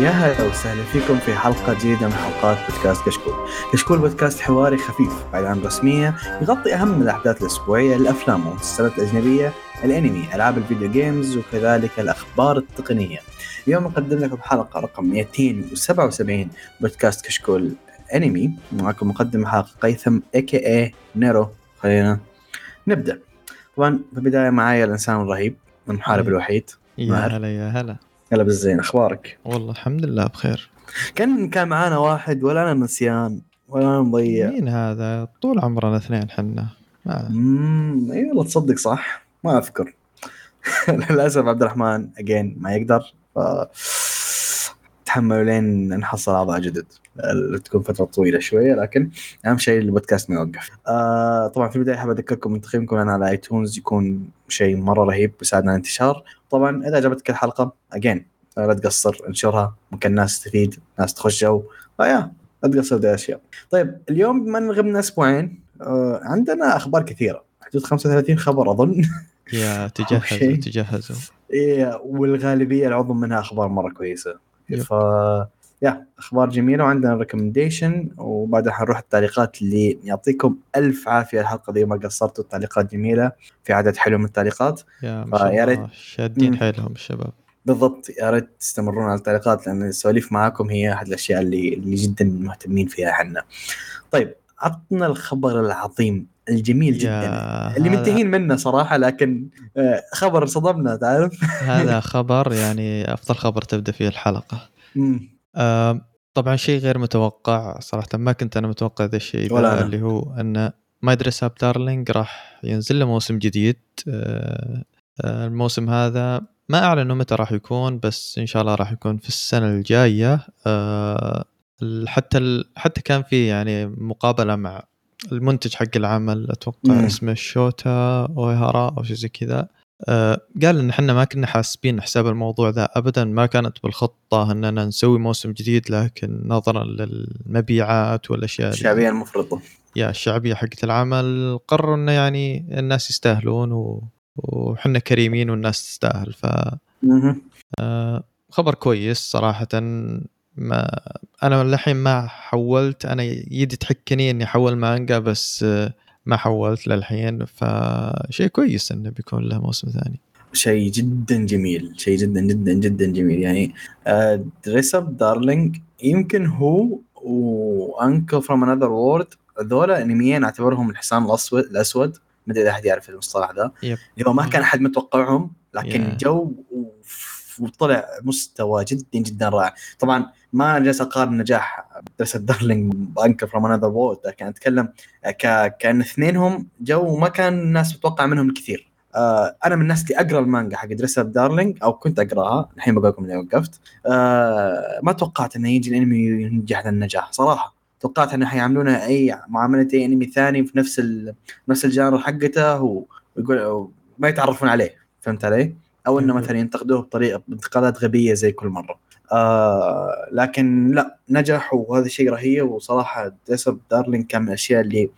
يا هلا وسهلا فيكم في حلقة جديدة من حلقات بودكاست كشكول. كشكول بودكاست حواري خفيف بعيد عن الرسمية يغطي أهم الأحداث الأسبوعية للأفلام والمسلسلات الأجنبية، الأنمي، ألعاب الفيديو games وكذلك الأخبار التقنية. اليوم نقدم لكم حلقة رقم 277 بودكاست كشكول أنمي معكم مقدم الحلقة قيثم AKA نيرو خلينا نبدأ. طبعا في البداية معايا الإنسان الرهيب المحارب. الوحيد يا. هلا يا هلا هلا بالزين أخبارك؟ والله الحمد لله بخير كان كان معانا واحد ولا أنا نسيان ولا أنا مضيع مين هذا طول عمرنا اثنين حنا ما امم إي والله تصدق صح ما أذكر للأسف عبد الرحمن اجين ما يقدر ف تحملوا لين نحصل اعضاء جدد تكون فترة طويلة شوية لكن أهم شيء البودكاست ما يوقف. آه طبعا في البداية حاب أذكركم ان تقييمكم لنا على ايتونز يكون شيء مرة رهيب بيساعدنا على الانتشار. طبعا إذا عجبتك الحلقة again لا تقصر انشرها ممكن الناس تستفيد ناس تخش جو فيا لا تقصر ذي الاشياء. طيب اليوم بما ان غبنا أسبوعين آه عندنا أخبار كثيرة حدود 35 خبر أظن يا. تجهزوا تجهزوا إيه والغالبية العظمى منها أخبار مرة كويسة. ف yeah أخبار جميلة وعندنا recommendation وبعدها حنروح التعليقات اللي يعطيكم ألف عافية الحلقة دي ما قصرتوا التعليقات جميلة في عدد حلو من التعليقات يا ريت- شادين. حيلهم الشباب بالضبط يا ريت تستمرون على التعليقات لأن السواليف معاكم هي أحد الأشياء اللي اللي جدا مهتمين فيها إحنا. طيب عطنا الخبر العظيم الجميل جدا اللي منتهين منه صراحة لكن آه، خبر صدمنا تعرف؟ هذا خبر يعني أفضل خبر تبدأ فيه الحلقة مم. طبعا شيء غير متوقع صراحة ما كنت أنا متوقع ذا الشيء ولا أنا. اللي هو أن up darling راح ينزل له موسم جديد آه آه الموسم هذا ما اعلنوا متى راح يكون بس إن شاء الله راح يكون في السنة الجاية آه حتى ال- حتى كان في يعني مقابلة مع المنتج حق العمل أتوقع مم. اسمه شوتا أويهارا أو شيء زي كذا قال إن إحنا ما كنا حاسبين حساب الموضوع ذا ابدا ما كانت بالخطة اننا نسوي موسم جديد لكن نظرا للمبيعات والأشياء الشعبية المفرطة. yeah الشعبية حقت العمل قرروا انه يعني الناس يستاهلون و... وحنا كريمين والناس تستاهل. ف. آه، خبر كويس صراحة. ما أنا للحين ما حولت. أنا يدي تحكني إني احول مانجا بس آه، ما حولت للحين فشيء كويس إنه بيكون له موسم ثاني. شيء جدا جميل شيء جدا جدا جدا جميل. يعني dress up darling يمكن هو و uncle from another world ذولا أنميين أعتبرهم الحصان الاسود الأسود. ما أدري إذا أحد يعرف المصطلح ذا. اللي هو ما كان أحد متوقعهم لكن Yeah. جو وطلع مستوى جدا جدا رائع. طبعا ما جالس اقارن نجاح dress up darling ب uncle from another world لكن أتكلم ك... كأن اثنينهم جو ما كان الناس متوقع منهم الكثير آه أنا من الناس اللي أقرأ المانجا حق dress up darling أو كنت أقرأها الحين بقول لكم إني وقفت آه ما توقعت إنه يجي الأنمي ينجح ذا النجاح صراحة توقعت إنه حيعاملونه أي معاملة أي أنمي ثاني في نفس ال... نفس ال genre حقته و- ويقول ما يتعرفون عليه فهمت علي؟ أو إنه. مثلا ينتقدوه بطريقة بانتقادات غبية زي كل مرة. آه لكن لا نجح وهذا شيء رهيب. وصراحة dress up darling كان من الأشياء اللي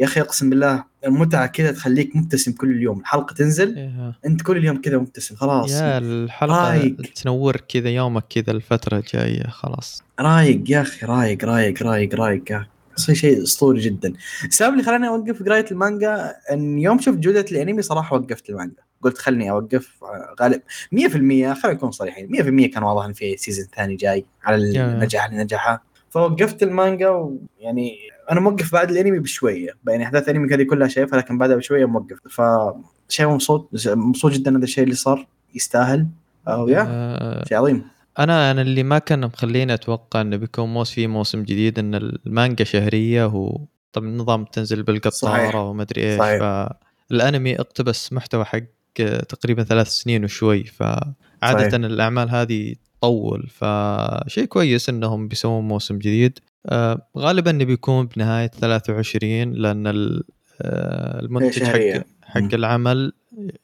يا أخي أقسم بالله المتعه كذا تخليك مبتسم كل يوم الحلقة تنزل يا أنت كل يوم كذا مبتسم خلاص. yeah الحلقة رايق. تنور كذا يومك كذا الفترة الجاية خلاص. رايق يا أخي رايق رايق رايق رايق أخي. شيء أسطوري جدا. السبب اللي خلاني أوقف قراية المانجا إن يوم شفت جودة الأنمي صراحة وقفت المانجا. قلت خلني أوقف آه، غالب 100% خلينا نكون صريحين 100% كان واضح إن في season ثاني جاي على. النجاح اللي نجحه فوقفت المانجا ويعني أنا موقف بعد الأنمي بشوية يعني أحداث الأنمي هذه كلها شايفها لكن بعدها بشوية موقف فشيء مبسوط مبسوط جدا هذا الشيء اللي صار يستاهل أو يا آه، شيء عظيم أنا أنا اللي ما كان مخليني أتوقع إنه بيكون موس في موسم جديد إن المانجا شهرية هو طبعا نظام تنزل. بالقطارة وما أدري إيش صحيح. فالأنمي اقتبس محتوى حق تقريبا ثلاث سنين وشوي فعاده صحيح. الأعمال هذه تطول فشيء كويس إنهم بيسوون موسم جديد آه، غالبا بيكون بنهاية 23 لأن آه، المنتج. حق حق. العمل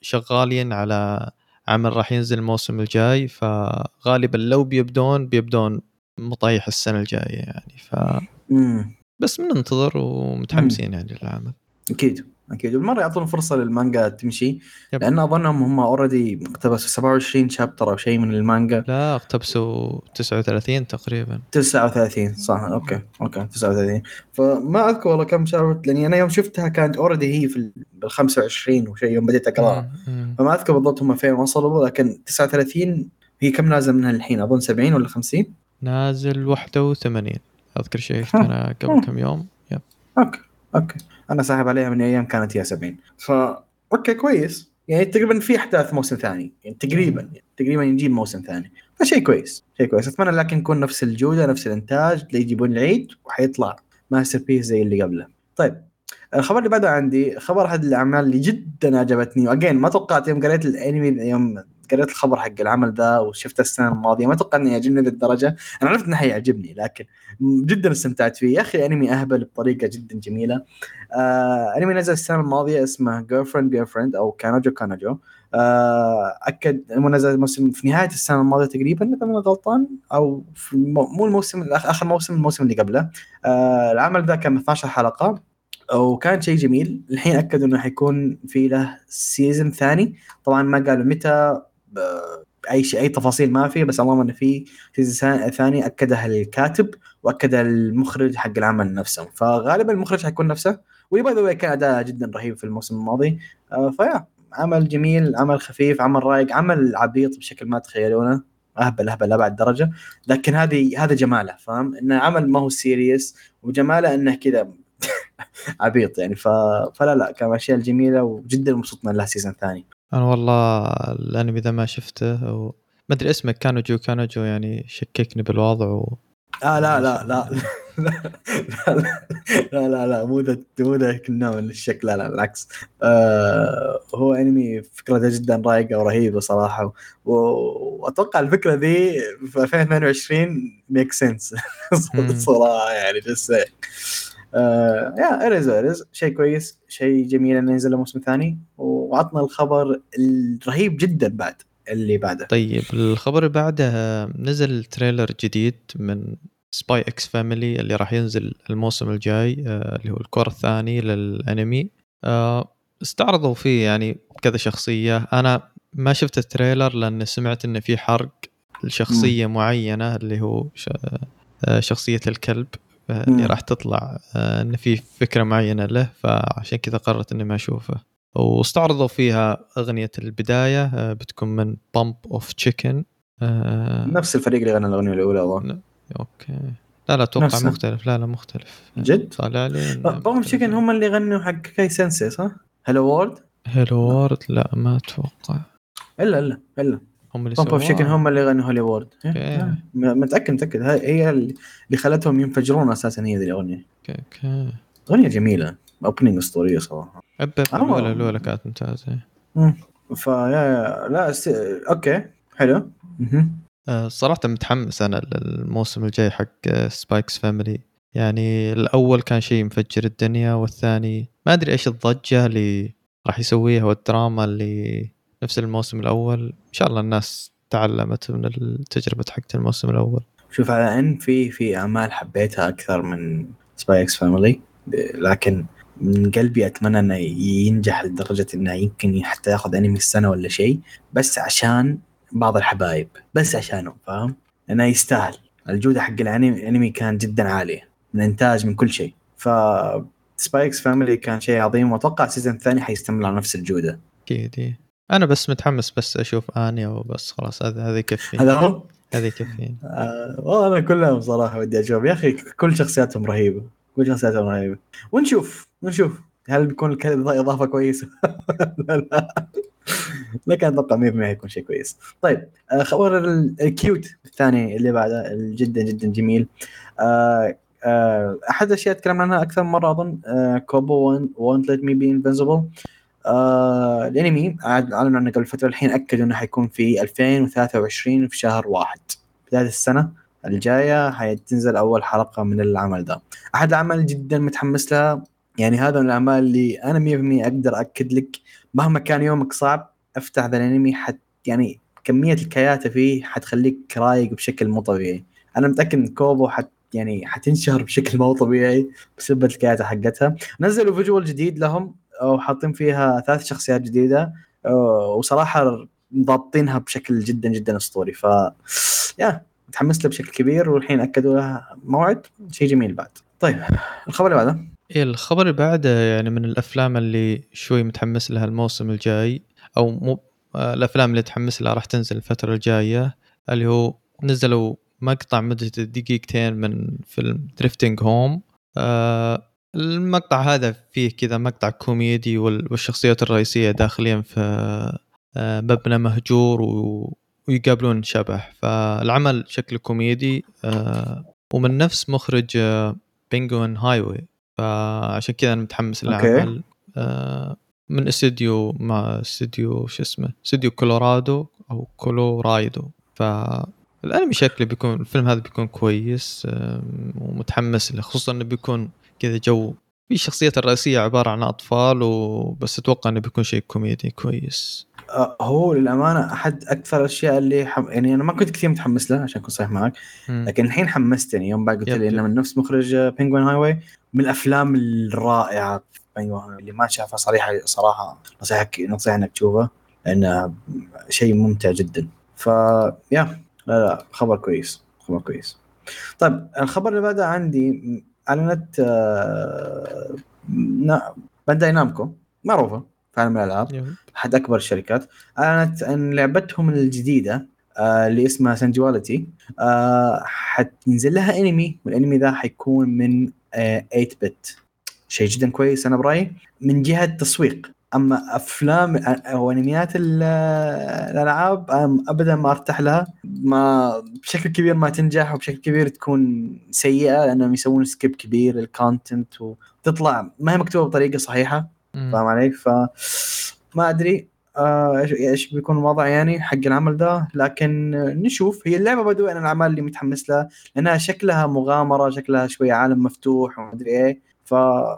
شغالين على عمل راح ينزل الموسم الجاي فغالبا لو بيبدون بيبدون مطيح السنة الجاية يعني ف بس بننتظر ومتحمسين يعني للعمل أكيد أكيد. بالمرة يعطون فرصة للمانجا تمشي yep. لأن أظنهم هم already اقتبسوا 27 chapter أو شيء من المانجا. لا اقتبسوا 39 تقريبا. 39 صح. أوكي أوكي 39 فما أذكر والله كم chapter لأني أنا يوم شفتها كانت already هي في بال 25 وشيء يوم بديت أقرأها. فما أذكر بالضبط هم فين وصلوا لكن 39 هي كم نازل منها الحين؟ أظن 70 ولا 50 نازل 81 أذكر شيء أنا قبل كم يوم. yep. أوكي أوكي. أنا ساحب عليها من أيام كانت هي 70 ف أوكي كويس. يعني تقريبا في أحداث موسم ثاني. يعني تقريبا يعني تقريبا يجيب موسم ثاني. فشيء كويس شيء كويس. أتمنى لكن يكون نفس الجودة نفس الإنتاج اللي يجيبون العيد وحيطلع masterpiece زي اللي قبله. طيب الخبر اللي بعده عندي خبر أحد الأعمال اللي جدا عجبتني و again ما توقعت يوم قريت الأنمي يوم قريت الخبر حق العمل ذا وشفته السنة الماضية ما توقعت انه يعجبني للدرجه أنا عرفت انه حيعجبني لكن جدا استمتعت فيه. يا أخي أنمي أهبل بطريقة جدا جميلة. آه أنمي نزل السنة الماضية اسمه girlfriend أو kanojo mo kanojo آه أكد أنه نزل الموسم في نهاية السنة الماضية تقريبا إذا ما غلطان أو في. مو الموسم آخر موسم الموسم اللي قبله. آه العمل ذا كان 12 حلقة وكان شيء جميل. الحين أكدوا إنه حيكون في له season ثاني. طبعا ما قالوا متى ب- أي شيء أي تفاصيل ما في بس اللهم انه في season ثاني اكدها الكاتب واكدها المخرج حق العمل نفسه. فغالبا المخرج حيكون نفسه. واللي باي كان أداء جدا رهيب في الموسم الماضي. آه ف yeah عمل جميل عمل خفيف عمل رايق عمل عبيط بشكل ما تتخيلونه أهبل أهبل لابعد درجة. لكن هذه هذا جماله فاهم؟ انه عمل ما هو serious وجماله إنه كذا عبيط يعني. ف... فلا لا كان من الاشياء الجميله وجدا مبسوط من لها season ثاني. أنا والله الانمي ذا ما شفته أو ما أدري اسمه kanojo mo kanojo يعني شككني بالوضع و... آه لا لا لا لا لا لا لا مو ذا مو ذاك النوع من الشك لا لا بالعكس آه هو انمي فكرته جدا رايقة ورهيبة صراحة و- وأتوقع الفكرة ذي في 2022 make sense. صراحة يعني بس آه yours yours شيء كويس شيء جميل إنه ينزل موسم ثاني. وعطنا الخبر الرهيب جدا بعد اللي بعده. طيب الخبر اللي بعده نزل trailer جديد من سباي إكس فاميلي اللي راح ينزل الموسم الجاي آه، اللي هو الكور الثاني للأنمي. آه، استعرضوا فيه يعني كذا شخصية. أنا ما شفت ال trailer لأن سمعت انه في حرق لشخصية معينة اللي هو شخصية الكلب. آه، مم. راح تطلع آه، إن في فكرة معينة له فعشان كذا قررت إني ما أشوفه واستعرضوا فيها أغنية البداية آه، بتكون من بامب اوف تشيكن نفس الفريق اللي غنى الأغنية الأولى أظن أوكي لا لا أتوقع. مختلف لا لا مختلف جد؟ طالع لي بوم مختلف. تشيكن هم اللي غنوا حق كاي sensei صح؟ هلو وورد؟ هيلو وورد لا ما أتوقع إلا إلا إلا هم اللي سووها. تشيكن هم اللي غنوا هيلو وورد أوكي. م- متأكد. متاكد هي اللي خلتهم ينفجرون أساسا هي ذي الأغنية. أوكي أوكي. أغنية جميلة. opening اسطوريه صراحة. أب- آه. الاولى الأولى كانت ممتازة. مم. فيا يا- لا س... أوكي. حلو. آه، صراحة متحمس أنا للموسم الجاي حق سبايكس فاميلي يعني الأول كان شيء مفجر الدنيا والثاني ما أدري إيش الضجة اللي راح يسويها والدراما اللي نفس الموسم الأول. إن شاء الله الناس تعلمت من التجربة حقت الموسم الأول. شوف على ان في في أعمال حبيتها أكثر من سباي إكس فاميلي لكن من قلبي أتمنى إنه ينجح لدرجة إنه يمكن حتى ياخذ أنمي السنة ولا شيء بس عشان بعض الحبايب. بس عشانهم فاهم؟ لأنه يستاهل. الجودة حق الأنمي كان جدا عالية. من إنتاج من كل شيء. ف سبايكس فاميلي كان شيء عظيم. وأتوقع ال season الثاني حيستمر على نفس الجودة. أكيد أنا بس متحمس بس أشوف آنيا وبس خلاص هذا هذا يكفي هذا هو؟ هذا يكفي آه والله أنا كلهم صراحة ودي أشوف. يا أخي كل شخصياتهم رهيبة. كل شخصياتهم رهيبة. ونشوف ونشوف. هل بيكون الكلب إضافة كويسة؟ لا لا. لكن أتوقع 100% حيكون شيء كويس. طيب آه خبر ال- ال cute الثاني اللي بعده جدا جدا جميل. آه آه أحد الأشياء تكلمنا عنها أكثر من مرة أظن كوبو وونت ليت مي بي انفنسبل آه الانمي أعلنوا عنه قبل فترة الحين أكدوا إنه حيكون في 2023 في شهر واحد. بداية السنة الجاية حتنزل أول حلقة من العمل ده. أحد الأعمال جدا متحمس لها يعني هذا من الأعمال اللي أنا 100% أقدر اكد لك مهما كان يومك صعب أفتح ذا الأنمي حت يعني كمية الكياتة فيه حتخليك رايق بشكل مو طبيعي. أنا متأكد إن كوبو حت يعني حتنشهر بشكل مو طبيعي بسبب الكياتة حقتها. نزلوا فيجوال جديد لهم. وحاطين فيها ثلاث شخصيات جديدة. وصراحة ضابطينها بشكل جدا جدا أسطوري. ف يا متحمس له بشكل كبير والحين أكدوا له موعد. شيء جميل بعد. طيب الخبر اللي بعده؟ إيه الخبر اللي بعده يعني من الأفلام اللي شوي متحمس لها الموسم الجاي. أو مو الأفلام اللي متحمس لها راح تنزل الفترة الجاية. اللي هو نزلوا مقطع مدته دقيقتين من فيلم دريفتنج هوم آه المقطع هذا فيه كذا مقطع كوميدي وال- والشخصيات الرئيسية داخلين في آه مبنى مهجور. ويقابلون شبح فالعمل شكله كوميدي آه ومن نفس مخرج آه بينجوين هايوي فعشان كذا أنا متحمس. للعمل من استديو مع استديو شسمه اسمه استديو كولورادو أو كولورايدو فالأنمي شكله بيكون الفيلم هذا بيكون كويس ومتحمس له خصوصا إنه بيكون كذا جو. في الشخصيات الرئيسية عبارة عن أطفال وبس أتوقع إنه بيكون شيء كوميدي كويس. آه، هو للأمانة أحد أكثر الأشياء اللي حم... يعني أنا ما كنت كثير متحمس له عشان أكون صريح معك. لكن الحين حمستني. يوم بعد قلت لي إنه. من نفس مخرج بينجوين هاي واي من الأفلام الرائعة اللي ما شافها صريحة صراحة. نصيحك نصيحة إنك تشوفه لأنه شيء ممتع جدا. ف يا لا لا خبر كويس خبر كويس. طيب الخبر اللي بعده عندي أعلنت آه، بانداي نامكو معروفة في عالم الألعاب. أحد أكبر الشركات. أعلنت أن لعبتهم الجديدة آه اللي اسمها سنجواليتي آه حتنزل لها أنمي والأنمي ذا حيكون من آه 8 bit شيء جدا كويس أنا برأيي. من جهة تسويق أما أفلام أو أنميات ال- الألعاب ابدا ما أرتاح لها ما بشكل كبير ما تنجح وبشكل كبير تكون سيئة لأنهم يسوون skip كبير لل content وتطلع ما هي مكتوبة بطريقة صحيحة. فاهم علي؟ ف ما أدري آه، إيش إيش بيكون الوضع يعني حق العمل ده لكن آه، نشوف هي اللعبة بدو أنا الاعمال اللي متحمس لها لأنها شكلها مغامرة شكلها شوية عالم مفتوح وما أدري إيه ف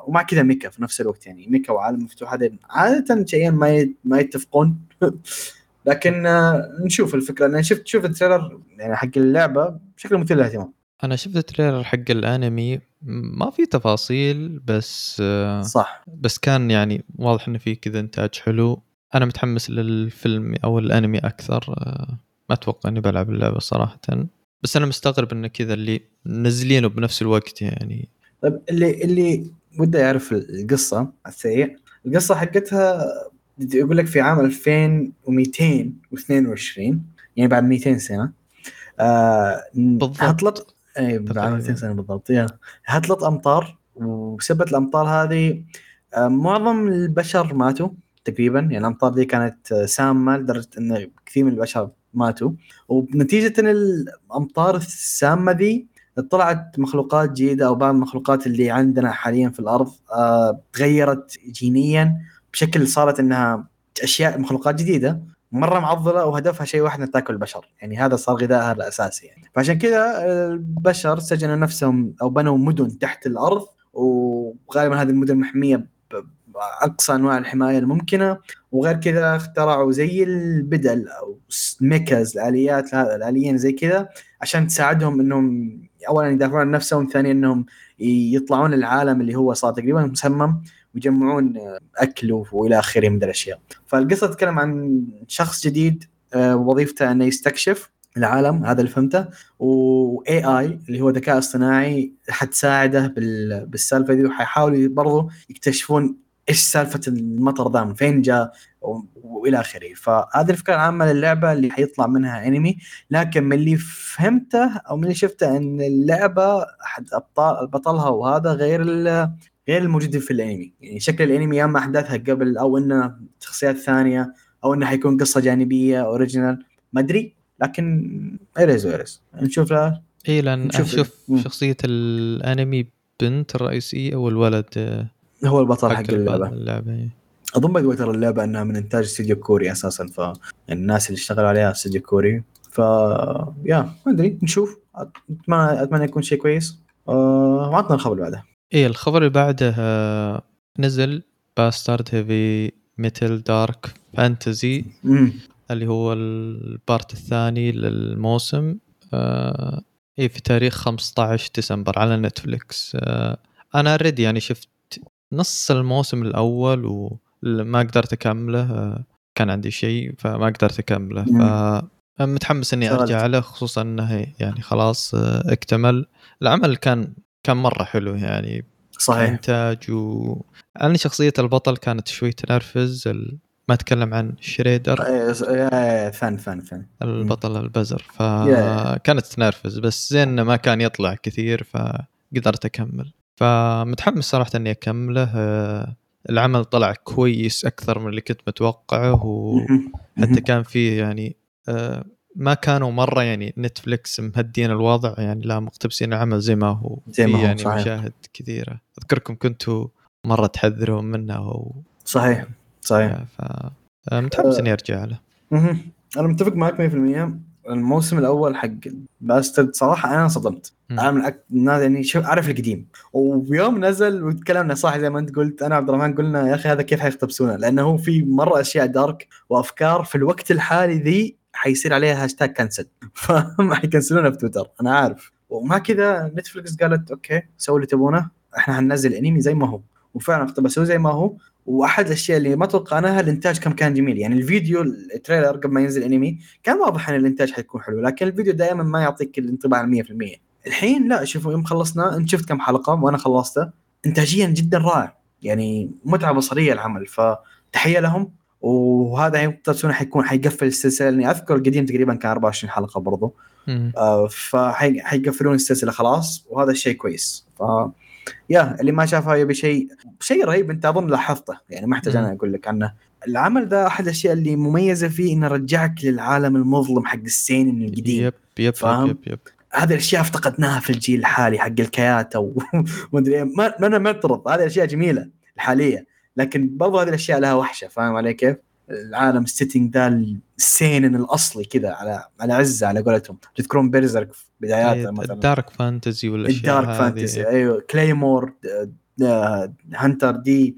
ومع كذا ميكا في نفس الوقت يعني ميكا وعالم مفتوح هذا عادة شيئين ما ي... ما يتفقون. لكن آه، نشوف الفكرة. أنا شفت شوف ال trailer يعني حق اللعبة بشكل مثير للاهتمام. أنا شفت ال trailer حق الأنمي ما في تفاصيل بس آه، صح. بس كان يعني واضح إنه في كذا إنتاج حلو. أنا متحمس للفيلم أو الأنمي أكثر آه، ما أتوقع إني بلعب اللعبة صراحة. بس أنا مستغرب إنه كذا اللي منزلينه بنفس الوقت يعني طيب اللي اللي ودي يعرف القصة على السريع. القصة حقتها يقول لك في عام 2222 يعني بعد 200 سنة. آه بالضبط. هطلط اي بعد تقريباً. 200 سنة بالضبط يا. هطلط أمطار وبسبب الأمطار هذه. آه معظم البشر ماتوا تقريبا يعني الأمطار دي كانت آه، سامة لدرجة إن كثير من البشر ماتوا. وبنتيجة إن الأمطار السامة دي طلعت مخلوقات جديدة أو بعض المخلوقات اللي عندنا حاليا في الأرض آه تغيرت جينيا بشكل صارت إنها أشياء مخلوقات جديدة مرة معضلة وهدفها شيء واحد انها تاكل البشر. يعني هذا صار غذائها الأساسي يعني. فعشان كذا البشر سجنوا نفسهم أو بنوا مدن تحت الأرض وغالبا هذه المدن محمية بأقصى أنواع الحماية الممكنة. وغير كذا اخترعوا زي البدل أو ميكاز الآليات الآليين زي كذا عشان تساعدهم إنهم اولا يدافعون عن نفسهم ثانيا إنهم يطلعون العالم اللي هو صار تقريبا مسمم ويجمعون أكل وإلى آخره من الأشياء. فالقصة تتكلم عن شخص جديد آه، وظيفته إنه يستكشف العالم هذا اللي فهمته و AI اللي هو ذكاء اصطناعي حتساعده بال- بالسالفة دي وحيحاولوا برضو يكتشفون إيش سالفة المطر ذا من فين جاء وإلى آخره. فهذه الفكرة العامة للعبة اللي حيطلع منها انمي لكن من اللي فهمته أو من اللي شفته إن اللعبة أحد ابطال بطلها وهذا غير غير الموجودين في الانمي يعني شكل الانمي يا إما أحداثها قبل أو إنه شخصيات ثانية أو إنه حيكون قصة جانبية original ما أدري. لكن either ways either ways نشوف له. اي لأن نشوف-. شخصية الانمي بنت الرئيسية والولد آه، هو البطل حق حق اللعبة. اللعبة إيه. أظن by the way ترى اللعبة إنها من إنتاج استوديو كوري أساسا ف يعني الناس اللي اشتغلوا عليها استوديو كوري ف يا ما أدري نشوف. أتمنى أتمنى يكون شيء كويس. آه وعطنا الخبر اللي بعده. إيه الخبر اللي بعده آه، نزل Bastard Heavy Metal Dark Fantasy اللي هو ال part الثاني للموسم آه إيه في تاريخ 15 ديسمبر على نتفليكس. آه أنا already يعني شفت نص الموسم الأول وما قدرت أكمله آه، كان عندي شيء فما قدرت أكمله. مم. فمتحمس إني شغلت. أرجع له خصوصا إنه يعني خلاص آه، اكتمل. العمل كان كان مرة حلو يعني صحيح. إنتاج و أنا شخصية البطل كانت شوي تنرفز ال- ما أتكلم عن شريدر. إيه، إيه، فن فن فن. البطل البزر. فكانت تنرفز بس زين ما كان يطلع كثير فقدرت أكمل. فمتحمس صراحة إني أكمله. آه، العمل طلع كويس أكثر من اللي كنت متوقعه وحتى. كان فيه يعني آه، ما كانوا مرة يعني نتفليكس مهدين الوضع يعني لا مقتبسين العمل زي ما هو. زي ما هو، يعني صحيح. مشاهد كثيرة. أذكركم كنتوا مرة تحذرون منه و... صحيح صحيح. ف آه، متحمس إني أرجع له. أنا متفق معك 100% الموسم الأول حق Bastard صراحة أنا انصدمت. أنا من أك... يعني شوف اعرف القديم. ويوم نزل وتكلمنا صح زي ما أنت قلت أنا وعبد الرحمن قلنا يا أخي هذا كيف حيقتبسونه؟ لأنه هو في مرة أشياء dark وأفكار في الوقت الحالي ذي حيصير عليها هاشتاج cancel فهم حيكنسلونها في تويتر أنا عارف. ومع كذا نتفلكس قالت okay سووا اللي تبونه إحنا حننزل انمي زي ما هو. وفعلا اقتبسوه زي ما هو. وأحد الأشياء اللي ما توقعناها الإنتاج كم كان جميل. يعني الفيديو التريلر قبل ما ينزل انمي كان واضح إن الإنتاج حيكون حلو لكن الفيديو دائما ما يعطيك الانطباع ال 100% الحين لا شوفوا يوم خلصنا أنت شفت كم حلقة وأنا خلصته. انتاجيا جدا رائع. يعني متعة بصرية العمل. فتحية لهم وهذا يقتبسون حيكون حيقفل السلسلة. لأني أذكر القديم تقريبا كان 24 حلقة برضو. آه، فحيقفلون السلسلة خلاص وهذا الشيء كويس. ف yeah اللي ما شافها يبي شيء شيء رهيب أنت أظن لاحظته يعني ما أحتاج. أنا أقول لك عنه العمل ذا أحد الأشياء اللي مميزة فيه إنه رجعك للعالم المظلم حق ال scene القديم yep yep فاهم؟ yep yep هذه الأشياء أفتقدناها في الجيل الحالي حق الكياتا ومدري. ما أنا معترض هذه أشياء جميلة الحالية لكن برضو هذه الأشياء لها وحشة فاهم علي كيف؟ العالم ال setting ذا ال seinen الأصلي كذا على على عزة على قولتهم. تذكرون Berserk في بداياته مثلا؟ ال dark fantasy والأشياء ال dark هذه. fantasy أيوه. Claymore Hunter دي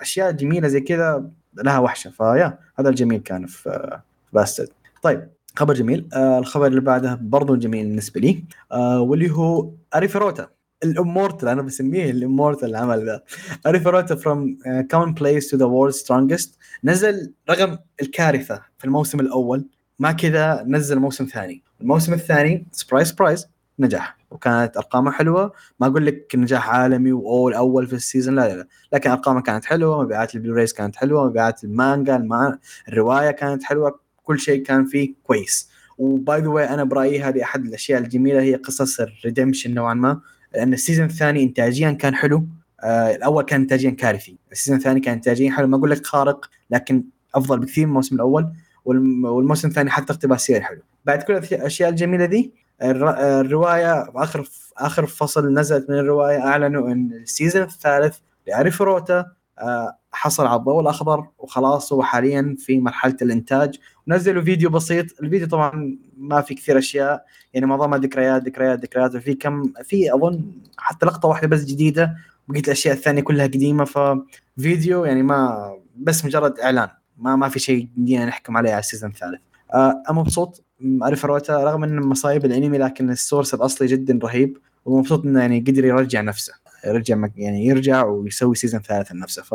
أشياء جميلة زي كذا لها وحشة. ف yeah هذا الجميل كان في في Bastard طيب خبر جميل. آه الخبر اللي بعده برضو جميل بالنسبة لي آه واللي هو Arifureta ال immortal أنا بسميه ال immortal العمل ذا Arifureta From Commonplace to the World's Strongest نزل رغم الكارثة في الموسم الأول. مع كذا نزل موسم ثاني. الموسم الثاني surprise surprise نجح وكانت أرقامه حلوة. ما أقول لك نجاح عالمي wow الأول في ال season لا لا لا. لكن أرقامه كانت حلوة. مبيعات ال Blu-rays كانت حلوة. مبيعات المانجا الما... الرواية كانت حلوة. كل شيء كان فيه كويس. و by the way أنا برأيي هذه أحد الأشياء الجميلة. هي قصص ال redemption نوعا ما. لأن ال season الثاني انتاجيا كان حلو. آه الأول كان انتاجيا كارثي. ال season الثاني كان انتاجيا حلو. ما أقول لك خارق لكن أفضل بكثير من الموسم الأول. والم- والموسم الثاني حتى اقتباسيا حلو. بعد كل الأشياء الجميلة ذي الر- الرواية آخر آخر فصل نزلت من الرواية أعلنوا إن ال season الثالث ل Arifureta آه، حصل على الضوء الاخضر وخلاص. هو حاليا في مرحلة الإنتاج ونزلوا فيديو بسيط. الفيديو طبعا ما في كثير أشياء يعني معظمها ذكريات ذكريات ذكريات. وفي كم في أظن حتى لقطة واحدة بس جديدة بقيت الأشياء الثانية كلها قديمة. ففيديو يعني ما بس مجرد إعلان. ما ما في شيء جديد نحكم عليه على ال season الثالث. آه، أنا مبسوط Arifureta رغم ان مصايب الأنمي لكن ال source الأصلي جدا رهيب ومبسوط إنه يعني قدر يرجع نفسه. يرجع يعني يرجع ويسوي season ثالث لنفسه. ف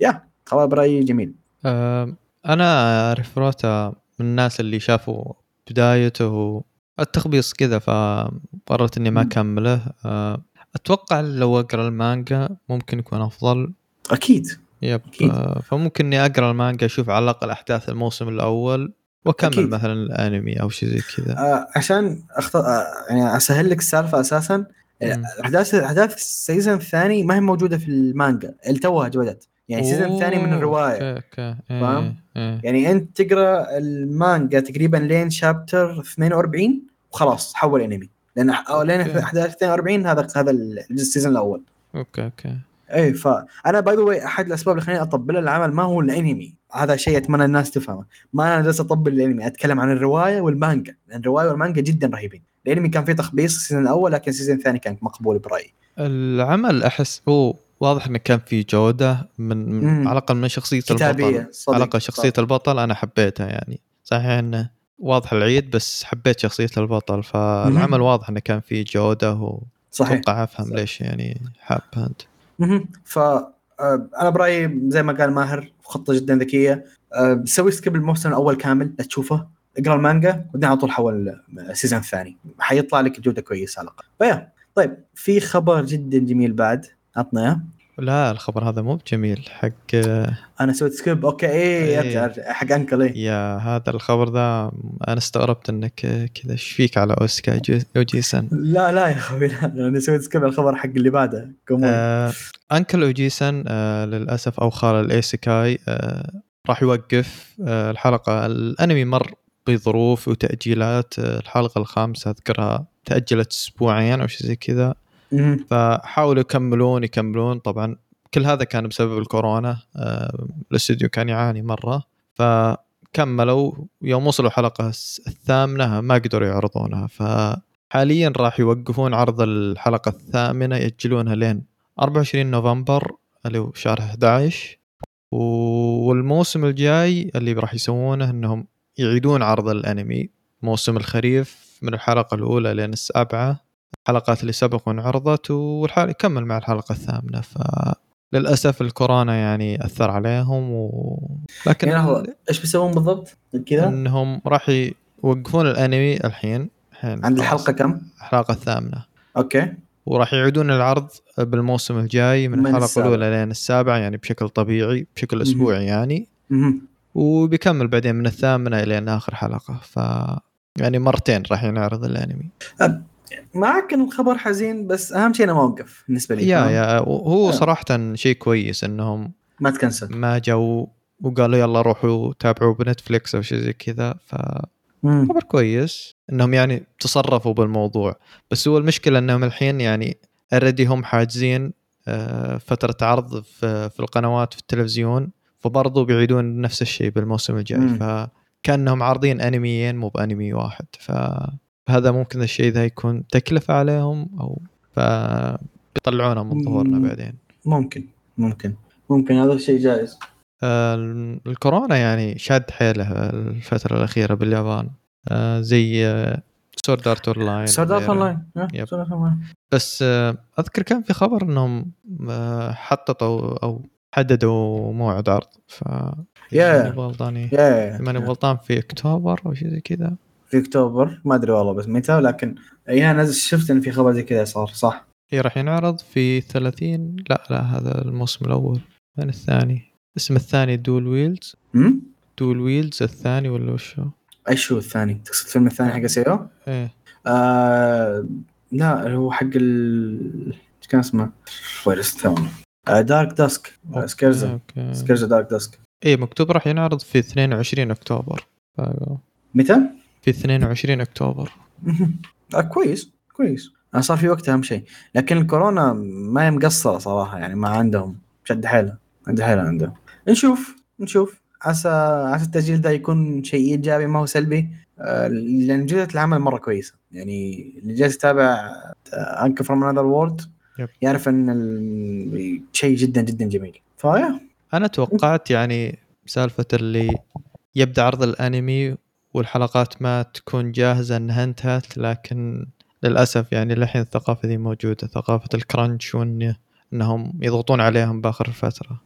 yeah خبر برأيي جميل. آه، أنا Arifureta من الناس اللي شافوا بدايته التخبيص كذا فقررت إني ما. أكمله آه، أتوقع لو أقرأ المانجا ممكن يكون أفضل أكيد yep أكيد. آه، فممكن إني أقرأ المانجا أشوف على الأقل أحداث الموسم الأول وأكمل أكيد. مثلا الأنمي أو شيء زي كذا آه عشان أخط... آه يعني أسهل لك السالفة أساسا مم. احداث أحداث ال season الثاني ما هي موجودة في المانجا اللي توها جودت يعني ال season الثاني من الرواية إيه، فاهم؟ إيه. يعني انت تقرأ المانجا تقريبا لين chapter 42 وخلاص حول انمي لأن لين. أحداث 42 هذا هذا ال season الأول. okay okay. اي فانا by the أحد الأسباب اللي خلاني أطبل العمل ما هو الأنمي. هذا شيء أتمنى الناس تفهمه. ما أنا جالس أطبل الأنمي أتكلم عن الرواية والمانجا. لأن الرواية والمانجا جدا رهيبين. الأنمي كان فيه تخبيص ال season الأول لكن ال season الثاني كان مقبول برأيي. العمل أحس هو واضح إنه كان في جودة من, مم. على الأقل من شخصية كتابية البطل على الأقل شخصية. البطل أنا حبيتها يعني. صحيح إنه واضح العيد بس حبيت شخصية البطل. فالعمل مهم. واضح إنه كان فيه جودة صحيح. واتوقع أفهم ليش يعني حابها أنت. ف آه، أنا برأيي زي ما قال ماهر خطة جدا ذكية. آه، سوي skip الموسم الأول كامل لا تشوفه. اقرأ المانجا وبعدين على طول حول ال season الثاني حيطلع لك جوده كويسه على الأقل. ف yeah. طيب في خبر جدا جميل بعد. عطنا إياه. لا الخبر هذا مو بجميل حق أنا سويت skip. okay. إيه إيه. ارجع ارجع حق Uncle إيه. yeah هذا الخبر ذا أنا استغربت إنك كذا. إيش فيك على أوسكا جو- ojisan لا لا يا أخوي لا أنا سويت skip الخبر حق اللي بعده. آه Uncle ojisan آه للأسف أو خال ال isekai آه راح يوقف آه الحلقة. الأنمي مر بظروف وتأجيلات آه الحلقة الخامسة أذكرها تأجلت أسبوعين أو شيء زي كذا. فحاولوا يكملون يكملون. طبعا كل هذا كان بسبب الكورونا آه، الاستوديو كان يعاني مرة. فكملوا يوم وصلوا الحلقة الثامنة ما قدروا يعرضونها. فحاليا راح يوقفون عرض الحلقة الثامنة يأجلونها لين 24 نوفمبر اللي هو شهر 11 و- والموسم الجاي اللي راح يسوونه إنهم يعيدون عرض الأنمي. موسم الخريف من الحلقة الأولى لين السابعة. الحلقات اللي سبق وانعرضت يكمل مع الحلقة الثامنة. فللأسف الكورونا يعني أثر عليهم و... لكن يعني لحظه إيش بيسوون بالضبط؟ كذا؟ إنهم راح يوقفون الأنمي الحين الحين عند. الحلقة كم؟ الحلقة الثامنة. أوكي. وراح يعيدون العرض بالموسم الجاي من, من الحلقة السابع. الاولى لين السابعة يعني بشكل طبيعي بشكل أسبوعي يعني. وبيكمل بعدين من الثامنة إلى آخر حلقة. ف يعني مرتين راح ينعرض الأنمي. مع ان الخبر حزين بس أهم شيء انه ما وقف بالنسبة لي yeah؟ yeah هو آه. صراحة شيء كويس إنهم ما تكنسل ما جو وقالوا يلا روحوا تابعوا ب Netflix أو شيء زي كذا ف. خبر كويس إنهم يعني تصرفوا بالموضوع بس هو المشكلة إنهم الحين يعني already هم حاجزين آه، فترة عرض في, القنوات في التلفزيون فبرضو بيعيدون نفس الشيء بالموسم الجاي مم. فكأنهم عارضين أنميين مو بأنمي واحد فهذا ممكن الشيء ذا يكون تكلفة عليهم أو فبيطلعونه من ظهورنا. بعدين. ممكن ممكن. ممكن هذا الشيء جائز. آه، الكورونا يعني شاد حيله الفترة الأخيرة باليابان. آه، زي Sword Art Online Sword Art Online. Sword Art Online بس آه، أذكر كان في خبر إنهم آه، حططوا أو حددوا موعد عرض. ف yeah. ماني غلطان في أكتوبر أو شيء زي كذا. في أكتوبر ما أدري والله بس متى لكن يا نزل شفت إن في خبر زي كذا صار صح هي راح ينعرض في 30 لا لا هذا الموسم الأول من الثاني اسم الثاني دول ويلز امم دول ويلز الثاني ولا وش هو؟ إيش هو الثاني؟ تقصد الفيلم الثاني حق سيو؟ إيه آه لا هو حق ال إيش كان اسمه؟ ثاني آه دارك داسك Scherzo Scherzo Dark Dusk إيه مكتوب راح ينعرض في 22 أكتوبر ف- متى؟ في 22 أكتوبر. آه كويس كويس. أنا صار في وقت أهم شيء. لكن الكورونا ما هي مقصرة صراحة يعني ما عندهم. شد حيله عند حيله عندهم. نشوف نشوف. عسى عسى التسجيل ده يكون شيء إيجابي ما هو سلبي. آه، لأن جوده العمل مرة كويسة. يعني اللي جالس يتابع Uncle from Another World. يعرف إن ال- شيء جدا جدا جميل. ف yeah. أنا توقعت يعني سالفة اللي يبدأ عرض الأنمي والحلقات ما تكون جاهزة إنها انتهت لكن للأسف يعني للحين الثقافة دي موجودة ثقافة ال crunch وان إنهم يضغطون عليهم بآخر الفترة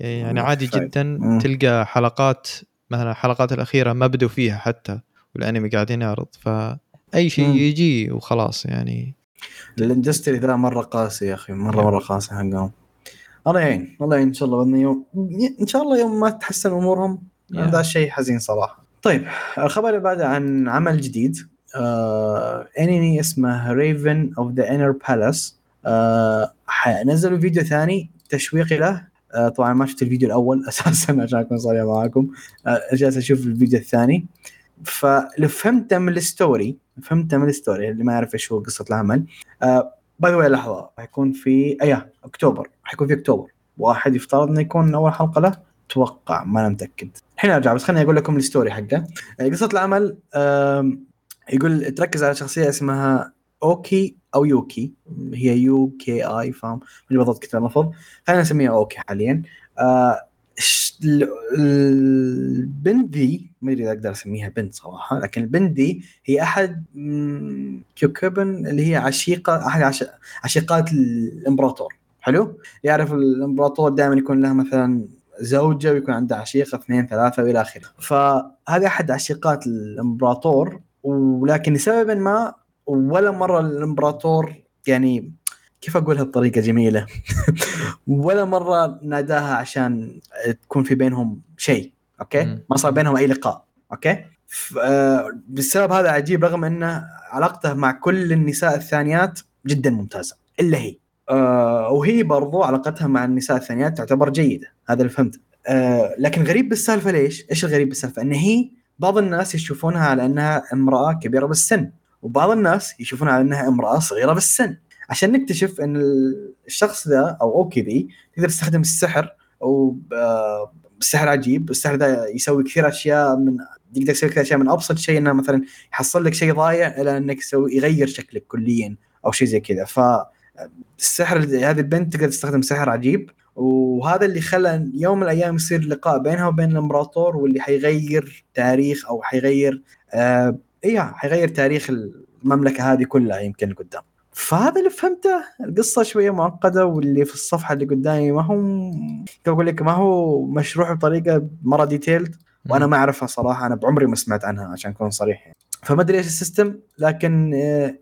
يعني عادي. جدا. تلقى حلقات مثلا الحلقات الأخيرة ما بدوا فيها حتى والأنمي قاعدين يعرض فأي شيء. يجي وخلاص يعني ال industry ذا مرة قاسي يا أخي مرة yep. مرة قاسي حقهم الله يعين الله يعين إن شاء الله يوم إن شاء الله يوم ما تحسن أمورهم. هذا شيء حزين صراحة طيب الخبر اللي بعده عن عمل جديد آه أنمي اسمه Raven of the Inner Palace نزلوا فيديو ثاني تشويقي له. آه طبعا ما شفت الفيديو الأول أساسا عشان اكون صريح معاكم. آه جالس أشوف الفيديو الثاني. فاللي فهمته من ال story فهمته من ال story اللي ما يعرف إيش هو قصة العمل. by the لحظة حيكون في إيه أكتوبر حيكون في أكتوبر. واحد يفترض إنه يكون أول حلقة له. أتوقع ما أنا متأكد. الحين أرجع بس خليني أقول لكم ال story حقه. آه، قصة العمل يقول تركز على شخصية اسمها أوكي أو يوكي. هي U K I فاهم؟ ماني بالضبط كيف المفروض. خلينا نسميها أوكي حاليا. آه، البنت ذي ما أدري إذا أقدر أسميها بنت صراحة لكن البنت ذي هي أحد concubine اللي هي عشيقة أحد عش- عشيقات الإمبراطور. حلو؟ يعرف الإمبراطور دائما يكون له مثلا زوجة ويكون عنده عشيقة اثنين ثلاثة وإلى آخره. فهذا أحد عشيقات الإمبراطور ولكن لسبب ما ولا مرة الإمبراطور يعني كيف أقولها بطريقة جميلة؟ ولا مرة ناداها عشان تكون في بينهم شيء أوكي؟ ما صار بينهم أي لقاء أوكي؟ بسبب هذا عجيب رغم أنه علاقته مع كل النساء الثانيات جدا ممتازة إلا هي. آه وهي برضو علاقتها مع النساء الثانيات تعتبر جيدة هذا اللي فهمته آه لكن غريب بالسالفة ليش؟ إيش الغريب بالسالفة؟ إن هي بعض الناس يشوفونها على إنها امرأة كبيرة بالسن وبعض الناس يشوفونها على إنها امرأة صغيرة بالسن عشان نكتشف إن الشخص ذا أو أوكي ذي تقدر تستخدم السحر أو آه السحر عجيب السحر ذا يسوي كثير أشياء من يقدر يسوي كثير أشياء من أبسط شيء إنه مثلا يحصل لك شيء ضايع إلى إنك يغير شكلك كليا أو شيء زي كذا ف السحر هذه البنت تقدر تستخدم سحر عجيب وهذا اللي خلى يوم من الأيام يصير لقاء بينها وبين الإمبراطور واللي حيغير تاريخ أو حيغير آه إيه حيغير تاريخ المملكة هذه كلها يمكن قدام فهذا اللي فهمته القصة شوية معقدة واللي في الصفحة اللي قدامي ما هو أقول لك ما هو مشروح بطريقة مرة detailed وأنا ما أعرفها صراحة أنا بعمري ما سمعت عنها عشان أكون صريح يعني. فما أدري إيش ال system لكن آه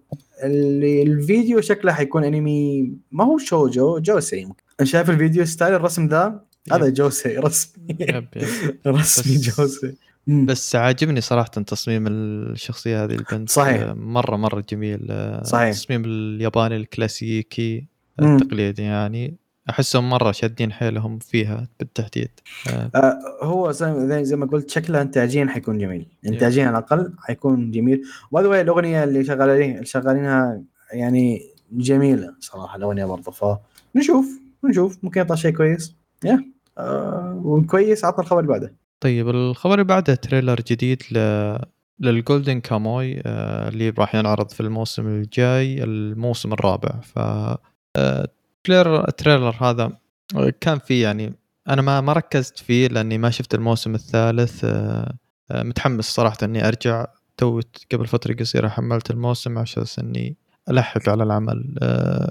اللي الفيديو شكله حيكون انمي ما هو شوجو جوسي أنا شايف الفيديو style الرسم ذا هذا جوسي رسمي. رسمي جوسي بس عاجبني صراحة تصميم الشخصية هذه البنت صحيح. آه، مرة مرة جميل آه، صحيح. التصميم الياباني الكلاسيكي. التقليدي يعني أحسهم مرة شادين حيلهم فيها بالتحديد. آه، آه هو زي, ما قلت شكله انتاجيا حيكون جميل. انتاجيا على الأقل حيكون جميل. وهذا الأغنية اللي شغالين شغالينها يعني جميلة صراحة الأغنية برضه فنشوف نشوف ممكن يطلع شيء كويس. yeah آه وكويس. عطنا الخبر اللي بعده. طيب الخبر اللي بعده trailer جديد ل لل Golden Kamuy آه، اللي راح ينعرض في الموسم الجاي الموسم الرابع. ف آه، trailer ال trailer هذا آه، كان فيه يعني أنا ما ما ركزت فيه لأني ما شفت الموسم الثالث آه، آه، متحمس صراحة إني أرجع. تو قبل فترة قصيرة حملت الموسم عشان إني ألحق على العمل.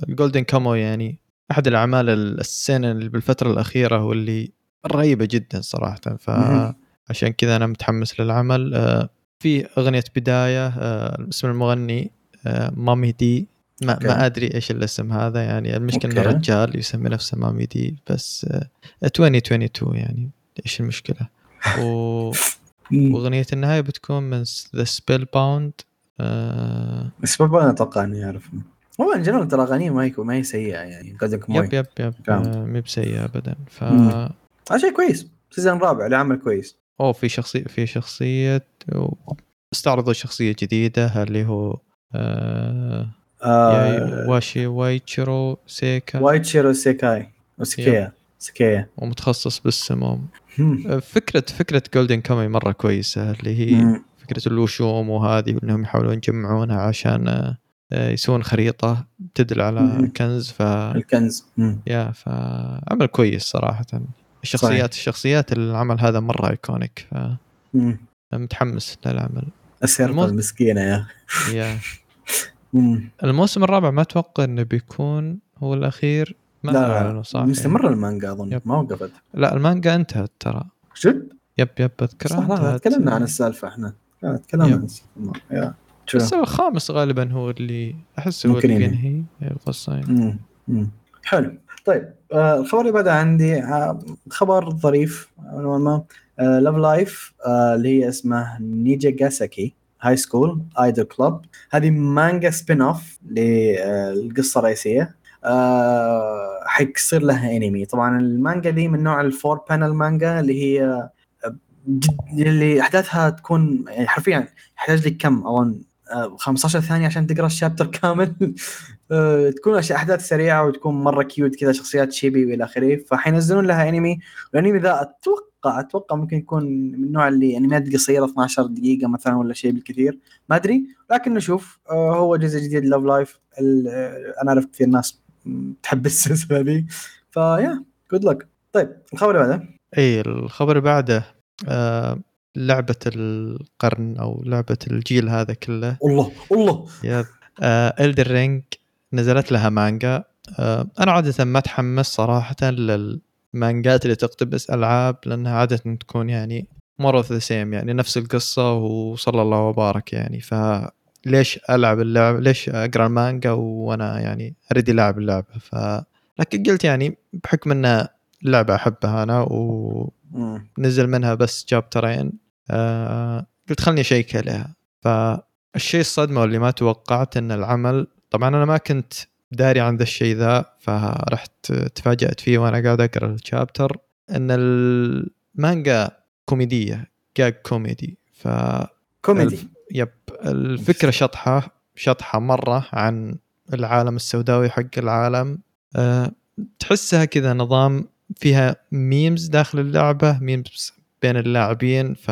الجولدن كاموي يعني أحد الأعمال السنة اللي بالفترة الأخيرة واللي رهيبة جدا صراحة. فعشان كذا أنا متحمس للعمل. في أغنية بداية اسم المغني مامي دي. ما. ما أدري إيش الاسم هذا يعني المشكلة إنه. رجال يسمي نفسه مامي دي بس آه، 2022 يعني إيش المشكلة و... وأغنية النهاية بتكون من The Spellbound بس ما أتوقع إني اعرف هو in general ترى أغانيه ما هي ما هي سيئة يعني موي yep yep yep فاهم. آه، بسيئة ابدا ف. هذا شيء كويس season رابع لعمل كويس أوه في شخصية في شخصية استعرضوا شخصية جديدة اللي هو آه آه واشي وايتشيرو سيكا وايتشيرو سيكاي وسكيا سكيا ومتخصص بالسموم هم. آه، فكره فكرة Golden Kamuy مرة كويسة اللي هي مم. فكرة الوشوم وهذه وإنهم يحاولون يجمعونها عشان آه، يسوون خريطة تدل على مم. كنز ف الكنز مم. yeah فعمل كويس صراحة الشخصيات الشخصيات العمل هذا مرة iconic مم. فمتحمس للعمل السيرفة الموز- المسكينة. yeah مم. الموسم الرابع ما أتوقع إنه بيكون هو الأخير ما لا صح مستمرة المانجا أظن yep. ما وقفت لا المانجا انتهت ترى جد؟ yep yep اذكرها صح لا. تكلمنا عن السالفة إحنا تكلمنا. عن بس الخامس غالبا هو اللي أحس هو اللي ينهي. القصة يعني. حلو طيب آه الخبر اللي بعده عندي آه خبر ظريف نوعا ما Love Live اللي هي اسمها Nijigasaki High School Idol Club هذه مانجا spin-off للقصه الرئيسيه آه حيصير لها انمي طبعا المانجا دي من نوع ال four panel مانجا اللي هي آه، اللي أحداثها تكون يعني حرفيا يحتاج لك كم؟ آه، 15 ثانية عشان تقرأ ال chapter كامل. آه، تكون أشياء أحداث سريعة وتكون مرة cute كذا شخصيات chibi وإلى آخره. فحينزلون لها انمي والانمي ذا أتوقع أتوقع ممكن يكون من النوع اللي انميات قصيرة 12 دقيقة مثلا ولا شيء بالكثير. ما أدري. لكن نشوف. آه، هو جزء جديد Love Live أنا أعرف كثير ناس تحب السلسلة ذي. ف yeah good luck طيب الخبر اللي بعده. إي الخبر اللي بعده آه لعبة القرن أو لعبة الجيل هذا كله. الله الله. yep. آه Elden Ring نزلت لها مانجا. آه، أنا عادة ما أتحمس صراحة للمانجات اللي تقتبس ألعاب لأنها عادة تكون يعني مره the same يعني نفس القصة وصلى الله وبارك يعني. فليش ألعب اللعبه ليش أقرأ المانجا وأنا يعني اريد العب اللعبة؟ ف لكن قلت يعني بحكم إنها لعبة أحبها أنا ونزل منها بس chapter ين آه قلت خلني أشيك عليها. فالشيء الصدمة واللي ما توقعت إن العمل طبعا أنا ما كنت داري عن ذا الشيء ذا فرحت تفاجأت فيه وأنا قاعد أقرأ ال chapter إن المانجا كوميدية جاج كوميدي ف كوميدي. yep الفكرة شطحة شطحة مرة عن العالم السوداوي حق العالم أه تحسها كذا نظام فيها memes داخل اللعبة memes بين اللاعبين ف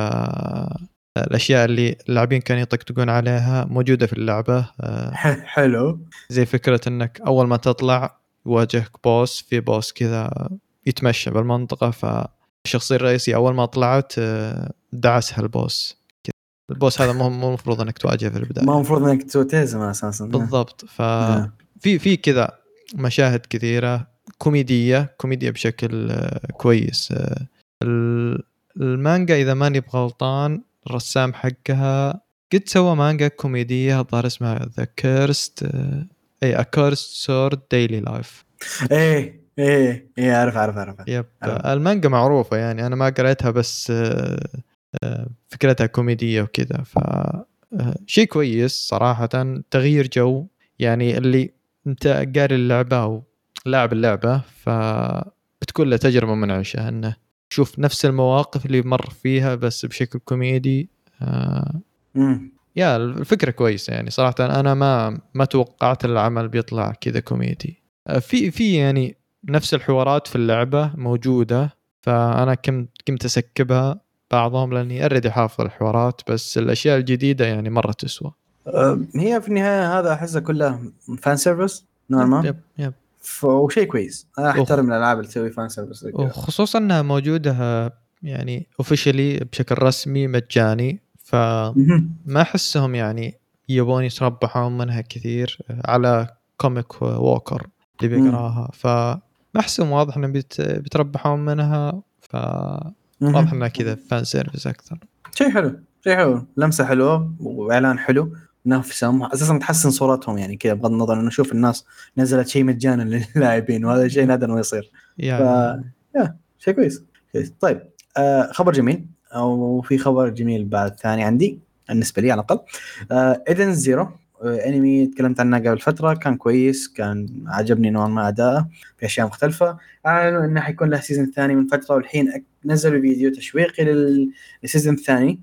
الأشياء اللي اللاعبين كانوا يطقطقون عليها موجودة في اللعبة. أه حلو. زي فكرة إنك أول ما تطلع يواجهك boss في boss كذا يتمشى بالمنطقة فالشخصيه الرئيسيه أول ما طلعت آه، دعسها ال boss. ال boss هذا مو المفروض إنك تواجهه في البداية. ما المفروض إنك تهزمه أساسا. بالضبط. ف نعم. في في كذا مشاهد كثيرة كوميدية كوميديه بشكل آه، كويس. آه، ال- المانجا إذا ماني بغلطان الرسام حقها. قد سوى مانجا كوميدية الظاهر اسمها The Cursed اي A Cursed Sword's Daily Life إيه إيه إيه عارف عارف عارف. yep عرفت. المانجا معروفة يعني أنا ما قريتها بس آه، آه، فكرتها كوميدية وكذا. ف آه، شيء كويس صراحة تغيير جو. يعني اللي أنت قاري اللعبة أو لاعب اللعبة ف بتكون له تجربة منعشة انه تشوف نفس المواقف اللي مر فيها بس بشكل كوميدي آه،. yeah الفكرة كويسة يعني صراحة. أنا ما ما توقعت العمل بيطلع كذا كوميدي. آه، في في يعني نفس الحوارات في اللعبة موجودة فأنا كنت كنت أ skip ها بعضهم لأني أريد حافظ الحوارات بس الأشياء الجديدة يعني مره تسوى أه، هي في النهاية هذا أحسه كله fan service نوعا ما yep yep. وشيء كويس أنا. أحترم الألعاب اللي تسوي fan service. وخصوصا إنها موجودة يعني officially بشكل رسمي مجاني فما. أحسهم يعني يبون يتربحون منها كثير على ComicWalker اللي. بيقراها فما أحسهم واضح إنهم بيت- بيتربحون منها فواضح مهم. إنها كذا fan service أكثر شيء حلو شيء حلو لمسة حلوة وإعلان حلو نفسهم أساسا تحسن صورتهم يعني كذا بغض النظر انه نشوف الناس نزلت شيء مجانا للاعبين وهذا شيء نادر إنه يصير. يعني شيء كويس. طيب آه خبر جميل أو في خبر جميل بعد ثاني عندي بالنسبة لي على الأقل. آه Edens Zero آه انمي تكلمت عنه قبل فترة كان كويس كان عجبني نوعا ما أداءه في أشياء مختلفة. أعلنوا إنه حيكون له season ثاني من فترة والحين نزلوا فيديو تشويقي لل- لل season الثاني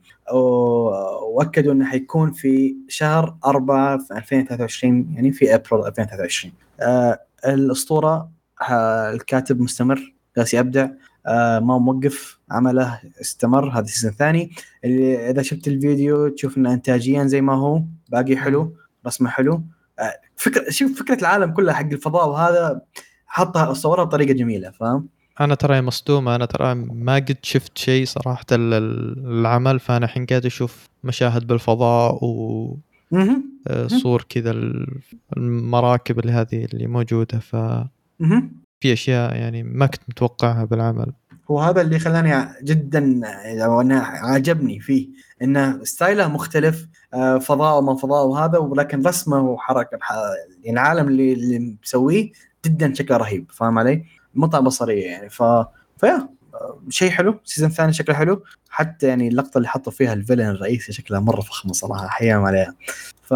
وأكدوا إنه حيكون في شهر 4 في 2023 يعني في أبريل 2023 آه الأسطورة آه الكاتب مستمر جالس يبدع آه ما موقف عمله استمر هذا السيزون الثاني. اللي إذا شفت الفيديو تشوف إنه انتاجيا زي ما هو باقي حلو رسمه حلو. آه فكره شوف فكرة العالم كلها حق الفضاء وهذا حطها صورها بطريقة جميلة فاهم؟ أنا ترى مصدومه أنا ترى ما قد شفت شيء صراحة ال- ال- العمل فأنا الحين قاعد أشوف مشاهد بالفضاء مهم. وصور كذا ال- المراكب اللي هذه اللي موجودة ففي مهم. أشياء يعني ما كنت متوقعها بالعمل وهذا اللي خلاني جدا أو عجبني فيه انه style ه مختلف آه، فضاء وما فضاء وهذا ولكن رسمه وحركة يعني العالم اللي اللي مسويه جدا شكله رهيب فاهم علي؟ متعه بصرية يعني. ف ف yeah شيء حلو. season ثاني شكله حلو. حتى يعني اللقطة اللي حطوا فيها ال villain الرئيسي شكلها مرة فخمه صراحة احياهم عليها. ف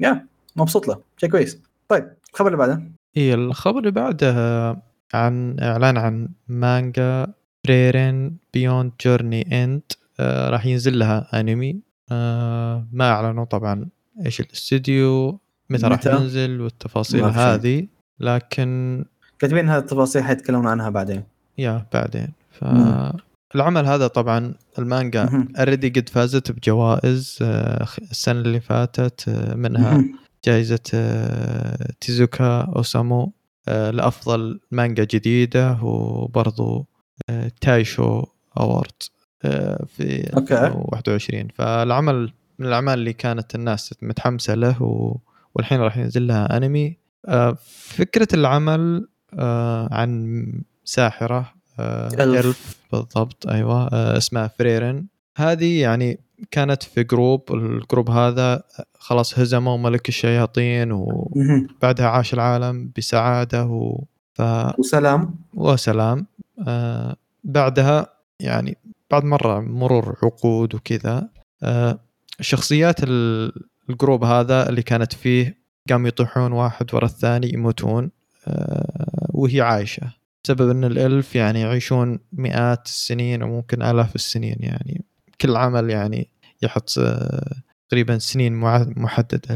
yeah مبسوط له. شيء كويس. طيب الخبر اللي بعده؟ اي الخبر اللي بعده عن إعلان عن مانجا Frieren Beyond Journey's End راح ينزل لها انمي آه ما أعلنوا طبعا إيش الاستديو متى راح؟ ينزل والتفاصيل. هذه. لكن كاتبين هذه التفاصيل حيتكلمون عنها بعدين yeah بعدين مم. فالعمل هذا طبعا المانجا. already قد فازت بجوائز آه، السنة اللي فاتت آه، منها مهم. جائزة آه، تيزوكا أوسامو آه، لأفضل مانجا جديدة وبرضو تايشو آه، في okay. 2021 فالعمل من الأعمال اللي كانت الناس متحمسة له. والحين راح ينزل لها أنمي آه، فكرة العمل عن ساحرة آه، elf. elf بالضبط أيوه آه، اسمها فريرن هذه يعني كانت في group ال group هذا خلاص هزموا ملك الشياطين. وبعدها عاش العالم بسعادة و... ف... وسلام وسلام آه بعدها يعني بعد مرة مرور عقود وكذا آه شخصيات ال- ال group هذا اللي كانت فيه قاموا يطيحون واحد ورا الثاني يموتون آه وهي عايشة. بسبب إن ال elf يعني يعيشون مئات السنين وممكن آلاف السنين يعني. كل عمل يعني يحط آه، تقريبا سنين محددة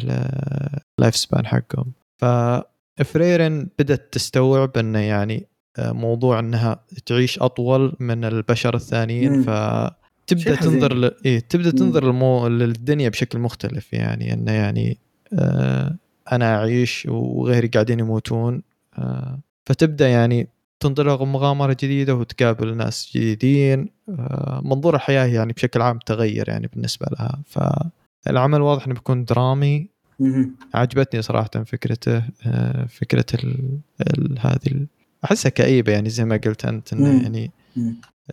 لل life span حقهم. ففريرن بدأت تستوعب انه يعني آه، موضوع إنها تعيش أطول من البشر الثانيين. شيء حزين. تنظر ل... إيه تبدأ. تنظر للمو... للدنيا بشكل مختلف يعني. انه يعني آه أنا أعيش وغيري قاعدين يموتون. آه فتبدأ يعني تنطلق مغامرة جديدة وتقابل ناس جديدين آه منظور الحياة يعني بشكل عام تغير يعني بالنسبة لها فالعمل واضح إنه بيكون درامي. عجبتني صراحة فكرته آه، ال... ال... هذه ال... أحسها كئيبة يعني زي ما قلت أنت إنه مم. يعني.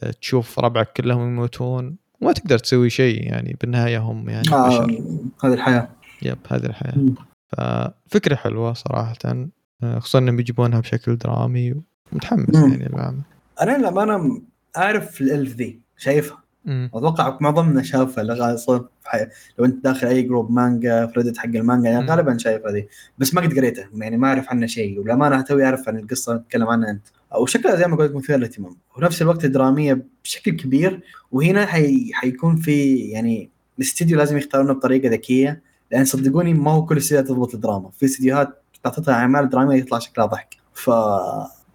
آه، تشوف ربعك كلهم يموتون وما تقدر تسوي شيء يعني بالنهاية هم يعني آه بشر هذه الحياة yep هذه. ففكرة حلوة صراحة آه، خصوصا إنهم بيجيبونها بشكل درامي ومتحمس مم. يعني للعمل. أنا للأمانة أعرف ال elf ذي شايفها. أتوقع معظمنا شافها لغا- صار في حي... لو أنت داخل أي group مانجا في حق المانجا يعني. غالبا شايفها ذي. بس ما قد قريتها يعني ما أعرف عنها شيء. وللأمانة توي أعرف عن القصة نتكلم عنها أنت. وشكلها زي ما قلت مثير للاهتمام ونفس الوقت درامية بشكل كبير. وهنا حي... حيكون في يعني الاستديو لازم يختارونه بطريقة ذكية لأن صدقوني ما هو كل الاستديوهات تضبط الدراما. في استديوهات تعطيها أعمال دراميه يطلع شكلها ضحك. ف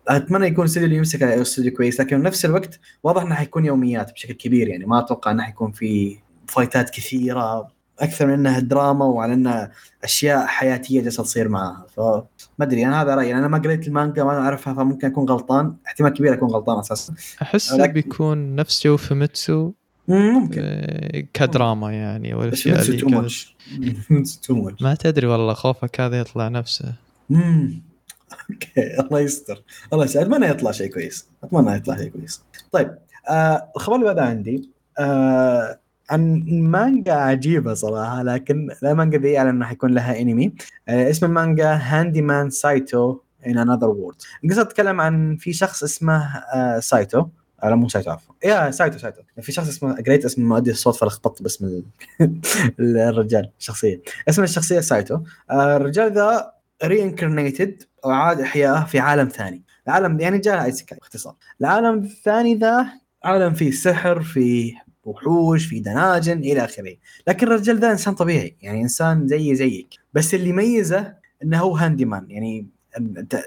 أتمنى يكون الاستديو اللي يمسك استديو كويس لكن في نفس الوقت واضح إنه حيكون يوميات بشكل كبير يعني. ما أتوقع إنه حيكون في فايتات كثيرة أكثر من إنها دراما وعلى إنها أشياء حياتية جالسة تصير معاها فما أدري أنا هذا رأيي. أنا ما قريت المانجا ما أعرفها فممكن أكون غلطان. احتمال كبير أكون غلطان أساسا أحس ولكن- بيكون نفس جو فيميتسو ممكن. آه، كدراما يعني والأشياء نفسه اللي too much ما تدري والله خوفك هذا يطلع نفسه. okay الله يستر. الله يستر اتمنى يطلع شيء كويس. اتمنى يطلع شيء كويس. طيب آه الخبر اللي بعده عندي آه عن مانجا عجيبة صراحة لكن المانجا دي أعلن إنه حيكون لها انمي آه اسم المانجا Handyman Saitou in Another World القصة تتكلم عن في شخص اسمه آه سايتو آه لا مو سايتو عفوا. يا سايتو سايتو في شخص اسمه قريت اسم مؤدي الصوت فلخبطت باسم ال- الرجال الشخصية. اسم الشخصية سايتو آه الرجال ذا reincarnated أو عاد احياءه في عالم ثاني. العالم يعني جاء isekai باختصار. العالم الثاني ذا عالم فيه سحر فيه وحوش في دناجن إلى آخره. لكن الرجال ذا إنسان طبيعي يعني إنسان زي زيك. بس اللي يميزه إنه هو handyman يعني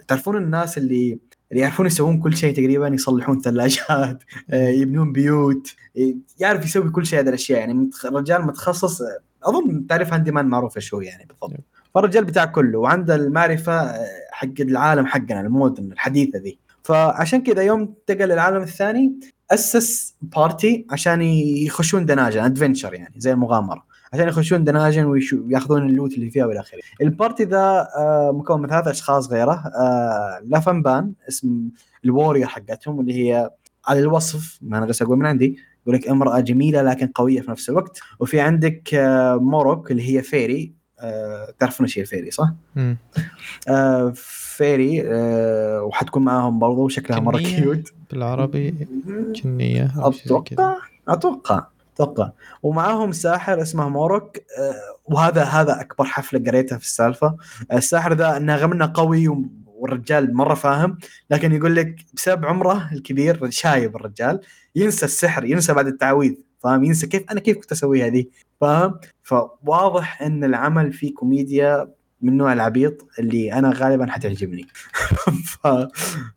تعرفون الناس اللي اللي يعرفون يسوون كل شيء تقريبا يصلحون ثلاجات يبنون بيوت يعرف يسوي كل شيء هذه الأشياء. يعني رجال متخصص أظن تعرف handyman معروفة شو يعني بالضبط. فالرجال بتاع كله وعنده المعرفة آه، حق العالم حقنا ال modern الحديثة ذي. فعشان كذا يوم انتقل للعالم الثاني أسس party عشان يخشون دناجن adventure يعني زي المغامرة. عشان يخشون دناجن وياخذون ال loot اللي فيها والى آخره. ال party ذا آه، مكون من ثلاث أشخاص غيره. آه، لافنبان اسم ال warrior حقتهم اللي هي على الوصف ما أنا جالس أقول من عندي يقول لك امرأة جميلة لكن قوية في نفس الوقت. وفي عندك آه، موروك اللي هي fairy آه، تعرفون إيش هي fairy صح؟ مم. آه، fairy آه، وحتكون معاهم برضو شكلها مرة؟ cute بالعربي كذا. أتوقع أتوقع أتوقع ومعاهم ساحر اسمه موروك آه، وهذا هذا أكبر حفلة قريتها في السالفة الساحر ذا إنه رغم انه قوي و- والرجال مرة فاهم لكن يقول لك بسبب عمره الكبير شايب الرجال ينسى السحر ينسى بعد التعويذ فاهم؟ ينسى كيف أنا كيف كنت اسويها دي فاهم؟ فواضح إن العمل فيه كوميديا من نوع العبيط اللي أنا غالبا حتعجبني. ف...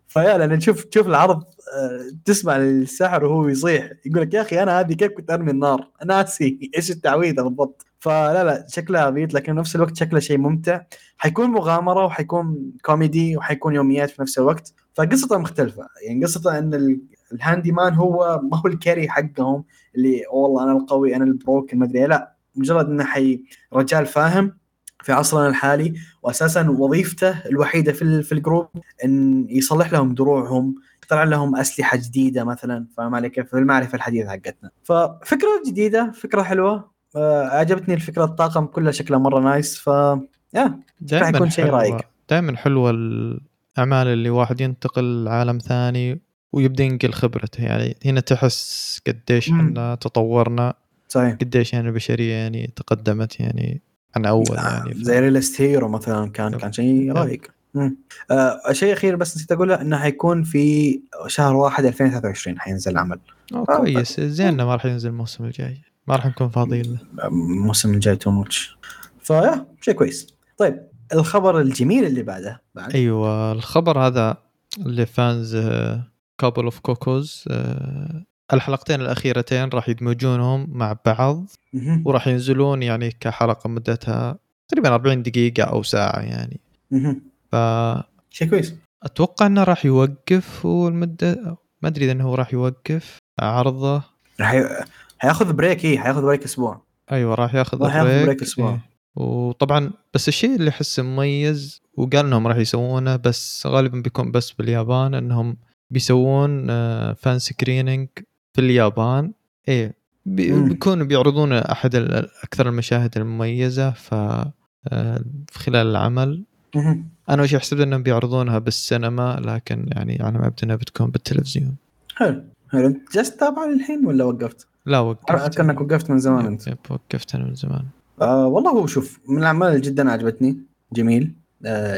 ف yeah لأن تشوف تشوف العرض آه، تسمع الساحر وهو يصيح يقول لك يا أخي أنا هذه كيف كنت أرمي النار؟ ناسي إيش التعويذه بالضبط. فلا لا شكلها عبيط لكن نفس الوقت شكله شيء ممتع. حيكون مغامرة وحيكون كوميدي وحيكون يوميات في نفس الوقت. فقصته مختلفة. يعني قصته إن ال handyman هو ما هو ال carry حقهم اللي والله أنا القوي أنا ال pro ما أدري إيه. لا مجرد إنه حي رجال فاهم في عصرنا الحالي واساسا وظيفته الوحيدة في في ال group إن يصلح لهم دروعهم يخترع لهم أسلحة جديدة مثلا فاهم علي كيف؟ في المعرفة الحديثة حقتنا. ففكرة جديدة فكرة حلوة آه، عجبتني الفكرة الطاقم كله شكله مرة nice ف yeah راح يكون شيء رايق دائما حلوة الأعمال اللي واحد ينتقل لعالم ثاني ويبدأ ينقل خبرته. يعني هنا تحس قديش إحنا تطورنا صحيح. قديش يعني البشرية يعني تقدمت يعني عن أول يعني. ف... زي Realist Hero مثلا كان كان شيء رايق آه شيء أخير بس نسيت أقوله إنه حيكون في شهر واحد 2023 حينزل العمل آه كويس. زين ما راح ينزل الموسم الجاي. ما راح نكون فاضيين له. الموسم الجاي too much ف yeah شيء كويس. طيب الخبر الجميل اللي بعده بعد. أيوه الخبر هذا اللي fans Couple of Cuckoos الحلقتين الأخيرتين راح يدمجونهم مع بعض وراح ينزلون يعني كحلقة مدتها تقريبا 40 دقيقة أو ساعة يعني. ف شيء كويس. أتوقع إنه راح يوقف هو المده ما أدري إذا إنه راح يوقف عرضه. راح ي... حياخذ break اي حياخذ break أسبوع. أيوه راح ياخذ راح ياخذ break أسبوع. إيه. وطبعا بس الشيء اللي أحسه مميز وقال إنهم راح يسوونه بس غالبا بيكون بس باليابان إنهم بيسوون fan آه، screening في اليابان. إيه بيكونوا بيعرضون أحد أكثر المشاهد المميزة ف آه، في خلال العمل. أنا وش حسبت إنهم بيعرضونها بالسينما لكن يعني على ما يبدو انها بتكون بالتلفزيون. حلو. حلو. انت جالس تتابع الحين ولا وقفت؟ لا وقفت. كانك وقفت من زمان أنت. yep وقفت أنا من زمان. آه والله هو شوف من الأعمال اللي جدا عجبتني جميل.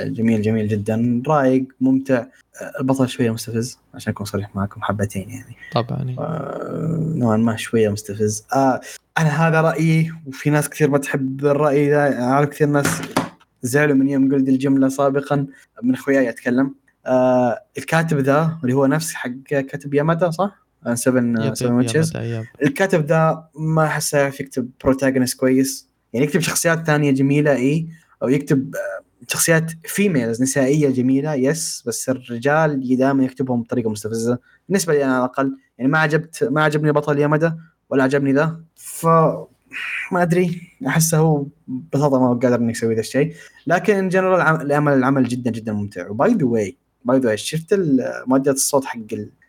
جميل جميل جدا. رايق ممتع. آه البطل شوية مستفز عشان أكون صريح معكم حبتين يعني. طبعا. آه نوعا ما شوية مستفز. آه أنا هذا رأيي وفي ناس كثير ما تحب الرأي ذا. أعرف كثير ناس زعلوا من يوم قلت الجملة سابقا. من اخوياي أتكلم. آه الكاتب ذا اللي هو نفس حق كاتب يامادا صح؟ 7 7 Witches. الكاتب ذا ما أحسه يعرف يكتب protagonist كويس. يعني يكتب شخصيات ثانية جميلة إي أو يكتب آه، شخصيات females نسائية جميلة yes بس الرجال دائما يكتبهم بطريقة مستفزة. بالنسبة لي أنا على الأقل يعني ما عجبت ما عجبني بطل يامادا ولا عجبني ذا ف ما أدري. أحسه هو ببساطة ما قادر إنه يسوي ذا الشيء. لكن in general العمل العمل جدا جدا ممتع. و by the way by the way شفت مؤدية الصوت حق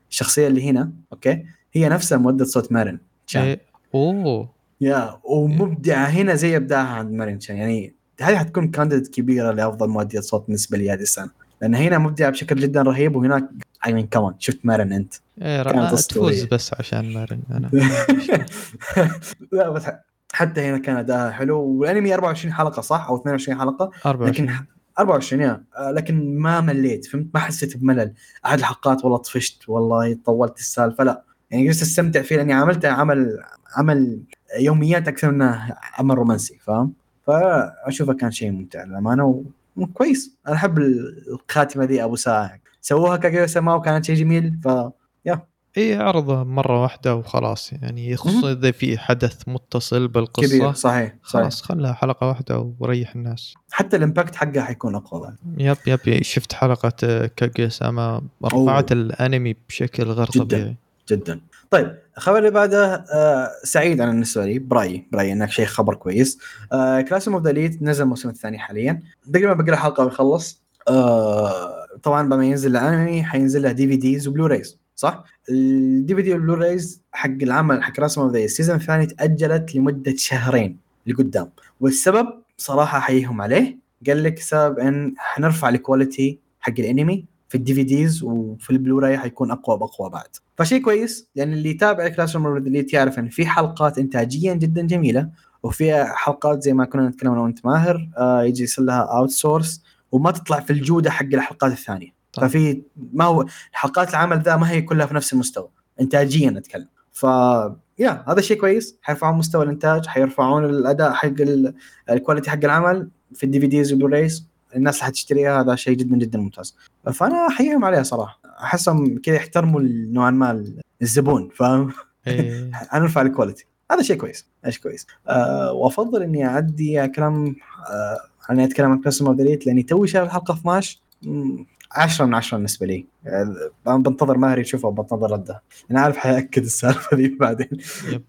الشخصية اللي هنا؟ okay. هي نفسها مؤدية صوت مارن إيه. أوه. يا ومبدعة هنا زي إبداعها عند مارن شان يعني هذه حتكون كانديد كبيرة لأفضل مؤدية صوت بالنسبة لي هذه السنة. لأن هنا مبدعه بشكل جدا رهيب وهناك اي مين كمان شفت مارن أنت؟ إيه كانت تفوز بس عشان مارن أنا. لا بس حتى هنا كان اداءها حلو. والأنمي 24 حلقة صح؟ أو 22 حلقة؟ 24 لكن 24 يا. آه، لكن ما مليت فهمت؟ ما حسيت بملل. أحد الحلقات والله طفشت والله طولت السالفة لا. يعني جلست أستمتع فيه لأني عملته عمل عمل يوميات أكثر منه عمل رومانسي فاهم؟ فأشوفه كان شيء ممتع للأمانة وكويس. أنا أحب الخاتمة ذي أبو ساعة. سووها كاجويا سما وكانت شيء جميل ف yeah. إي عرضه مرة واحدة وخلاص. يعني خصوصا إذا في حدث متصل بالقصة كبير صحيح خلاص خلها حلقة واحدة وريح الناس. حتى ال impact حقها حيكون أقوى بعد. yep yep شفت حلقة كاجويا سما رفعت الأنمي بشكل غير طبيعي. جدا. طيب الخبر اللي بعده آه سعيد أنا بالنسبة لي برأيي برأيي إنك شيء خبر كويس. آه Class of نزل الموسم الثاني حاليا. تقريبا باقي له حلقة ويخلص. آه طبعا بما ينزل الأنمي حينزل له DVDs و Blu-rays صح؟ ال DVD وال Blu-rays حق العمل حق Class of the ال season الثاني تأجلت لمدة شهرين لقدام. والسبب صراحة احييهم عليه. قال لك سبب إن حنرفع ال quality حق الأنمي في ال DVDs وفي البلوراي حيكون أقوى بأقوى بعد. فشيء كويس لأن اللي يتابع Classroom اللي يعرف إن في حلقات انتاجيا جدا جميلة وفي حلقات زي ما كنا نتكلم أنا وأنت ماهر آه يجي يصير لها outsource وما تطلع في الجودة حق الحلقات الثانية. طبعا. ففي ما هو حلقات العمل ذا ما هي كلها في نفس المستوى انتاجيا أتكلم. ف yeah هذا شيء كويس. حيرفعون مستوى الإنتاج حيرفعون الأداء حق ال quality حق العمل في ال DVDs وال Blu-rays الناس اللي حتشتريها هذا شيء جدا جدا ممتاز. فأنا أحييهم عليها صراحة. أحسهم كذا يحترموا نوعا ما الزبون فاهم؟ إيه. نرفع ال quality هذا شيء كويس شيء كويس. أه وأفضل إني أعدي كلام أه اني اتكلم عن Classroom the Elite لأني توي شايف الحلقة 12 10 من 10 بالنسبة لي. أه بنتظر ماهر يشوفه وبنتظر رده. أنا عارف حيأكد السالفة ذي بعدين.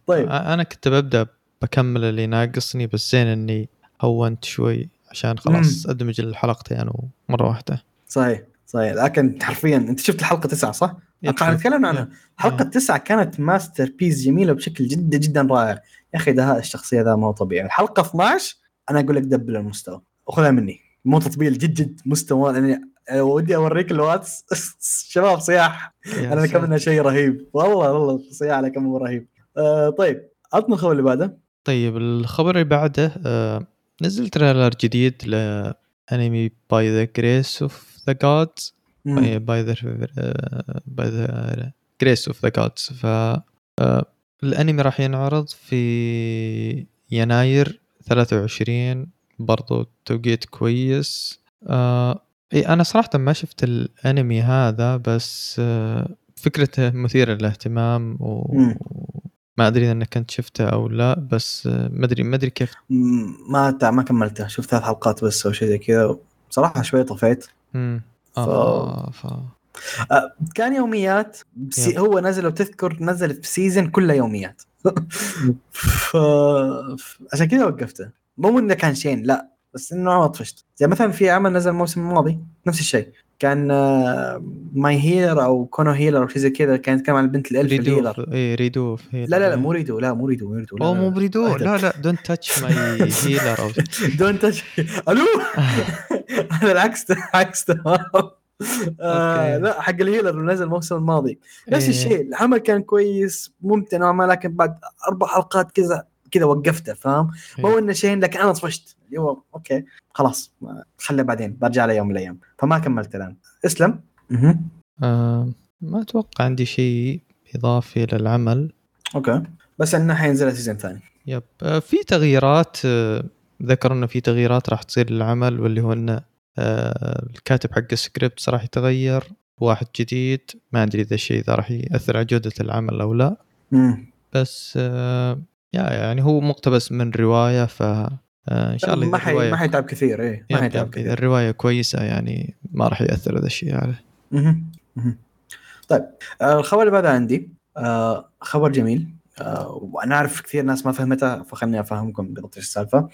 طيب. أنا كنت ببدأ بكمل اللي ناقصني بس زين إني هونت شوي. عشان خلاص أدمج الحلقتين مره واحدة. صحيح صحيح. لكن حرفيا أنت شفت الحلقة تسعة صح؟ أتوقع نتكلم عنها. حلقة تسعة كانت masterpiece جميلة بشكل جدا جدا رائع. يا أخي ده الشخصية ذا ما هو طبيعي. الحلقة 12 أنا أقول لك double المستوى. وخذها مني. مو تطبيل جد جد مستوى. يعني ودي أوريك الواتس. شباب صياح. أنا كم شيء رهيب. والله والله صياح على كم رهيب. آه طيب عطنا الخبر اللي بعده. طيب الخبر اللي بعده آه نزل trailer جديد لانمي By the Grace of the Gods By the By the Grace of the Gods ف آه، الأنمي راح ينعرض في يناير 23 برضو توقيت كويس. آه إي أنا صراحة ما شفت الأنمي هذا بس آه فكرته مثيرة للاهتمام وما أدري إنك كنت شفته أو لا بس ما أدري ما أدري كيف. ما ما كملته شفت ثلاث حلقات بس أو شيء زي كذا. صراحة شوي طفيت. امم آه ف... آه كان يوميات سي هو نزل وتذكر نزل في season كله يوميات. ف... عشان كذا وقفته. مو إنه كان شين لا بس إنه ما طفشت. زي مثلا في عمل نزل الموسم الماضي نفس الشيء. كان my healer أو kono healer أو شيء زي كذا كان يتكلم عن البنت ال elf redo ال healer. اي redo لا لا لا مو redo لا مو redo مو redo لا مو ب redo لا لا don't touch my healer أو don't touch ألو؟ هذا العكس عكس تمام. آه لا حق ال healer اللي نزل الموسم الماضي. نفس إيه. الشيء العمل كان كويس ممتع نوعا ما لكن بعد أربع حلقات كذا كذا وقفته فاهم؟ مو إيه. إنه شيء لكن أنا طفشت. اللي هو okay خلاص. خله بعدين برجع له يوم من الأيام. فما كملت الآن. إسلم؟ آه ما أتوقع عندي شيء إضافي للعمل okay. بس إنه حينزل season ثاني. yep. آه في تغييرات آه ذكر إنه في تغييرات راح تصير للعمل واللي هو إنه آه الكاتب حق السكريبت راح يتغير واحد جديد. ما أدري إذا الشيء ذا راح يأثر على جودة العمل أو لا. مم. بس آه يعني هو مقتبس من رواية ف آه، إن شاء الله ما حي ما حيتعب كثير إيه ما حيتعب كثير. الرواية كويسة يعني ما راح يأثر هذا الشيء عليه. طيب آه، الخبر اللي بعده عندي آه، خبر جميل وأنا أعرف كثير ناس ما فهمتها فخلني أفهمكم بالضبط إيش السالفه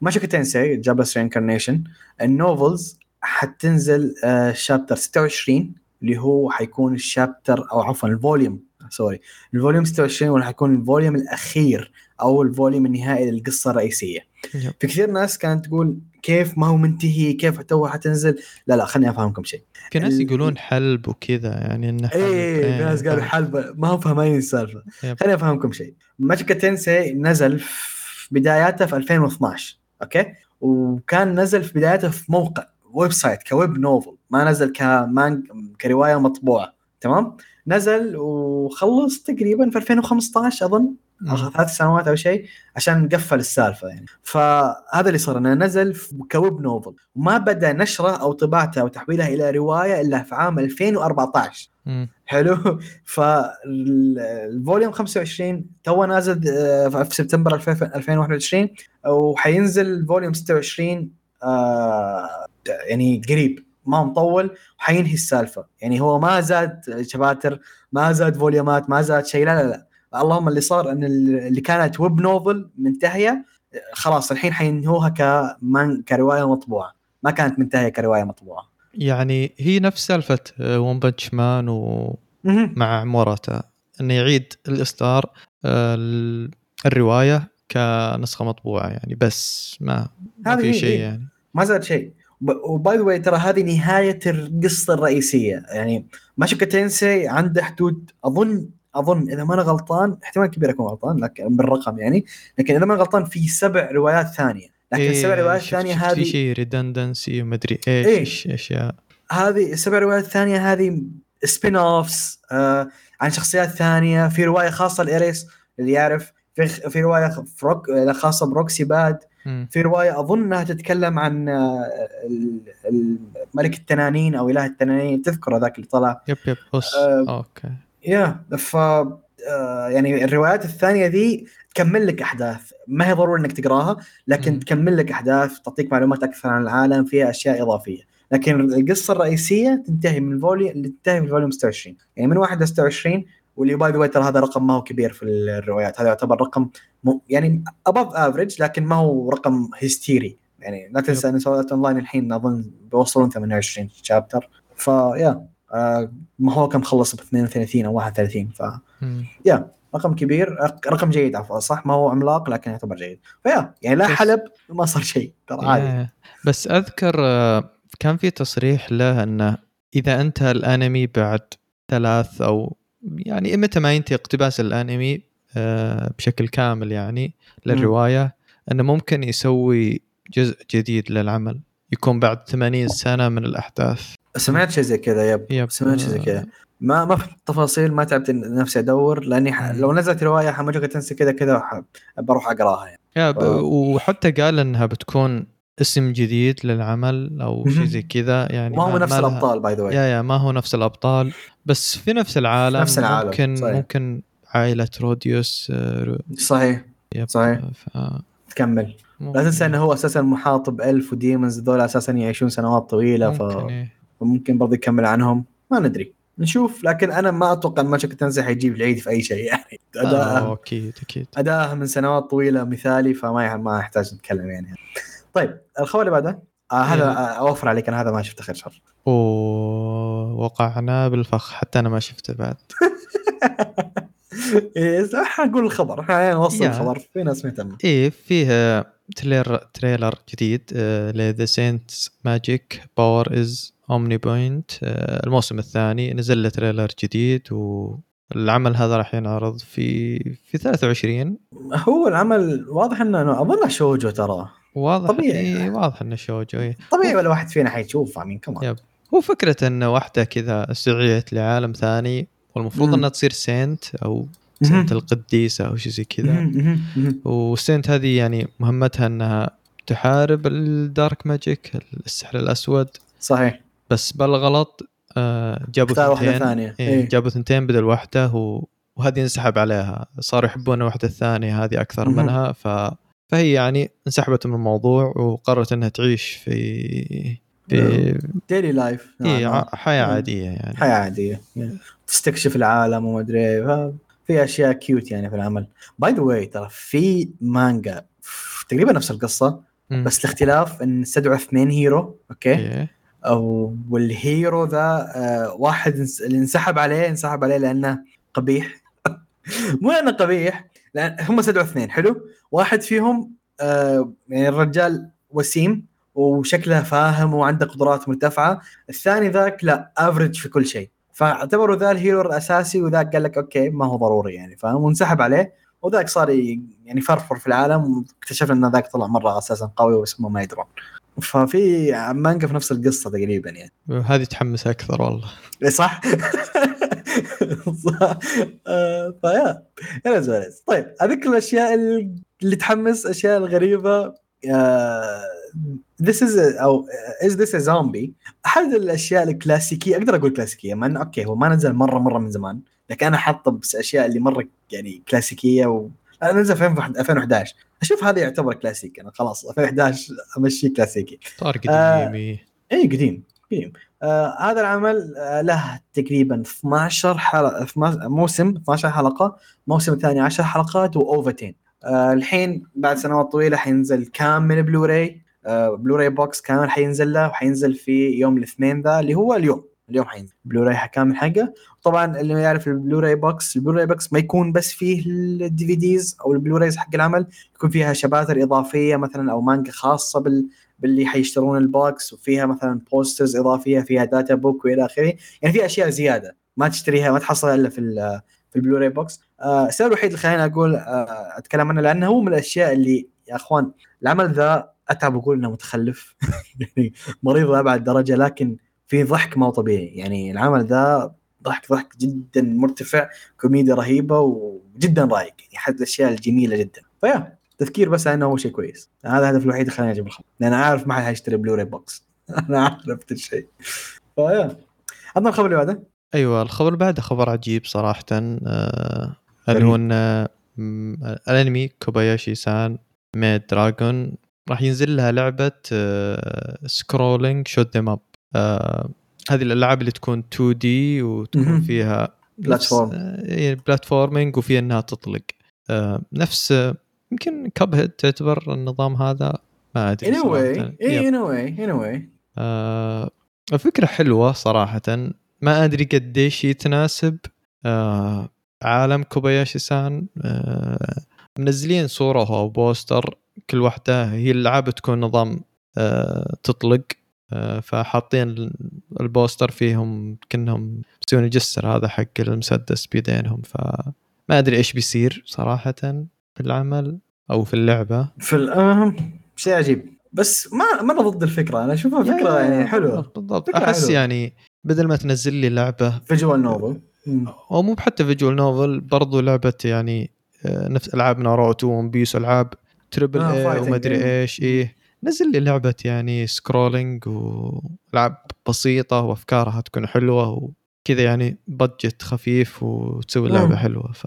موشوكو تنسي Jobless Reincarnation ال novels حتنزل chapter 26 اللي هو حيكون ال chapter أو عفوا ال volume sorry. ال volume 26 وراح يكون ال volume الأخير أو ال volume النهائي للقصة الرئيسية. في كثير ناس كانت تقول كيف ما هو منتهي كيف تو حتنزل؟ لا لا خليني أفهمكم شيء. في ناس يقولون حلب وكذا يعني انه حلب إيه في ناس قالوا حلب ما هم فاهمين السالفة. خليني أفهمكم شيء. موشوكو تنسي نزل في بداياته في 2012 okay؟ وكان نزل في بداياته في موقع website ك web novel ما نزل كمان كرواية مطبوعة تمام؟ نزل وخلص تقريبا في 2015 أظن. ثلاث سنوات أو شيء عشان قفل السالفة يعني. فهذا اللي صار إنه نزل ك web novel. وما بدأ نشره أو طباعته أو تحويلها إلى رواية إلا في عام 2014 مم. حلو؟ فال volume 25 تو نازل آه، في سبتمبر 2021 وحينزل ال volume 26 آه يعني قريب. ما مطول وحينهي السالفة. يعني هو ما زاد شباتر ما زاد فوليومات ما زاد شيء لا لا لا. اللهم اللي صار إن اللي كانت web novel منتهية خلاص الحين حينهوها كمان كرواية مطبوعة. ما كانت منتهية كرواية مطبوعة. يعني هي نفس سالفة One Punch Man ومع موراتا. إنه يعيد الإصدار آه، الرواية كنسخة مطبوعة يعني بس ما ما في شيء يعني. ما زاد شيء و by the way ترى هذه نهاية القصة الرئيسية. يعني موشوكو تنسي عنده حدود. اظن أظن إذا ما أنا غلطان احتمال كبير أكون غلطان لكن بالرقم يعني. لكن إذا ما أنا غلطان في سبع روايات ثانية. لكن إيه السبع روايات الثانية هذه في شيء redundancy ومدري إيش إيه. اشياء هذه السبع روايات الثانية هذه spin-offs آه عن شخصيات ثانية. في رواية خاصة لاريس اللي يعرف في في رواية فروك خاصة بروكسي باد. في رواية أظن إنها تتكلم عن آه، ملك التنانين أو إله التنانين تذكر هذاك اللي طلع. يب يب بص آه أوكي. يا ف آه يعني الروايات الثانية ذي تكمل لك أحداث. ما هي ضروري إنك تقراها لكن م. تكمل لك أحداث تعطيك معلومات أكثر عن العالم فيها أشياء إضافية. لكن القصة الرئيسية تنتهي من ال volume تنتهي من ال volume 26 يعني من 1 ل 26 واللي by the ترى هذا رقم ما هو كبير في الروايات. هذا يعتبر رقم م... يعني above average لكن ما هو رقم هستيري يعني لا تنسى إن Sword Art Online الحين أظن بيوصلون 28 chapter ف yeah آه ما هو كان مخلص ب 32 أو 31 ف. yeah رقم كبير. رق- رقم جيد عفوا صح؟ ما هو عملاق لكن يعتبر جيد. ف yeah يعني لا حلب ما صار شيء ترى عادي. بس أذكر آه، كان في تصريح له إنه إذا انتهى الأنمي بعد ثلاث أو يعني متى ما ينتهي اقتباس الأنمي آه، بشكل كامل يعني للرواية أنه ممكن يسوي جزء جديد للعمل يكون بعد 80 سنة من الأحداث. سمعت شيء زي كذا يب. يب. سمعت شيء زي كذا. ما ما في تفاصيل ما تعبت نفسي أدور لأني ح... لو نزلت رواية حمجوكا تنسى كذا كذا بروح أقراها يعني. آه. وحتى قال إنها بتكون اسم جديد للعمل أو شيء. زي كذا يعني ما هو نفس الأبطال by the yeah way yeah ما هو نفس الأبطال بس في نفس العالم نفس العالم، ممكن صحيح. ممكن عائلة روديوس آه، رو- صحيح yep صحيح. ف... تكمل لا تنسى إنه هو أساسا محاط ب elf و demons ذول أساسا يعيشون سنوات طويلة ف... ممكن إيه. فممكن برضه يكمل عنهم ما ندري نشوف لكن أنا ما أتوقع إن موشوكو تنسي حيجيب العيد في أي شيء يعني آه، اداءه أكيد أكيد أداءه من سنوات طويلة مثالي فما ما يحتاج نتكلم يعني طيب الخبر اللي بعده آه هذا. آه أوفر عليك أنا هذا ما شفته خير شر ووقعنا بالفخ حتى أنا ما شفته بعد إيه حنقول الخبر إحنا نوصل yeah. الخبر في ناس مهتمه إيه فيه trailer trailer جديد ل The Saint's Magic Power is Omnipotent الموسم الثاني نزل له trailer جديد والعمل هذا راح ينعرض في في 23 هو العمل واضح إنه اظنه شوجو ترى واضح طبيعي. إيه واضح إنه شوجو إيه. طبيعي ولا واحد فينا حيشوف مين كمان yep. هو فكرة إن واحدة كذا سعيت لعالم ثاني والمفروض مم. إنها تصير saint أو saint القديسة أو شيء زي كذا. وال saint هذه يعني مهمتها إنها تحارب ال dark magic السحر الأسود صحيح بس بالغلط آه، جابوا اختار واحدة ثنتين ثانية إيه إيه. جابوا ثنتين بدل واحدة و... وهذه انسحب عليها صاروا يحبون الواحدة الثانية هذه أكثر. منها ف... فهي يعني انسحبت من الموضوع وقررت إنها تعيش في في daily life ع- حياة نعم. عادية يعني حياة عادية تستكشف العالم وما أدري إيه. في أشياء cute يعني في العمل by the way ترى في مانجا تقريبا نفس القصة. بس الاختلاف إن استدعوا اثنين hero okay إيه. وال hero ذا آه واحد اللي انسحب عليه انسحب عليه لأنه قبيح. مو لأنه قبيح لأن هم استدعوا اثنين حلو؟ واحد فيهم آه يعني الرجال وسيم وشكله فاهم وعنده قدرات مرتفعة الثاني ذاك لا average في كل شيء. فاعتبروا ذا ال hero الأساسي وذاك قال لك okay ما هو ضروري يعني فاهم؟ وانسحب عليه وذاك صار يعني فرفر في العالم واكتشفنا إن ذاك طلع مرة أساسا قوي واسمه ما يدرون ففي مانجا في نفس القصة تقريبا يعني. هذه تحمس أكثر والله. إيه صح؟ صح. آه، ف yeah. يا زولز طيب هذيك الأشياء اللي تحمس أشياء الغريبة this is أو is this zombie أحد الأشياء الكلاسيكية أقدر أقول كلاسيكية مع انه okay هو ما نزل مرة مرة من زمان لكن أنا حاطه بس أشياء اللي مرة يعني كلاسيكية و أنا نزل في 2011 أشوف هذا يعتبر كلاسيك أنا خلاص 2011 امشيه كلاسيكي. صار آه. قديم إي. قديم قديم. آه هذا العمل آه له تقريبا 12 حلقة 12 موسم 12 حلقة. الموسم الثاني 10 حلقات واوفتين آه الحين بعد سنوات طويلة حينزل كامل بلوراي آه Blu-ray box كامل حينزل له وحينزل في يوم الاثنين ذا اللي هو اليوم. اليوم حينزل. بلوراي كامل حقه. طبعا اللي ما يعرف ال Blu-ray box ال Blu-ray box ما يكون بس فيه ال DVDs أو ال Blu-rays حق العمل يكون فيها شباتر إضافية مثلا أو مانجا خاصة بال باللي حيشترون ال box وفيها مثلا posters إضافية فيها data book وإلى آخره. يعني في أشياء زيادة ما تشتريها ما تحصلها إلا في في ال Blu-ray box آه، السبب الوحيد اللي خليني أقول آه، أتكلم عنه لأنه هو من الأشياء اللي يا أخوان العمل ذا أتعب أقول إنه متخلف. يعني مريض لأبعد درجة لكن في ضحك ما هو طبيعي. يعني العمل ذا ضحك ضحك جدا مرتفع كوميديا رهيبة وجدا رايق. يعني احد الأشياء الجميلة جدا. ف yeah تذكير بس أنه هو شيء كويس. هذا الهدف الوحيد اللي خلاني أجيب الخبر لأن عارف ما حد حيشتري Blu-ray box أنا عرفت الشيء ف yeah. عندنا الخبر اللي بعده. أيوه الخبر اللي بعده خبر عجيب صراحة. آه اللي. هو إن م، الأنمي كوباياشي سان Maid Dragon راح ينزل لها لعبة scrolling shoot them up هذه الألعاب اللي تكون 2D وتكون. فيها platform. platforming وفيها إنها تطلق. آه، نفس آه، يمكن Cuphead تعتبر النظام هذا؟ ما أدري in a way. إيه in a way in a way. آه الفكرة حلوة صراحة. ما أدري قديش يتناسب. آه عالم كوباياشي سان آه منزلين صورة أو بوستر كل واحدة هي الألعاب تكون نظام آه تطلق. آه فحاطين البوستر فيهم كأنهم يسوون الجسر هذا حق المسدس بيدينهم. فما أدري إيش بيصير صراحة في العمل أو في اللعبة. في شيء عجيب. بس ما ما أنا ضد الفكرة أنا أشوفها فكرة يعني حلوة. بالضبط. فكرة أحس حلوة. يعني بدل ما تنزل لي لعبة visual novel أو مو بحتى visual novel برضو لعبة يعني آه، نفس ألعاب ناروتو ون بيس ألعاب تربل آه، اي وما أدري. إيش. إيه. نزل لي لعبة يعني scrolling والعاب بسيطة وأفكارها تكون حلوة وكذا يعني budget خفيف وتسوي لعبة مم. حلوة ف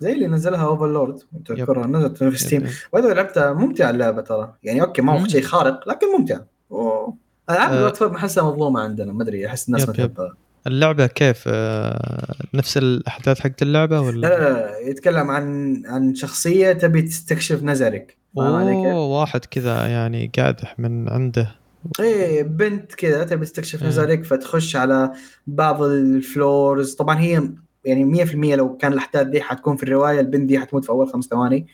زي اللي نزلها Overlord تذكرها نزلت في Steam وهذا لعبتها ممتعة اللعبة ترى. يعني okay ما هو. شيء خارق لكن ممتع و... ألعاب آه. ال Overlord احسها مظلومة عندنا. ما أدري أحس الناس ما. تحبها. اللعبة كيف؟ آه، نفس الأحداث حقت اللعبة ولا؟ لا لا لا. يتكلم عن عن شخصية تبي تستكشف نزلك فاهم علي كيف؟ أوه واحد كذا يعني قادح من عنده. إيه بنت كذا تبي تستكشف إيه. نزلك فتخش على بعض ال floors. طبعا هي يعني 100% لو كان الأحداث دي حتكون في الرواية البنت دي حتموت في أول خمس ثواني.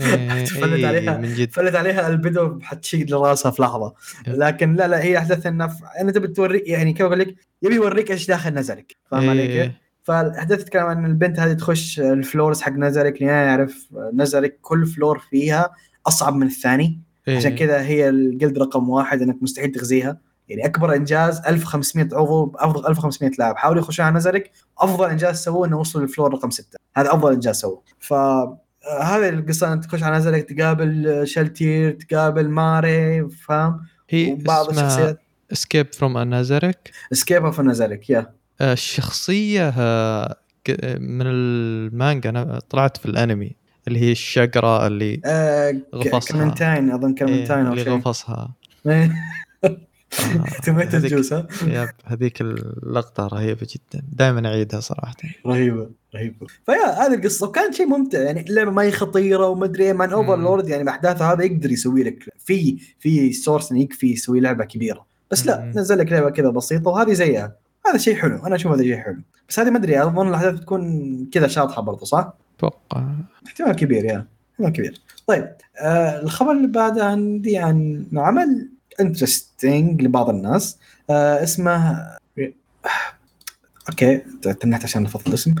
إيه، تفلت إيه، عليها. فلت عليها ألبيدو حتشيل راسها في لحظة. لكن لا لا هي أحداث إنها ف- أنا تبي توريك يعني كيف أقول لك؟ يبي يوريك إيش داخل نزلك فاهم علي كيف؟ فالأحداث تتكلم عن البنت هذه تخش ال floors حق نزلك لين يعرف نزلك كل floor فيها أصعب من الثاني. إيه. عشان كذا هي ال guild رقم واحد إنك مستحيل تغزيها. يعني أكبر إنجاز 1500 عضو أفضل 1500 لاعب. حاولوا يخشون على نزلك أفضل إنجاز سووه إنه وصلوا لل floor رقم 6 هذا أفضل إنجاز سووه. ف آه، هذه القصة إنك تخش على نزلك تقابل شلتير تقابل ماري فاهم؟ هي وبعض اسمها الشخصيات. escape from Nazarick escape of نزلك يا الشخصية آه، ك- من المانجا أنا طلعت في الأنمي اللي هي الشقرة اللي آه غفصها. كلمنتاين أظن إيه، كلمنتاين اللي غفصها. إيه. آه، tomato هذيك- juice ها yep هذيك اللقطة رهيبة جدا. دائما أعيدها صراحة. رهيبة رهيبة. ف yeah هذه القصة. وكانت شيء ممتع يعني اللعبة ما هي خطيرة وما أدري إيه، مع Overlord يعني باحداثه هذا يقدر يسوي لك في في source يكفي يسوي لعبة كبيرة. بس لا. نزل لك لعبة كذا بسيطة وهذه زيها. هذا شيء حلو أنا أشوف هذا شيء حلو. بس هذه ما أدري أظن الأحداث بتكون كذا شاطحة برضه صح؟ أتوقع. احتمال كبير yeah. احتمال كبير. طيب آه الخبر اللي بعده عندي عن عمل interesting لبعض الناس آه اسمه okay تنحت عشان نفضل الاسم.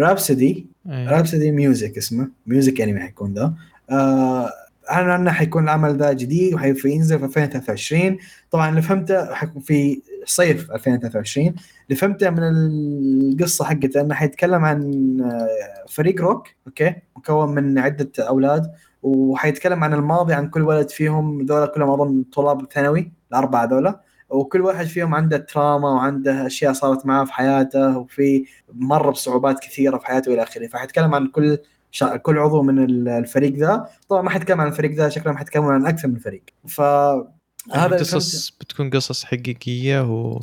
Rhapsody إيه. Rhapsody music اسمه. music انمي حيكون ذا. آه اعلنوا عنه حيكون العمل ذا جديد وحينزل في 2023 طبعا اللي فهمته حيكون في صيف 2023 اللي فهمته من القصة حقته إنه حيتكلم عن آه، فريق rock okay؟ مكون من عدة أولاد وحيتكلم عن الماضي عن كل ولد فيهم ذولا كلهم أظن طلاب ثانوي الأربعة ذولا. وكل واحد فيهم عنده trauma وعنده أشياء صارت معاه في حياته وفي مر بصعوبات كثيرة في حياته إلى آخره. فحيتكلم عن كل شا... كل عضو من ال- الفريق ذا. طبعا ما حيتكلم عن الفريق ذا شكله ما حيتكلم عن أكثر من فريق. ف هذا قصص بتكون قصص حقيقية و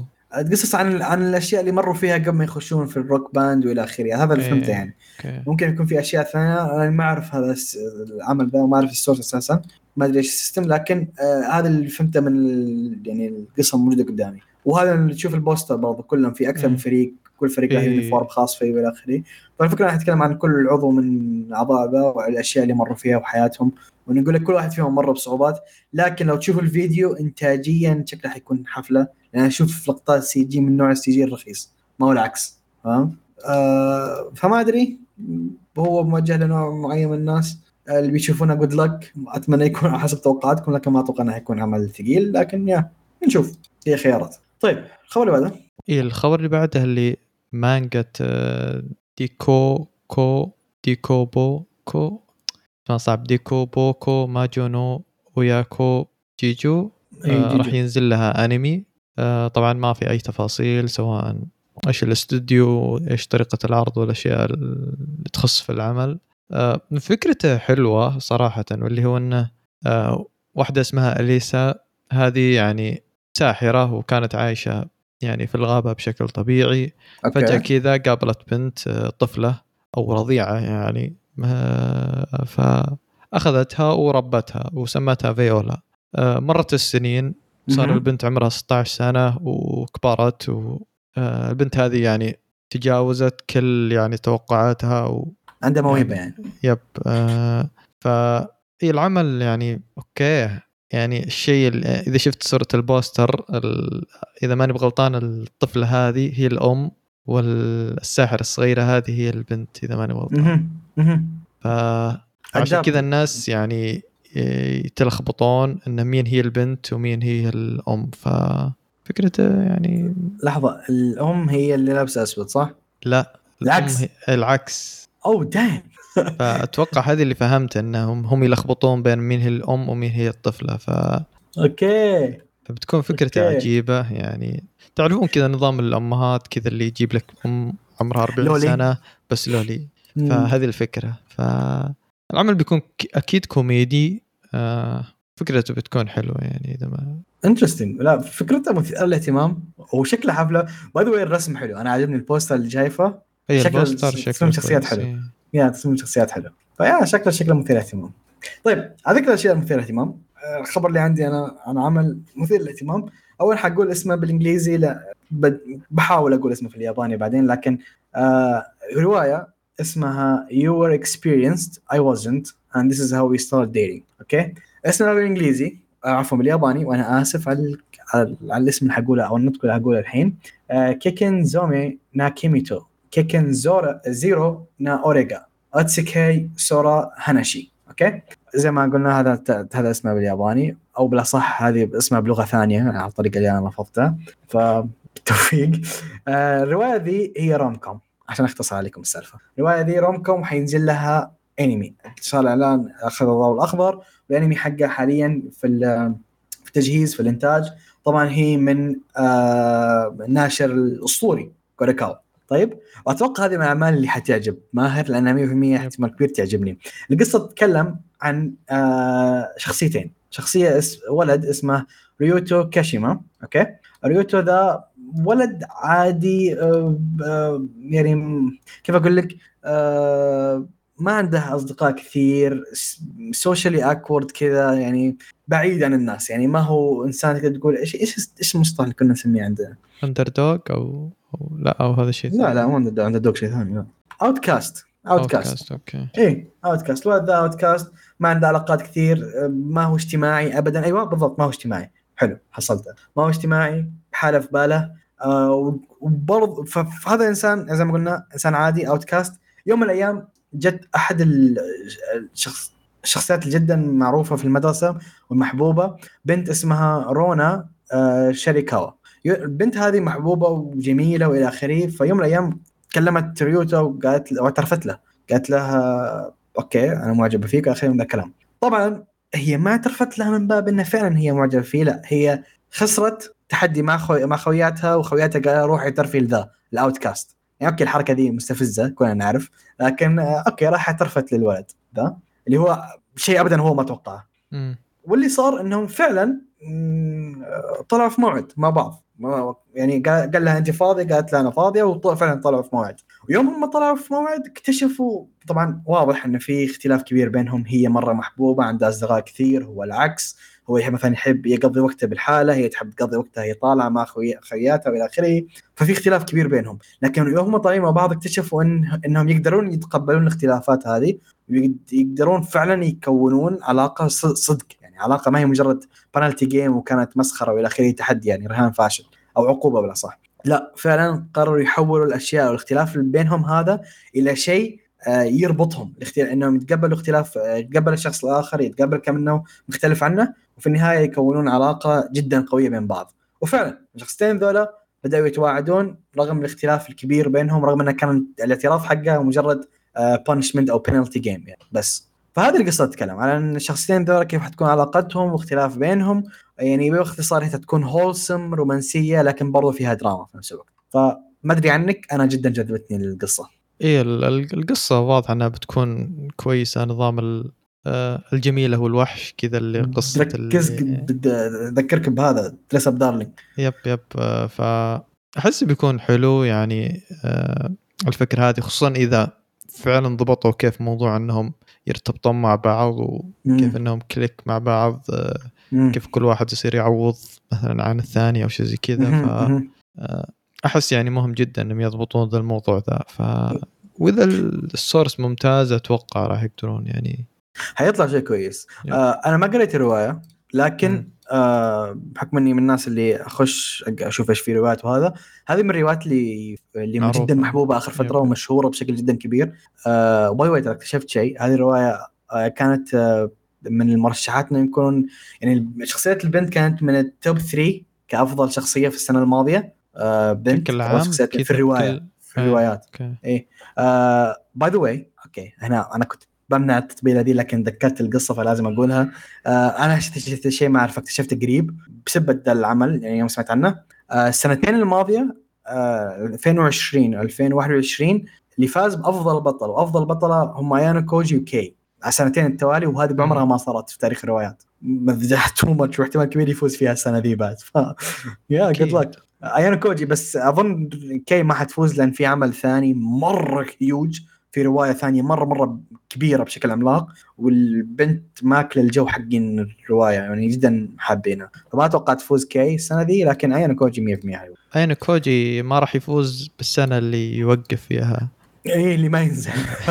قصص عن عن الأشياء اللي مروا فيها قبل ما يخشون في ال rock band والى آخره. هذا اللي إيه. فهمته يعني. okay. ممكن يكون في أشياء ثانية. أنا ما أعرف هذا العمل ذا وما أعرف ال source أساسا. ما أدري إيش ال system لكن آه هذا اللي فهمته من ال- يعني القصة الموجوده قدامي. وهذا اللي تشوف ال poster برضه كلهم في أكثر من مم. فريق. كل فريق له إيه. uniform خاص فيه والى آخره. فالفكرة راح نتكلم عن كل عضو من اعضاء ذا والاشياء اللي مروا فيها وحياتهم ونقول لك كل واحد فيهم مر بصعوبات. لكن لو تشوفوا الفيديو انتاجيا شكله حيكون حفلة لأن أشوف لقطات سي جي من نوع السي جي الرخيص ما هو العكس فاهم؟ آه فما أدري. هو موجه لنوع معين من الناس آه، اللي بيشوفونه good luck أتمنى يكون على حسب توقعاتكم لكن ما أتوقع إنه حيكون عمل ثقيل. لكن يا نشوف. هي خيارات. طيب الخبر اللي بعده؟ إيه الخبر اللي بعده اللي مانجا ديكو كو ديكو بو كو صعب ديكو بوكو ماجو نو وياكو جيجو آه. راح ينزل لها انمي آه طبعا ما في اي تفاصيل سواء إيش الاستوديو إيش طريقه العرض والاشياء اللي تخص في العمل آه فكرته حلوة صراحة واللي هو انه آه واحدة اسمها اليسا هذه يعني ساحره وكانت عايشه يعني في الغابة بشكل طبيعي. فجأة كذا قابلت بنت آه، طفلة أو رضيعة يعني آه، ف اخذتها وربتها وسمتها فيولا. آه، مرت السنين صار. البنت عمرها 16 سنة وكبرت والبنت هذه يعني تجاوزت كل يعني توقعاتها و عنده موهبة يعني yep آه ف العمل يعني okay. يعني الشيء إذا شفت صورة ال poster ال... إذا ماني بغلطان الطفلة هذه هي الأم والساحرة الصغيرة هذه هي البنت إذا ماني. مهم. فعشان عجاب. كذا الناس يعني يتلخبطون إن مين هي البنت ومين هي الأم ففكرته يعني لحظة الأم هي اللي لابسة أسود صح؟ لا العكس. العكس أوه دايم فاتوقع هذه اللي فهمت إنهم هم يلخبطون بين مين هي الأم ومين هي الطفلة ف أوكي فبتكون فكرته okay. عجيبة يعني تعرفون كذا نظام الأمهات كذا اللي يجيب لك أم عمرها 40 loli. سنة بس loli. فهذه الفكرة فالعمل بيكون أكيد كوميدي آه فكرته بتكون حلوة يعني إذا ما interesting لا فكرته مثيرة للاهتمام وشكله حفله by the الرسم حلو أنا عجبني ال poster اللي شايفه هي شكل- ال poster شكله شخصيات حلو. يا تصميم الشخصيات حلو فيا شكله شكله مثير للاهتمام طيب هذيك الأشياء المثيره للاهتمام آه، الخبر اللي عندي أنا عن عمل مثير للاهتمام. اول حقول اسمه بالإنجليزي لا بحاول أقول اسمه في الياباني بعدين لكن آه رواية اسمها You were experienced I wasn't and this is how we started dating okay اسمها بالإنجليزي آه، عفوا بالياباني وأنا آسف على على, على الاسم اللي حقوله أو النطق اللي حقوله الحين. آه، كيكن زومي نا كيميتو كيكن زورا زيرو نا اوريجا أتسكي سورا هاناشي okay؟ زي ما قلنا هذا هذا اسمه بالياباني. أو بالأصح هذه اسمها بلغة ثانية على الطريقة اللي أنا لفظتها فبالتوفيق آه، الرواية ذي هي rom-com عشان أختصر عليكم السالفة. الرواية ذي rom-com حينزل لها أنمي. صار الاعلان أخذ الضوء الأخضر. والانمي حقه حاليا في في التجهيز في الإنتاج. طبعا هي من آه الناشر الأسطوري كوريكاوا. طيب؟ وأتوقع هذه من الأعمال اللي حتعجب ماهر لأنها 100% احتمال كبير تعجبني. القصة تتكلم عن آه شخصيتين. شخصية اس ولد اسمه ريوتو كاشيما okay؟ ريوتو ذا ولد عادي آه آه يعني كيف أقول لك؟ آه ما عنده أصدقاء كثير socially awkward كذا يعني بعيد عن الناس. يعني ما هو إنسان تقدر تقول إيش إيش إيش المصطلح اللي كنا نسميه عندنا؟ underdog أو أو لا أو هذا الشيء لا لا مو underdog شيء ثاني لا. outcast outcast outcast okay. إيه outcast الولد ذا outcast ما عنده علاقات كثير ما هو اجتماعي ابدا. أيوه بالضبط ما هو اجتماعي. حلو حصلته. ما هو اجتماعي حاله في باله. آه وبرضه فهذا إنسان زي ما قلنا إنسان عادي outcast يوم من الأيام جت أحد ال- الشخص الشخصيات جدا معروفة في المدرسة والمحبوبة بنت اسمها رونا آه شاريكاوا يو- البنت هذه محبوبة وجميلة وإلى آخره فيوم من الأيام كلمت ريوتا وقالت واعترفت له. قالت لها okay أنا معجبة فيك إلى آخره من ذا الكلام. طبعا هي ما اعترفت لها من باب إنها فعلا هي معجبة فيه لا هي خسرت تحدي مع خو... مع خوياتها وخوياتها قالوا روح اعترفي لذا ال outcast يعني okay الحركة دي مستفزة كنا نعرف لكن okay راح اعترفت للولد ذا اللي هو شيء ابدا هو ما توقعه. واللي صار إنهم فعلا طلعوا في موعد مع بعض. ما- يعني قال لها أنت فاضية؟ قالت له أنا فاضية. وفعلا طلعوا في موعد. ويوم هم طلعوا في موعد اكتشفوا طبعا واضح إنه في اختلاف كبير بينهم. هي مرة محبوبة عندها أصدقاء كثير هو العكس. هو يحب مثلا يحب يقضي وقته بالحالة هي تحب تقضي وقتها هي طالعة مع خوي- خوياتها وإلى آخره. ففي اختلاف كبير بينهم. لكن يوم هم طالعين مع بعض اكتشفوا ان إنهم يقدرون يتقبلون الاختلافات هذه ويقد- يقدرون فعلا يكونون علاقة صدق. يعني علاقة ما هي مجرد بنالتي جيم وكانت مسخرة وإلى آخره تحدي يعني رهان فاشل أو عقوبة بلا صح. لا فعلا قرروا يحولوا الأشياء والاختلاف بينهم هذا إلى شيء آه، يربطهم. إنهم يتقبلوا اختلاف آه، يتقبل الشخص الآخر يتقبل كم إنه مختلف عنه وفي النهاية يكونون علاقة جدا قوية بين بعض. وفعلا الشخصين ذولا بدأوا يتواعدون رغم الاختلاف الكبير بينهم رغم إنه كان الاعتراف حقه مجرد punishment أو penalty game يعني. بس. فهذه القصة تتكلم على ان الشخصيتين ذولا كيف حتكون علاقتهم واختلاف بينهم. يعني باختصار هي تكون wholesome رومانسية لكن برضو فيها دراما في نفس الوقت. فما أدري عنك أنا جدا جذبتني القصة. ال- ال- القصة واضحة إنها بتكون كويسة نظام آه، الجميله والوحش كذا اللي قصة بد- أذكرك بهذا Dress-Up Darling yep yep آه، فاحس بيكون حلو يعني آه، الفكرة هذه خصوصا إذا فعلا ضبطوا كيف موضوع إنهم يرتبطون مع بعض وكيف إنهم click مع بعض. كيف كل واحد يصير يعوض مثلا عن الثاني أو شيء زي كذا ف. آه، أحس يعني مهم جدا إنهم يضبطون ذا الموضوع ذا ف وإذا ال source ممتاز أتوقع راح يقدرون يعني حيطلع شيء كويس. آه أنا ما قريت الرواية لكن مم. آه بحكم إني من الناس اللي أخش أشوف إيش في روايات وهذا. هذه من الروايات اللي اللي معروفة. جدا محبوبة آخر. فترة ومشهورة بشكل جدا كبير. آه by way ترى اكتشفت شيء. هذه الرواية آه كانت آه من المرشحات إنه يكون يعني شخصية البنت كانت من ال top 3 كأفضل شخصية في السنة الماضية. بنت بشكل أفضل عام في الرواية كل- في الروايات. okay. by the way okay هنا أنا كنت بمنع التطبيله دي لكن ذكرت القصة فلازم أقولها. آه أنا اكتشفت شيء ما اعرف اكتشفته قريب بسبب العمل يعني يوم سمعت عنه. آه السنتين الماضية آه 2020 و 2021 اللي فاز بأفضل بطل وأفضل بطلة هم ايانا كوجي وكي. على سنتين التوالي وهذه بعمرها ما صارت في تاريخ الروايات. too much واحتمال كبير يفوز فيها السنة ذي بعد. ف yeah good. luck ايانا كوجي بس أظن كي ما حتفوز لأن في عمل ثاني مرة هيوج في رواية ثانية مرة مرة كبيرة بشكل عملاق والبنت ماكلة الجو حقين الرواية يعني جدا حابينها. فما أتوقع تفوز كي السنة ذي لكن أيانا كوجي 100% حيفوز. اين كوجي ما راح يفوز بالسنة اللي يوقف فيها. إيه اللي ما ينزل.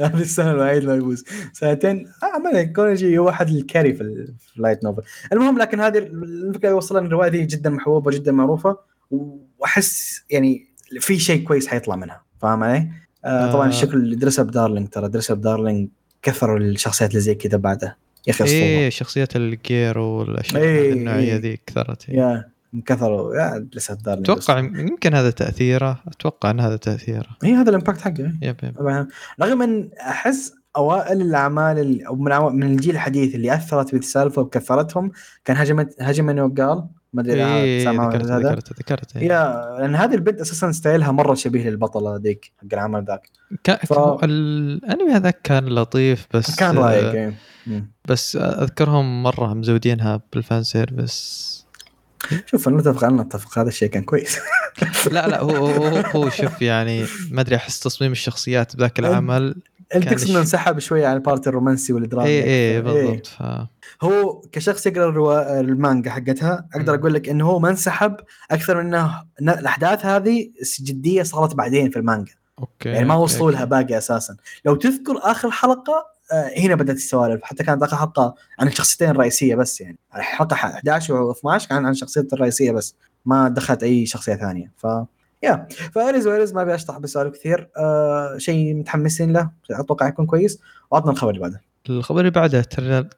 هذه السنة الوحيدة ما يفوز. سنتين آه ما كونجي هو أحد ال carry في ال- في ال light novel. المهم لكن هذه الفكرة اللي وصلنا الرواية دي جدا محبوبة جدا معروفة وأحس يعني في شيء كويس حيطلع منها. فاهم علي؟ آه طبعا آه. الشكل اللي درسه بدارلينج ترى درسه بدارلينج كثروا الشخصيات اللي زي كذا بعده. يا أخي إيه شخصيات الجير والأشياء إيه، النوعية إيه. ذي كثرت. يا كثروا. يا درسه دارلينج أتوقع يمكن هذا تأثيره. أتوقع إن هذا تأثيره. هي هذا الإمباكت حقه. يب يب. رغم أن أحس أوائل الأعمال من, من الجيل الحديث اللي أثرت بالسالفه وكثرتهم كان هجمت هجم وقال ما أدري سامع ذكرت ذكرت ذكرت إيه. يا لأن هذه البنت أساسا ستايلها مرة شبيه للبطلة ذيك حق العمل ذاك. كان ف- الأنمي هذاك كان لطيف بس كان رايق آه، إيه. بس أذكرهم مرة مزودينها بال fan service شوف أنا نتفق أنا نتفق هذا الشيء كان كويس. لا لا هو هو, هو شوف يعني ما أدري أحس تصميم الشخصيات بذاك العمل انت كان تقصد انه الش- انسحب شوية عن ال part الرومانسي والدراما. اي اي أكثر. بالضبط. ف هو كشخص يقرأ الروا... المانجا حقتها أقدر. أقول لك إنه هو ما انسحب أكثر من إنه الأحداث هذه جدية صارت بعدين في المانجا. okay يعني ما وصلوا لها. باقي أساسا. لو تذكر آخر حلقة آه، هنا بدأت السوالف. حتى كانت آخر حلقة عن الشخصيتين الرئيسية بس يعني. الحلقة 11 و12 كان عن الشخصية الرئيسية بس. ما دخلت أي شخصية ثانية. ف yeah فارز وارز ما أبي أشطح بسوالف كثير. آه شيء متحمسين له. أتوقع يكون كويس. وعطنا الخبر اللي بعده. الخبر اللي بعده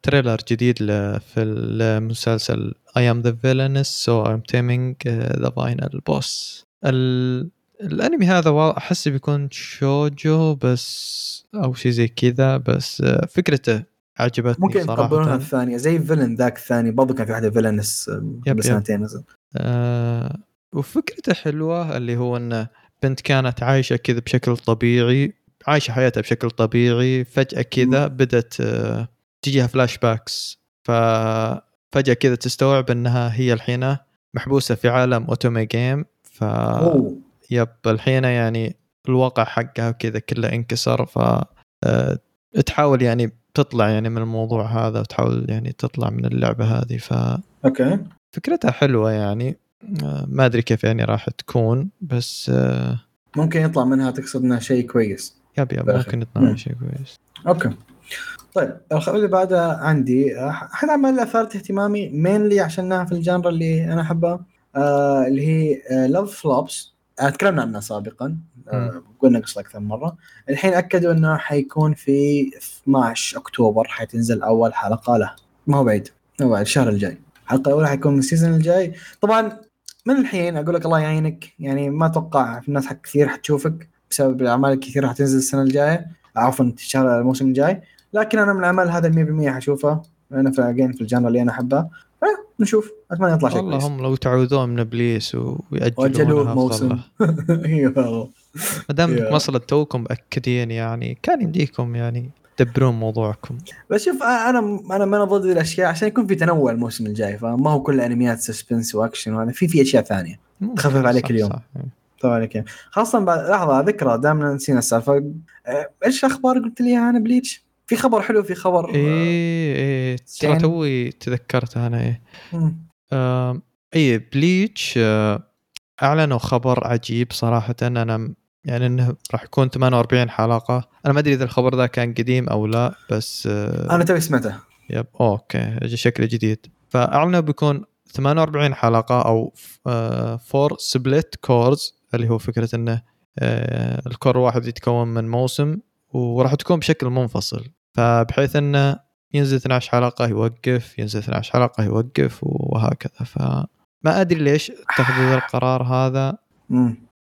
trailer, جديد في المسلسل I am the villainess so I'm taming uh, the final boss. ال... الأنمي هذا أحس بيكون شوجو بس أو شيء زي كذا بس آه، فكرته عجبتني ممكن صراحة. الثانية زي villain ذاك الثاني. برضو كان في واحدة villainess. قبل سنتين نزل. آه وفكرته حلوة اللي هو انه بنت كانت عايشة كذا بشكل طبيعي عايشة حياتها بشكل طبيعي فجأة كذا بدت آه تجيها flashbacks ففجأة كذا تستوعب إنها هي الحين محبوسة في عالم otome game ف yep الحين يعني الواقع حقها كذا كله انكسر. ف آه، تحاول يعني تطلع يعني من الموضوع هذا وتحاول يعني تطلع من اللعبة هذه. ف okay. فكرتها حلوة يعني. ما أدري كيف يعني راح تكون بس آه، ممكن يطلع منها تقصد إنها شيء كويس. yep yep. ممكن مم. يطلع شيء كويس. okay. طيب الخبر اللي بعده عندي آه، أحد أعمال اثارت اهتمامي mainly عشانها في ال genre اللي أنا احبها آه اللي هي Love Flops تكلمنا عنها سابقا آه قلنا قصة أكثر من مرة. الحين أكدوا إنه حيكون في 12 أكتوبر حتنزل أول حلقة له. ما هو بعيد ما هو بعيد الشهر الجاي. الحلقة الأولى حيكون من ال season الجاي. طبعا من الحين أقول لك الله يعينك. يعني ما أتوقع في ناس حق كثير حتشوفك بسبب الأعمال الكثيرة حتنزل السنة الجاية. عفوا الشهر الموسم الجاي. لكن أنا من الأعمال هذا ال 100% حشوفها أنا في again في ال genre اللي أنا احبها نشوف. أتمنى يطلع شيء والله هم لو تعوذون من إبليس ويأجلونها موسم. أيوه. ما دام. انكم أصلا توكم مأكدين يعني. كان يمديكم يعني. تدبرون موضوعكم. بس شوف أنا أنا ما أنا ضد الأشياء عشان يكون في تنوع الموسم الجاي فما هو كل أنميات suspense و action وهذا في في أشياء ثانية. تخفف عليك صح، اليوم. صح. طبعا عليك خاصة بعد لحظة ذكرى دامنا نسينا السالفة. آه، إيش الأخبار؟ قلت لي أنا Bleach. في خبر حلو في خبر إيه إيه ترى زين. توي تذكرت أنا إيه. مم. آم، اي Bleach آه، أعلنوا خبر عجيب صراحة. أنا يعني إنه راح يكون 48 حلقة. أنا ما أدري إذا الخبر ذا كان قديم أو لا بس آه، أنا توي سمعته. yep okay شكله جديد. فأعلنوا بيكون 48 حلقة أو four split cours اللي هو فكرة إنه آه، الكور الواحد يتكون من موسم وراح تكون بشكل منفصل. فبحيث إنه ينزل 12 حلقة يوقف ينزل 12 حلقة يوقف وهكذا. فما أدري ليش اتخذوا القرار هذا.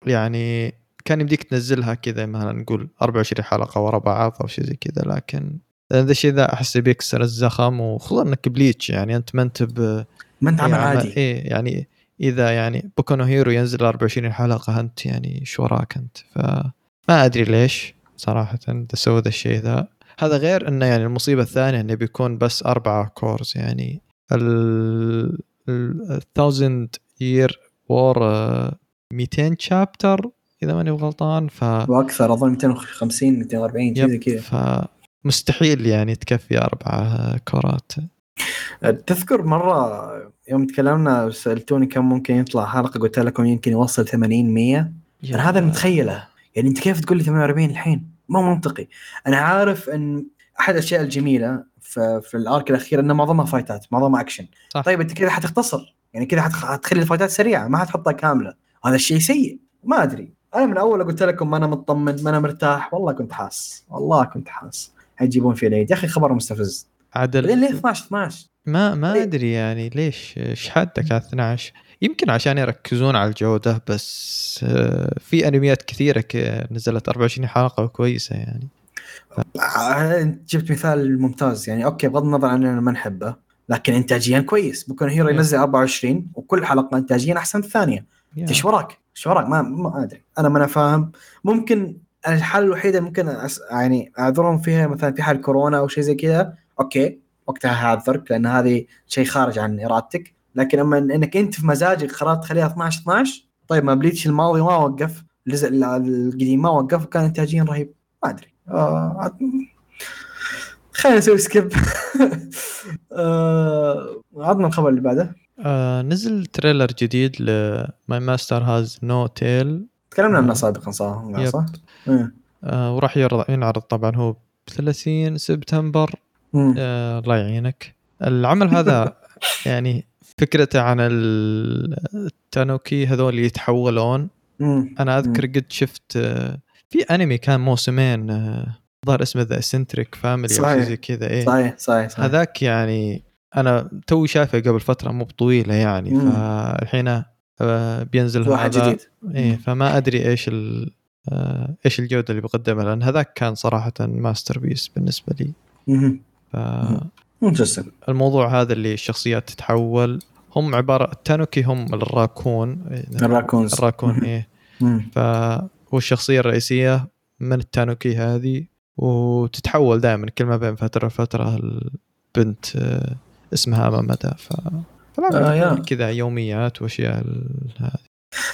يعني كان يمديك تنزلها كذا مثلا نقول 24 حلقة ورا بعض أو شيء زي كذا لكن هذا الشيء ذا أحس بيكسر الزخم وخصوصا إنك بليتش يعني أنت ما أنت ب ما أنت عمل إيه عادي. إيه يعني إذا يعني بوكو هيرو ينزل 24 حلقة أنت يعني شو وراك أنت؟ فما أدري ليش صراحة سووا ذا الشيء ذا. هذا غير إنه يعني المصيبة الثانية إنه بيكون بس أربعة cours يعني ال ال 1000 year war 200 chapter إذا ماني غلطان ف وأكثر أظن 250 240 شيء زي كذا. فمستحيل يعني تكفي اربعه كورات تذكر مرة يوم تكلمنا سالتوني كم ممكن يطلع حلقة قلت لكم يمكن يوصل 80 100 أنا هذا المتخيله يعني أنت كيف تقول لي 48 الحين؟ مو منطقي. أنا عارف أن أحد الأشياء الجميلة في, في الأرك الأخير انه معظمها فايتات معظمها أكشن. صح. طيب أنت كذا حتختصر يعني كذا حتخ- حتخلي الفايتات سريعة ما حتحطها كاملة. هذا الشيء سيء. ما أدري. أنا من أول قلت لكم ما أنا مطمن ما أنا مرتاح. والله كنت حاس. والله كنت حاس. حيجيبون في العيد يا أخي خبر مستفز. عدل ليه 12 12 ما ما ليه؟ أدري يعني ليش؟ إيش حدك على 12 يمكن عشان يركزون على الجودة بس آه، في أنميات كثيرة نزلت 24 حلقة كويسه يعني. انت جبت مثال ممتاز. يعني أوكي بغض النظر عن أننا ما نحبه لكن انتاجيا كويس. بوكو هيرو. ينزل 24 وكل حلقة انتاجيا أحسن الثانية. إيش وراك؟ إيش وراك؟ ما ما أدري. أنا ما أنا فاهم. ممكن الحاله الوحيدة ممكن أس... يعني أعذرهم فيها مثلا في حال كورونا أو شيء زي كذا أوكي وقتها هعذرك لأن هذه شيء خارج عن إرادتك. لكن أما إنك أنت في مزاجك قررت تخليها 12 12 طيب ما بليتش الماضي ما وقف الجزء ال- القديم ما وقف وكان انتاجيا رهيب. ما أدري. آه... خلينا نسوي skip آه... عطنا الخبر اللي بعده. آه نزل trailer جديد ل My Master Has No Tail تكلمنا عنه آه. سابقا صح؟ صح؟ إيه. وراح يعرض ينعرض طبعا هو ب 30 سبتمبر. آه الله يعينك العمل هذا يعني فكرته عن ال- التانوكي هذول اللي يتحولون. أنا أذكر قد شفت آه، في أنمي كان موسمين آه، الظاهر اسمه The Eccentric Family أو. زي كذا إيه صحيح صحيح صحيح هذاك يعني أنا توي شايفه قبل فترة مو بطويلة يعني مم. فالحين آه، بينزل واحد هذا جديد مم. فما أدري إيش ال آه، إيش الجودة اللي بقدمها لأن هذاك كان صراحة masterpiece بالنسبة لي. فالموضوع interesting هذا اللي الشخصيات تتحول هم عبارة التانوكي هم الراكون ال raccoons الراكون. إيه مم. فهو الشخصية الرئيسية من التانوكي هذه وتتحول دائما كل ما بين فترة وفترة البنت اسمها أمامتها ف فلا آه،. بتكون كذا يوميات وأشياء هذه.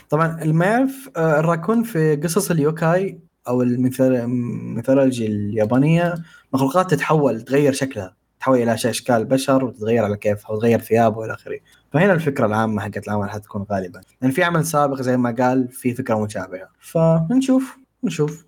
طبعا اللي ما يعرف آه، الراكون في قصص اليوكاي أو ال mythology اليابانية مخلوقات تتحول تغير شكلها تتحول إلى أشكال بشر وتتغير على كيفها وتغير ثيابها وإلى آخره. فهنا الفكرة العامة حقت العمل حتكون غالبا. لأن في عمل سابق زي ما قال في فكرة مشابهة. فنشوف نشوف.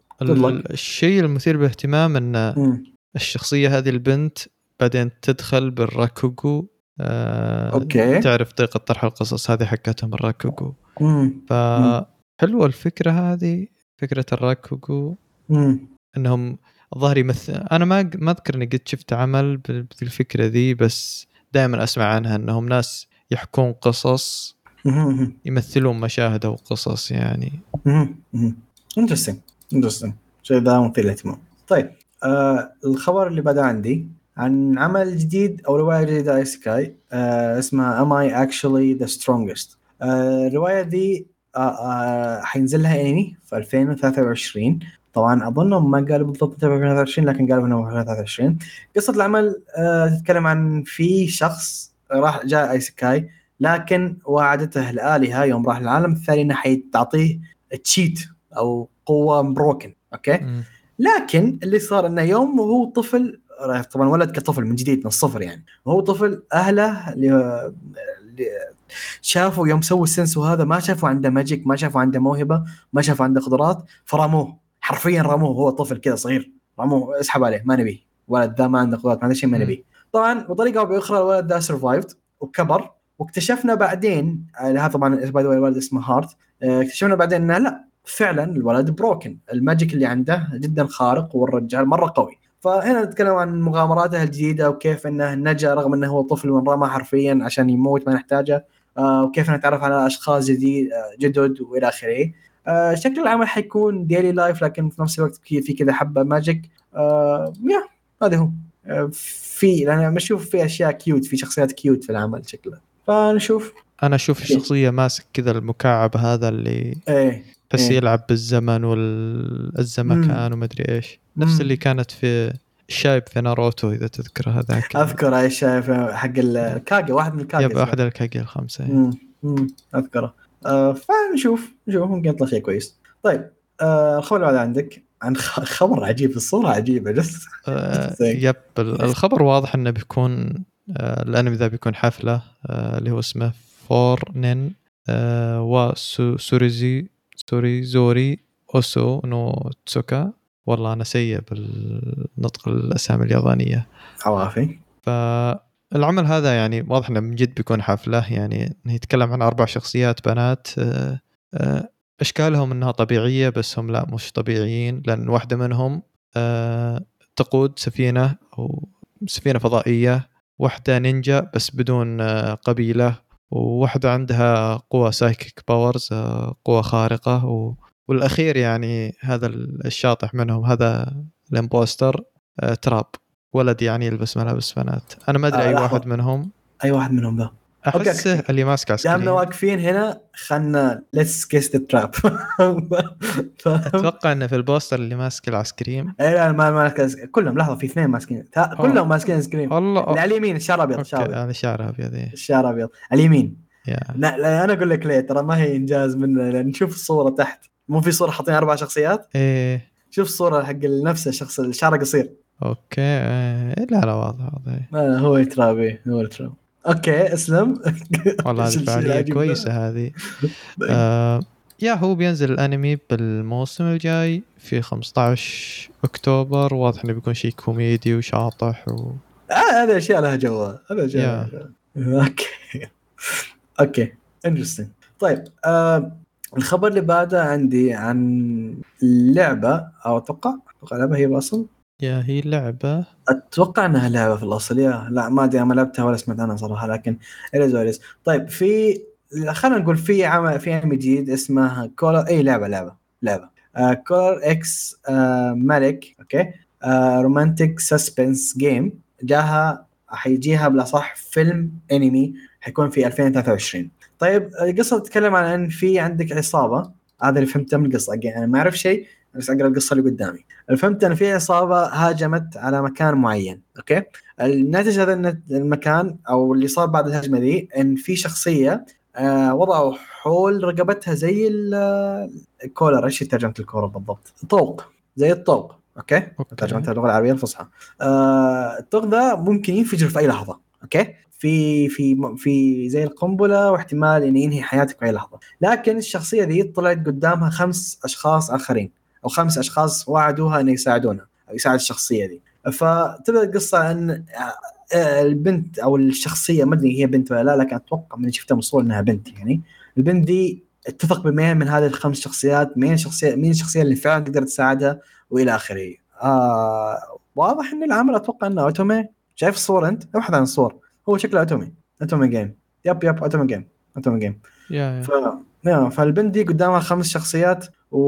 الشيء المثير باهتمام إن مم. الشخصية هذه البنت بعدين تدخل بالراكوغو آه أوكي. تعرف طريقة طرح القصص هذه حقتهم الراكوغو. مم. فحلوة الفكرة هذه فكرة الراكوغو. مم. إنهم الظاهر يمثل أنا ما ما أذكر إني قد شفت عمل بال- بالفكرة ذي بس دائما أسمع عنها إنهم ناس يحكون قصص. يمثلون مشاهد أو قصص يعني. interesting interesting شيء ذا مثير للاهتمام. طيب آه الخبر اللي بعده عندي عن عمل جديد أو رواية جديدة isekai آه اسمها Am I Actually the Strongest آه الرواية دي آه آه حينزل لها انمي في 2023 طبعا اظنهم ما قالوا بالضبط متى في 2023 لكن قالوا انه في 2023 قصة العمل آه تتكلم عن في شخص راح جاء isekai لكن وعدته الآلهة يوم راح العالم الثاني انها حتعطيه cheat أو قوة broken أوكي؟ مم. لكن اللي صار إنه يوم وهو طفل طبعا ولد كطفل من جديد من الصفر يعني. وهو طفل أهله اللي شافوا يوم سووا ال sense وهذا ما شافوا عنده magic ما شافوا عنده موهبة ما شافوا عنده قدرات فرموه. حرفيا رموه. هو طفل كذا صغير. رموه. اسحب عليه. ما نبيه ولد ذا ما عنده قدرات ما عنده شيء ما. نبيه طبعا بطريقة أو بأخرى الولد ذا survived وكبر. واكتشفنا بعدين آه، هذا طبعا by the way الولد اسمه هارت آه، اكتشفنا بعدين إنه لا فعلا الولد broken ال magic اللي عنده جدا خارق والرجال مرة قوي. فهنا نتكلم عن مغامراته الجديدة وكيف إنه نجا رغم إنه هو طفل وانرمى حرفيا عشان يموت ما نحتاجه آه، وكيف نتعرف على أشخاص جديد آه، جدد وإلى آخره. آه، شكل العمل حيكون daily life لكن في نفس الوقت في كذا حبة magic آه، يا هذا هو. في لأن بشوف في أشياء cute في شخصيات كيوت في العمل شكله فنشوف. أنا أشوف الشخصيه ماسك كذا المكعب هذا اللي إيه. بس إيه. يلعب بالزمن والزمكان ومدري إيش نفس. اللي كانت في الشايب في ناروتو إذا تذكر هذاك أذكر إيش شايب حق الكاجي واحد من الكاجي yep احد الكاجي الخمسة. مم. أذكره آه فنشوف نشوف ممكن يطلع شيء كويس طيب آه الخبر اللي عندك عن خبر عجيب الصورة عجيبة جس آه،. يب ال- الخبر واضح إنه بيكون آه، الأنمي ذا بيكون حفلة آه، اللي هو اسمه فور نين آه، وسوريزي سوريزوري أوسو نو تسوكا. والله أنا سيء بالنطق الأسامي اليابانية. عوافي فالعمل هذا يعني واضح إنه من جد بيكون حفلة. يعني يتكلم عن أربع شخصيات بنات. آه، آه، إشكالهم إنها طبيعية بس هم لا مش طبيعيين لأن واحدة منهم آه، تقود سفينة أو سفينة فضائية واحدة نينجا بس بدون قبيلة. وواحده عندها قوة psychic powers قوة خارقة و... والأخير يعني هذا الشاطح منهم هذا ال imposter آه، تراب. ولد يعني يلبس ملابس بنات. أنا ما أدري آه، لحظة. واحد منهم. أي واحد منهم ذا. احسه اللي ماسك دامنا عسكري واقفين هنا خلنا let's guess the trap أتوقع إنه في ال poster اللي ماسك ال ice cream اي لا ما ماسك كلهم لحظة في اثنين ماسكين. كلهم ماسكين ice cream اللي والله على اليمين الشعر أبيض الشعر أبيض. هذا شعر أبيض إيه. الشعر أبيض. على اليمين. لا, لا أنا أقول لك ليه ترى ما هي إنجاز منه لأن نشوف الصورة تحت. مو في صورة حاطين أربع شخصيات؟ إيه. شوف الصورة حق نفس الشخص الشعر قصير. okay إيه. لا لا واضح واضح. ما هو الترابي هو ال trap okay أسلم. والله إيش هذه الشيء فعالية العجيب ده؟ كويسة هذه. طيب. آه يا هو بينزل الأنمي بالموسم الجاي في 15 أكتوبر. واضح إنه بيكون شيء كوميدي وشاطح و... آه هذه أشياء لها جوها. هذا أشياء. okay. Okay. Interesting طيب آه الخبر اللي بعده عندي عن لعبة أو أتوقع أتوقع لعبة هي الاصل yeah هي لعبة. أتوقع إنها لعبة في الأصل yeah. لا ما أدري ما لعبتها ولا سمعت عنها صراحة لكن وليز طيب في خلينا نقول في عمل في انمي جديد اسمه Collar اي لعبة لعبة آه Collar X آه ملك okay. آه romantic suspense game جاها حيجيها بالاصح فيلم أنمي حيكون في 2023 طيب القصة تتكلم عن إن في عندك عصابة هذا اللي فهمته من القصة يعني ما أعرف شيء. بس أقرأ القصة اللي قدامي فهمت إن في عصابة هاجمت على مكان معين okay الناتج هذا المكان أو اللي صار بعد الهجمة دي إن في شخصية آه وضعوا حول رقبتها زي ال- ال collar إيش ترجمة ال collar بالضبط؟ طوق زي الطوق okay? Okay. ترجمتها اللغة العربية الفصحى آه الطوق ذا ممكن ينفجر في أي لحظة okay؟ في في في زي القنبلة واحتمال انه ينهي حياتك في أي لحظة، لكن الشخصية ذي طلعت قدامها خمس أشخاص آخرين أو خمس أشخاص وعدوها إنه يساعدونها أو يساعد الشخصية دي فتبدأ القصة إن آه، البنت أو الشخصية ما أدري هي بنت ولا لا لكن أتوقع من شفتها من الصور إنها بنت يعني. البنت دي اتفق بمين من هذه الخمس شخصيات؟ مين الشخصية مين الشخصية اللي فعلا تقدر تساعدها؟ وإلى آخره. آه واضح إن العمل أتوقع إنه otome. شايف الصور أنت؟ أبحث عن الصور. هو شكله otome. Otome game. Yep yep otome game. Otome game. yeah yeah. yeah، فالبنت دي قدامها خمس شخصيات و...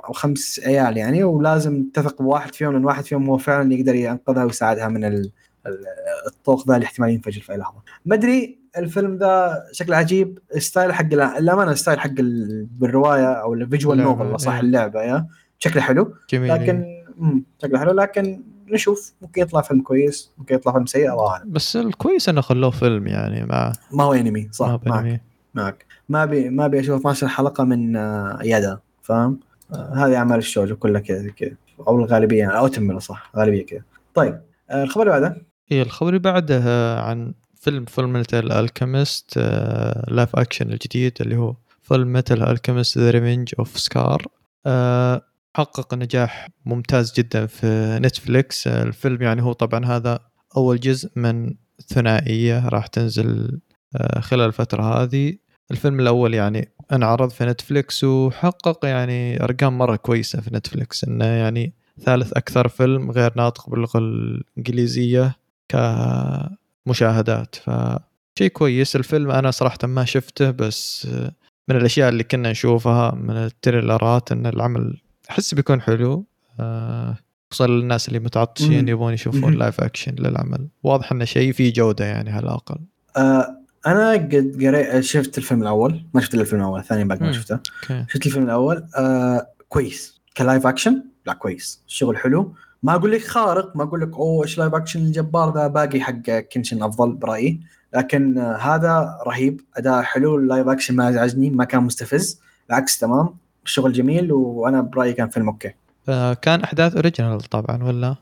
أو خمس عيال يعني ولازم تثق بواحد فيهم لأن واحد فيهم هو فعلا يقدر ينقذها ويساعدها من ال... ال- الطوق ذا اللي احتمال ينفجر في أي لحظة. ما أدري الفيلم ذا شكله عجيب ال style حق ال- الامانه ال style حق ال... بالرواية أو ال visual novel صح إيه. اللعبة yeah شكله حلو جميل لكن مم. شكله حلو لكن نشوف ممكن يطلع فيلم كويس ممكن يطلع فيلم سيء الله أعلم بس الكويس إنه خلوه فيلم يعني مع ما هو انمي صح ما معك. بينمي. معك ما ابي ما ابي أشوف 12 حلقة من آه، يدا فاهم؟ آه، هذه أعمال ال shoujo كلها كذا كذا. أو الغالبية يعني أو تمر صح. غالبية كذا. طيب آه، الخبر اللي بعده؟ اي الخبر اللي بعده عن فيلم Fullmetal Alchemist live action الجديد اللي هو Fullmetal Alchemist The Revenge of Scar حقق نجاح ممتاز جدا في نتفليكس. الفيلم يعني هو طبعا هذا أول جزء من ثنائية راح تنزل خلال الفترة هذه. الفيلم الأول يعني انعرض في نتفليكس وحقق يعني أرقام مرة كويسة في نتفليكس إنه يعني ثالث أكثر فيلم غير ناطق باللغة الإنجليزية كمشاهدات. فشيء كويس. الفيلم أنا صراحة ما شفته بس من الأشياء اللي كنا نشوفها من التريلرات إن العمل أحس بيكون حلو. خصوصا للناس اللي متعطشين يبغون يشوفون live action للعمل. واضح إنه شيء فيه جودة يعني على الأقل. آه أنا قد قريت شفت الفيلم الأول. ما شفت الفيلم الأول الثاني باقي ما شفته. okay. شفت الفيلم الأول آه كويس. ك live action؟ لا كويس. الشغل حلو. ما أقول لك خارق ما أقول لك أوه إيش live action الجبار ذا؟ باقي حق Kenshin أفضل برأيي. لكن آه هذا رهيب. أداء حلو ال live action ما أزعجني ما كان مستفز. بالعكس تمام. الشغل جميل وأنا برأيي كان فيلم okay. آه، كان أحداث original طبعا ولا؟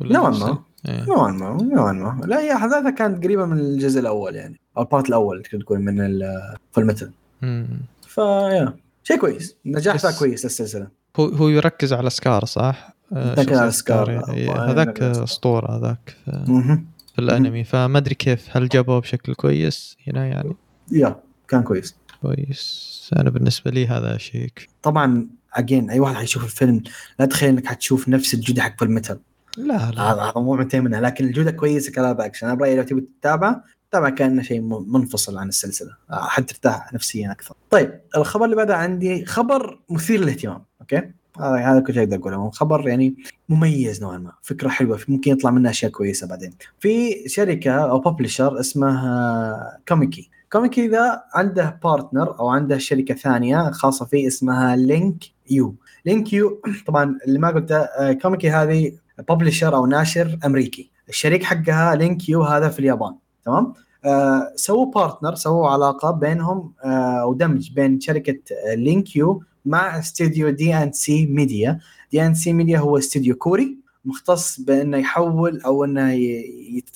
نوعا ما. إيه. نوعا ما نوعا ما. لا هي احداثها كانت قريبة من الجزء الأول يعني أو ال part الأول تقدر تقول من ال- فيلم مثل مم. ف yeah شيء كويس. النجاح ذا بس- كويس للسلسله هو هو يركز على سكار صح؟ آه، يركز على سكار. إيه، آه، هذاك أسطورة هذاك في مهم. في الأنمي. فما أدري كيف هل جابوه بشكل كويس؟ هنا يعني. yeah كان كويس. كويس. أنا بالنسبة لي هذا شيء. طبعا again أي واحد حيشوف الفيلم لا تخيل إنك حتشوف نفس الجودة حق Fullmetal لا لا. هذا مو منتهي منها لكن الجودة كويسة ك live action أنا برأيي لو تبي تتابعه تابع كأنه شيء منفصل عن السلسلة. آه، حترتاح نفسيا أكثر. طيب الخبر اللي بعده عندي خبر مثير للاهتمام okay؟ هذا هذا كل شيء أقدر أقوله. خبر يعني مميز نوعا ما فكرة حلوة ممكن يطلع منها أشياء كويسة بعدين. في شركة أو publisher اسمها Comikey Comikey ذا عنده partner أو عنده شركة ثانية خاصة فيه اسمها Link-U Link-U طبعا اللي ما قلته آه، Comikey هذه publisher أو ناشر أمريكي. الشريك حقها Link-U هذا في اليابان. تمام؟ آه سووا partner سووا علاقة بينهم آه ودمج بين شركة آه، Link-U مع استوديو دي ان سي ميديا دي ان سي ميديا هو استوديو كوري مختص بأنه يحول أو أنه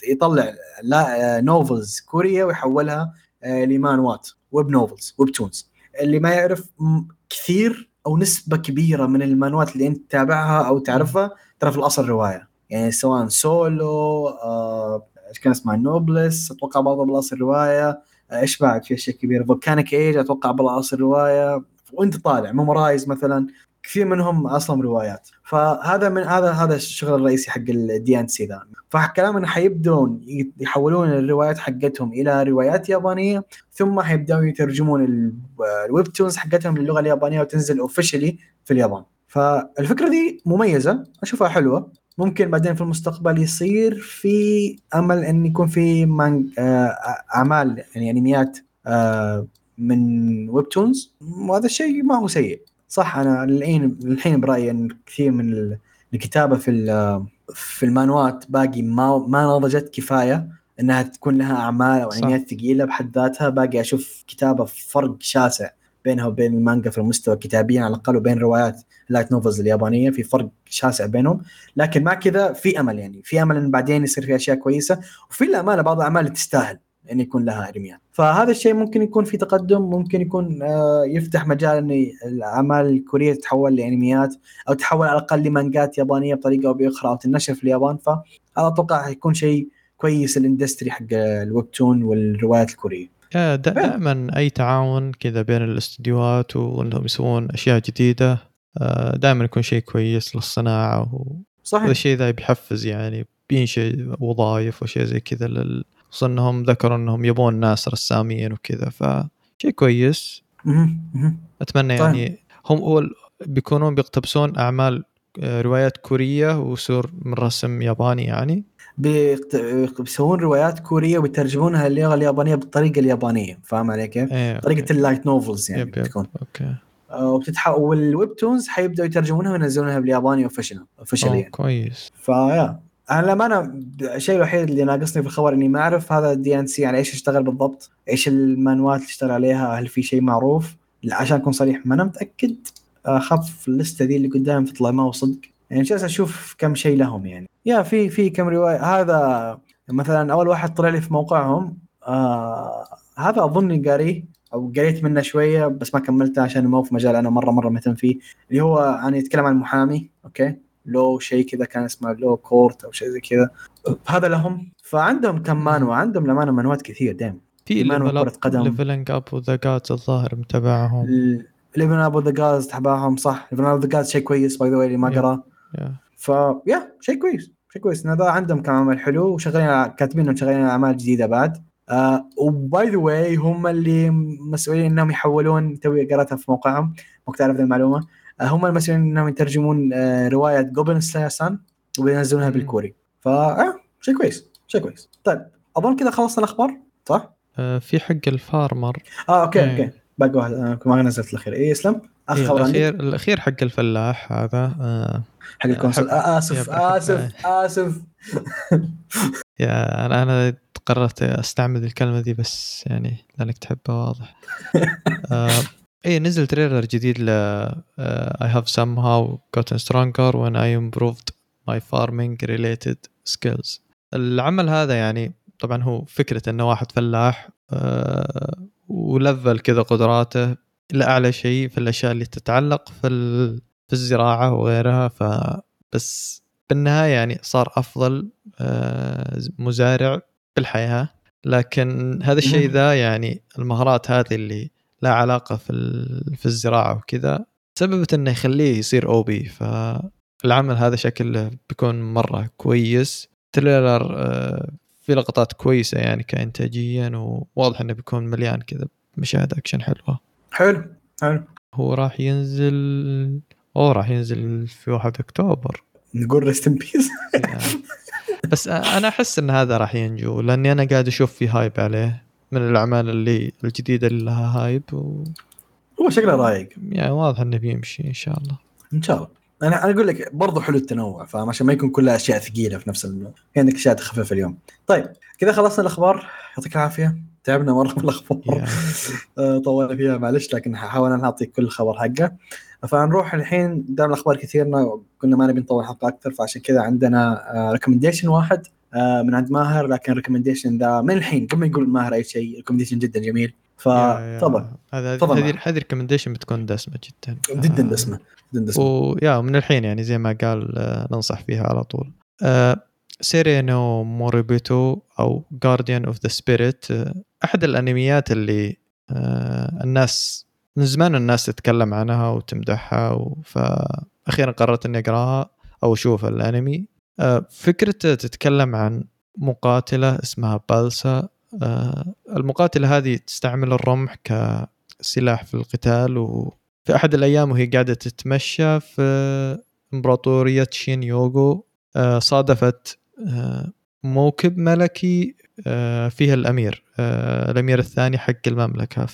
يطلع light novels كورية ويحولها آه، لمانوات web novels webtoons اللي ما يعرف كثير أو نسبة كبيرة من المانوات اللي أنت تتابعها أو تعرفها ترى في الأصل رواية. يعني سواء سولو آه، إيش كان اسمها Noblesse أتوقع برضه بالأصل رواية. آه، إيش بعد؟ في أشياء كبيرة. Volcanic Age أتوقع بالأصل رواية. وأنت طالع Memorize مثلا. كثير منهم أصلا روايات. فهذا من هذا هذا الشغل الرئيسي حق الدي ان سي ذا. فكلام إنه حيبدون يحولون الروايات حقتهم إلى روايات يابانية ثم حيبداوا يترجمون ال- ال webtoons حقتهم للغة اليابانية وتنزل officially في اليابان. فالفكرة دي مميزة أشوفها حلوة. ممكن بعدين في المستقبل يصير في أمل إن يكون في آه، أعمال يعني أنميات آه، من webtoons وهذا الشيء ما هو سيء. صح أنا الحين الحين برأيي إن كثير من ال- الكتابة في في المانوات باقي ما ما نضجت كفاية إنها تكون لها أعمال أو. أنميات ثقيلة بحد ذاتها. باقي أشوف كتابة فرق شاسع. بينها وبين المانجا في المستوى كتابيا على الأقل وبين روايات light novels اليابانية في فرق شاسع بينهم. لكن مع كذا في أمل يعني. في أمل إن بعدين يصير في أشياء كويسة وفي الأمانة بعض الأعمال تستاهل إن يكون لها انميات فهذا الشيء ممكن يكون في تقدم ممكن يكون آه، يفتح مجال إن الأعمال الكورية تتحول لانميات أو تتحول على الأقل لمانجات يابانية بطريقة أو بأخرى أو تنشر في اليابان. فهذا أتوقع حيكون شيء كويس ال industry حق ال webtoon والروايات الكورية. دائما أي تعاون كذا بين الاستديوهات وإنهم يسوون أشياء جديدة دائما يكون شيء كويس للصناعة وهذا صحيح الشيء ذا بيحفز يعني بينشئ وظائف وشيء زي كذا لل... خصوصا انهم ذكروا إنهم يبون ناس رسامين وكذا فشيء كويس. أتمنى طيب. يعني هم هو ال- بيكونون بيقتبسون أعمال آه، روايات كورية ويصير من رسم ياباني يعني بيسوون روايات كورية ويترجمونها للغه اليابانية بالطريقة اليابانية فاهم علي كيف؟ إيه طريقة. ال light novels يعني yep yep. بتكون okay آه، وبتتحول وال webtoons حيبدأوا يترجمونها وينزلونها بالياباني official official أوه، يعني كويس ف yeah أنا للامانه الشيء الوحيد اللي ناقصني في الخبر إني ما أعرف هذا الدي ان سي على إيش اشتغل بالضبط إيش المانوات اللي اشتغل عليها هل في شيء معروف عشان أكون صريح ما أنا متأكد اخاف اللسته ذي اللي قدام تطلع ما هو صدق يعني جالس أشوف كم شيء لهم يعني. yeah في في كم رواية. هذا مثلا أول واحد طلع لي في موقعهم. آه هذا اظني قاريه أو قريت منه شوية بس ما كملته عشان مو في مجال أنا مرة مرة مهتم فيه. اللي هو يعني يتكلم عن المحامي okay؟ لو شيء كذا كان اسمه Law Court أو شيء زي كذا. هذا لهم. فعندهم كم مانوا. عندهم لمانه منوات كثير دائما في كرة قدم. Leveling Up with the Gods الظاهر متابعهم Leveling Up with the Gods تبعهم صح. Leveling Up with the Gods شيء كويس by the way اللي ما Yeah. قراه yeah. ف yeah شيء كويس شيء كويس. إن عندهم كم عمل حلو وشغالين كاتبين إنهم شغالين على أعمال جديدة بعد. آه و by the way هم اللي مسؤولين إنهم يحولون توي قرأتها في موقعهم ما كنت أعرف المعلومة. آه هم المسؤولين إنهم يترجمون آه رواية Goblin Slayer وينزلونها مم. بالكوري. فا آه شيء كويس شيء كويس. طيب أظن كذا خلصنا الأخبار صح؟ آه، في حق ال farmer. آه okay إيه. okay. باقي واحد آه ما نزلت الأخير. اي اسلم. إيه عندي الاخير الأخير حق الفلاح هذا آه حق ال console. آسف yep، أحب- آسف آسف. يا أنا أنا قررت أستعمل الكلمة دي بس يعني لأنك تحبها واضح. آه إيه نزل تريلر جديد ل آه I have somehow gotten stronger when I improved my farming related skills. العمل هذا يعني طبعا هو فكرة إنه واحد فلاح آه ولفل كذا قدراته لأعلى شيء في الأشياء اللي تتعلق في في الزراعة وغيرها فبس بالنهاية يعني صار أفضل آه، مزارع بالحياة. لكن هذا الشيء. ذا يعني المهارات هذه اللي لا علاقة في في الزراعة وكذا سببت إنه يخليه يصير أو بي فالعمل هذا شكله بيكون مرة كويس. تريلر آه، في لقطات كويسة يعني كإنتاجيا وواضح إنه بيكون مليان كذا مشاهد أكشن حلوة. حلو حلو. هو راح ينزل أوه راح ينزل في 1 أكتوبر. نقول rest in peace يعني. بس أنا أحس إن هذا راح ينجو لأني أنا قاعد أشوف في hype عليه من الأعمال اللي الجديدة اللي لها hype و هو شكله رايق. يعني واضح إنه بيمشي إن شاء الله. إن شاء الله. أنا أنا أقول لك برضو حلو التنوع فاهم؟ عشان ما يكون كلها أشياء ثقيلة في نفس ال... في عندك أشياء تخفف اليوم. طيب كذا خلصنا الأخبار. يعطيك العافية. تعبنا مرة من الأخبار. yeah. آه، طولنا فيها معلش لكن حاول نعطي كل خبر حقه. فنروح الحين دام الأخبار كثيرنا قلنا ما نبي نطول الحلقة أكثر فعشان كذا عندنا recommendation واحد آه، من عند ماهر لكن recommendation ذا من الحين قبل ما يقول ماهر أي شيء recommendation جدا جميل. فتفضل هذا تفضل هذه. هذه recommendation بتكون دسمة جدا جدا آه، دسمة جدا دسمة و yeah من الحين يعني زي ما قال آه، ننصح فيها على طول آه، Seirei no Moribito أو Guardian of the Spirit أحد الأنميات اللي آه، الناس من زمان الناس تتكلم عنها وتمدحها فاخيرا قررت إني أقرأها أو أشوف الأنمي. آه، فكرته تتكلم عن مقاتلة اسمها بالسا آه، المقاتلة هذه تستعمل الرمح كسلاح في القتال وفي أحد الأيام وهي قاعدة تتمشى في إمبراطورية شين يوغو. آه، صادفت موكب ملكي فيها الأمير الأمير الثاني حق المملكة.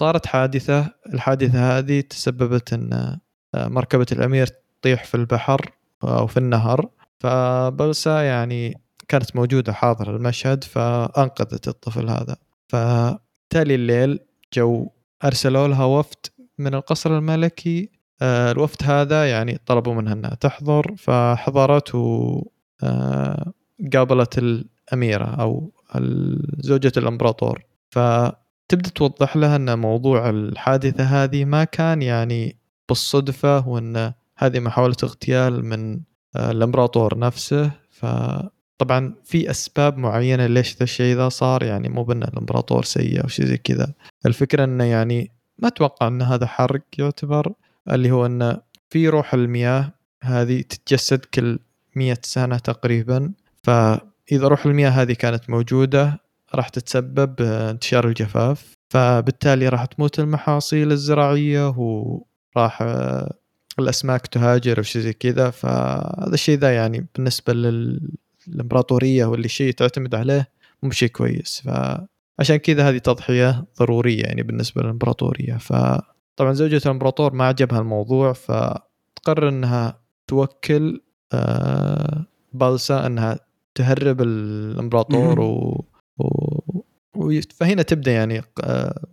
فصارت حادثة الحادثة هذه تسببت إن آه، مركبة الأمير تطيح في البحر أو في النهر. فبلسا يعني كانت موجودة حاضرة المشهد فأنقذت الطفل هذا. فتالي الليل جو أرسلوا لها وفد من القصر الملكي. آه، الوفد هذا يعني طلبوا منها إنها تحضر فحضرت وقابلت الأميرة أو ال- زوجة الإمبراطور. فتبدا توضح لها إن موضوع الحادثة هذه ما كان يعني بالصدفة وإن هذه محاولة اغتيال من آه، الإمبراطور نفسه. فطبعا في أسباب معينة ليش ذا الشيء ذا صار يعني مو بأن الإمبراطور سيء أو شيء زي كذا. الفكرة إنه يعني ما أتوقع إن هذا حرق يعتبر اللي هو انه في روح المياه هذه تتجسد كل مية سنة تقريبا. فإذا روح المياه هذه كانت موجودة راح تتسبب انتشار الجفاف. فبالتالي راح تموت المحاصيل الزراعية وراح آه، الأسماك تهاجر أو شيء زي كذا. فهذا الشيء ذا يعني بالنسبة للإمبراطورية واللي شيء تعتمد عليه مو شيء كويس. فعشان كذا هذه تضحية ضرورية يعني بالنسبة للإمبراطورية. فطبعا زوجة الإمبراطور ما عجبها الموضوع. فتقرر أنها توكل آه، بالسا أنها تهرب الإمبراطور و... و... و... فهنا تبدأ يعني آه،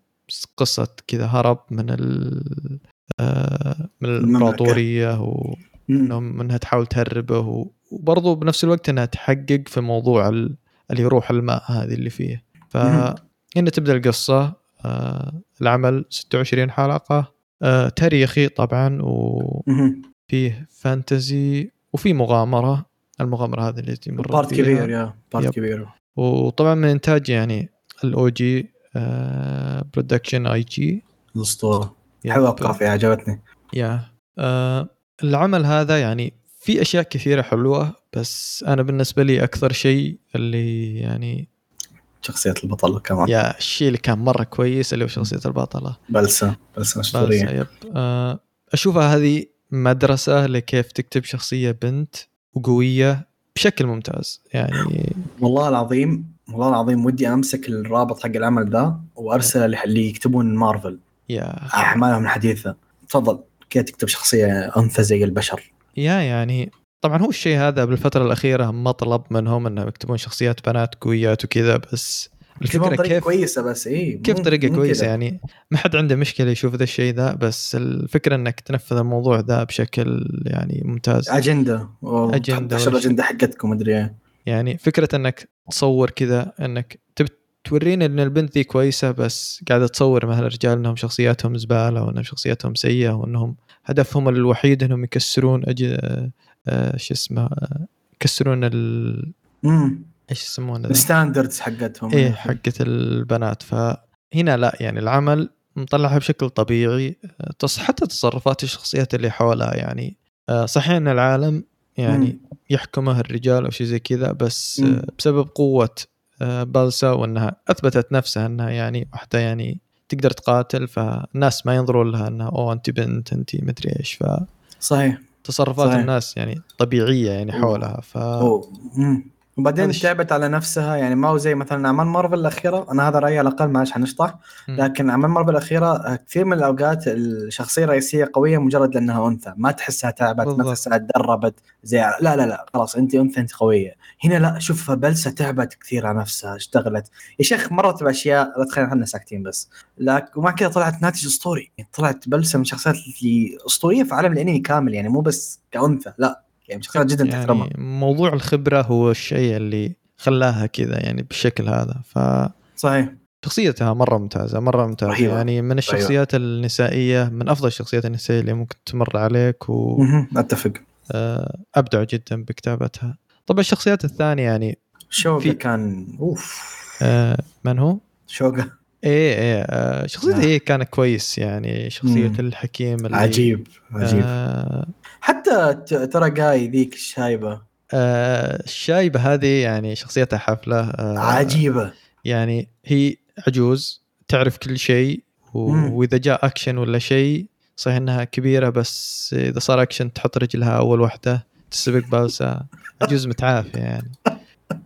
قصة كذا هرب من ال... آه، من الإمبراطورية و... إنها تحاول تهربه و- وبرضو بنفس الوقت إنها تحقق في موضوع ال- اللي يروح الماء هذه اللي فيه. فهنا تبدأ القصة آه، العمل 26 حلقة تاريخي طبعا وفيه. فانتزي وفي مغامرة المغامرة هذه اللي تمر بارت. كبير يا بارت. كبير وطبعا من إنتاج يعني الاو جي برودكشن اي جي الأسطورة. حلوة القافيه عجبتني. يا آه العمل هذا يعني في أشياء كثيرة حلوة بس أنا بالنسبة لي أكثر شيء اللي يعني شخصية البطل كمان. يا الشيء اللي كان مرة كويس اللي هو شخصية البطلة. بلسة بلسة بس اسطوريه يب. آه أشوفها هذه مدرسة لكيف تكتب شخصية بنت وقوية بشكل ممتاز يعني والله العظيم والله العظيم ودي أمسك الرابط حق العمل ذا وأرسله اللي يكتبون مارفل يا أعمالهم الحديثة. تفضل كيف تكتب شخصية أنثى زي البشر؟ يا يعني طبعا هو الشيء هذا بالفترة الأخيرة مطلب منهم إنهم يكتبون شخصيات بنات قويات وكذا بس الفكرة كيف كويسة بس اي كيف طريقة كويسة يعني؟ ما حد عنده مشكلة يشوف ذا الشيء ذا بس الفكرة إنك تنفذ الموضوع ذا بشكل يعني ممتاز. أجندة. ولا الاجنده حقتكم مدري إيه يعني فكرة إنك تصور كذا إنك تب توريني إن البنت ذي كويسة بس قاعدة تصور مثلا الرجال إنهم شخصياتهم زبالة وإنهم شخصياتهم سيئة وإنهم هدفهم الوحيد إنهم يكسرون أج... آه، آه، شو اسمه آه، يكسرون ال... إيش يسمونه؟ الستاندردز حقتهم إيه حقت البنات فهنا لا يعني العمل مطلعها بشكل طبيعي حتى تصرفات الشخصيات اللي حولها يعني آه، صحيح إن العالم يعني يحكمه الرجال أو شيء زي كذا بس مم. آه، بسبب قوة آه، بالسا وإنها أثبتت نفسها إنها يعني واحدة يعني تقدر تقاتل فالناس ما ينظرون لها إنها أوه انت بنت انت مدري إيش صحيح فتصرفات صحيح. الناس يعني طبيعية يعني. حولها ف أوه. مم. وبعدين. تعبت على نفسها. يعني ما هو زي مثلا أعمال مارفل الأخيرة أنا هذا رأيي على الأقل معلش حنشطح. لكن أعمال مارفل الأخيرة آه، كثير من الأوقات الشخصية الرئيسية قوية مجرد لأنها أنثى. ما تحسها تعبت ما بالضبط. تحسها تدربت زي لا لا لا خلاص أنت أنثى أنت قوية. هنا لا شوف بلسه تعبت كثير على نفسها اشتغلت. يا شيخ مرت بأشياء لا تخلينا إحنا ساكتين بس. لكن ومع كذا طلعت ناتج أسطوري. طلعت بلسة من الشخصيات اللي أسطورية في عالم الأنمي كامل يعني مو بس كأنثى لا. يعني شخصيات جدا تحترمها يعني موضوع الخبرة هو الشيء اللي خلاها كذا يعني بالشكل هذا صحيح فشخصيتها مرة ممتازة مرة ممتازة رهيبة. يعني من الشخصيات النسائية من أفضل الشخصيات النسائية اللي ممكن تمر عليك مهم. أتفق وابدع جدا بكتابتها طبعا الشخصيات الثانية يعني شوغا في- كان أوف آه، من هو؟ شوغا إيه إيه آه، شخصيته نعم. هي كان كويس يعني شخصية مم. الحكيم اللي عجيب عجيب آه حتى ترى جاي ذيك الشايبة. آه الشايبة هذه يعني شخصيتها حفلة آه عجيبة. يعني هي عجوز تعرف كل شيء. وإذا جاء اكشن ولا شيء صحيح إنها كبيرة بس إذا صار اكشن تحط رجلها أول واحدة تسبق بالسا عجوز متعافية يعني.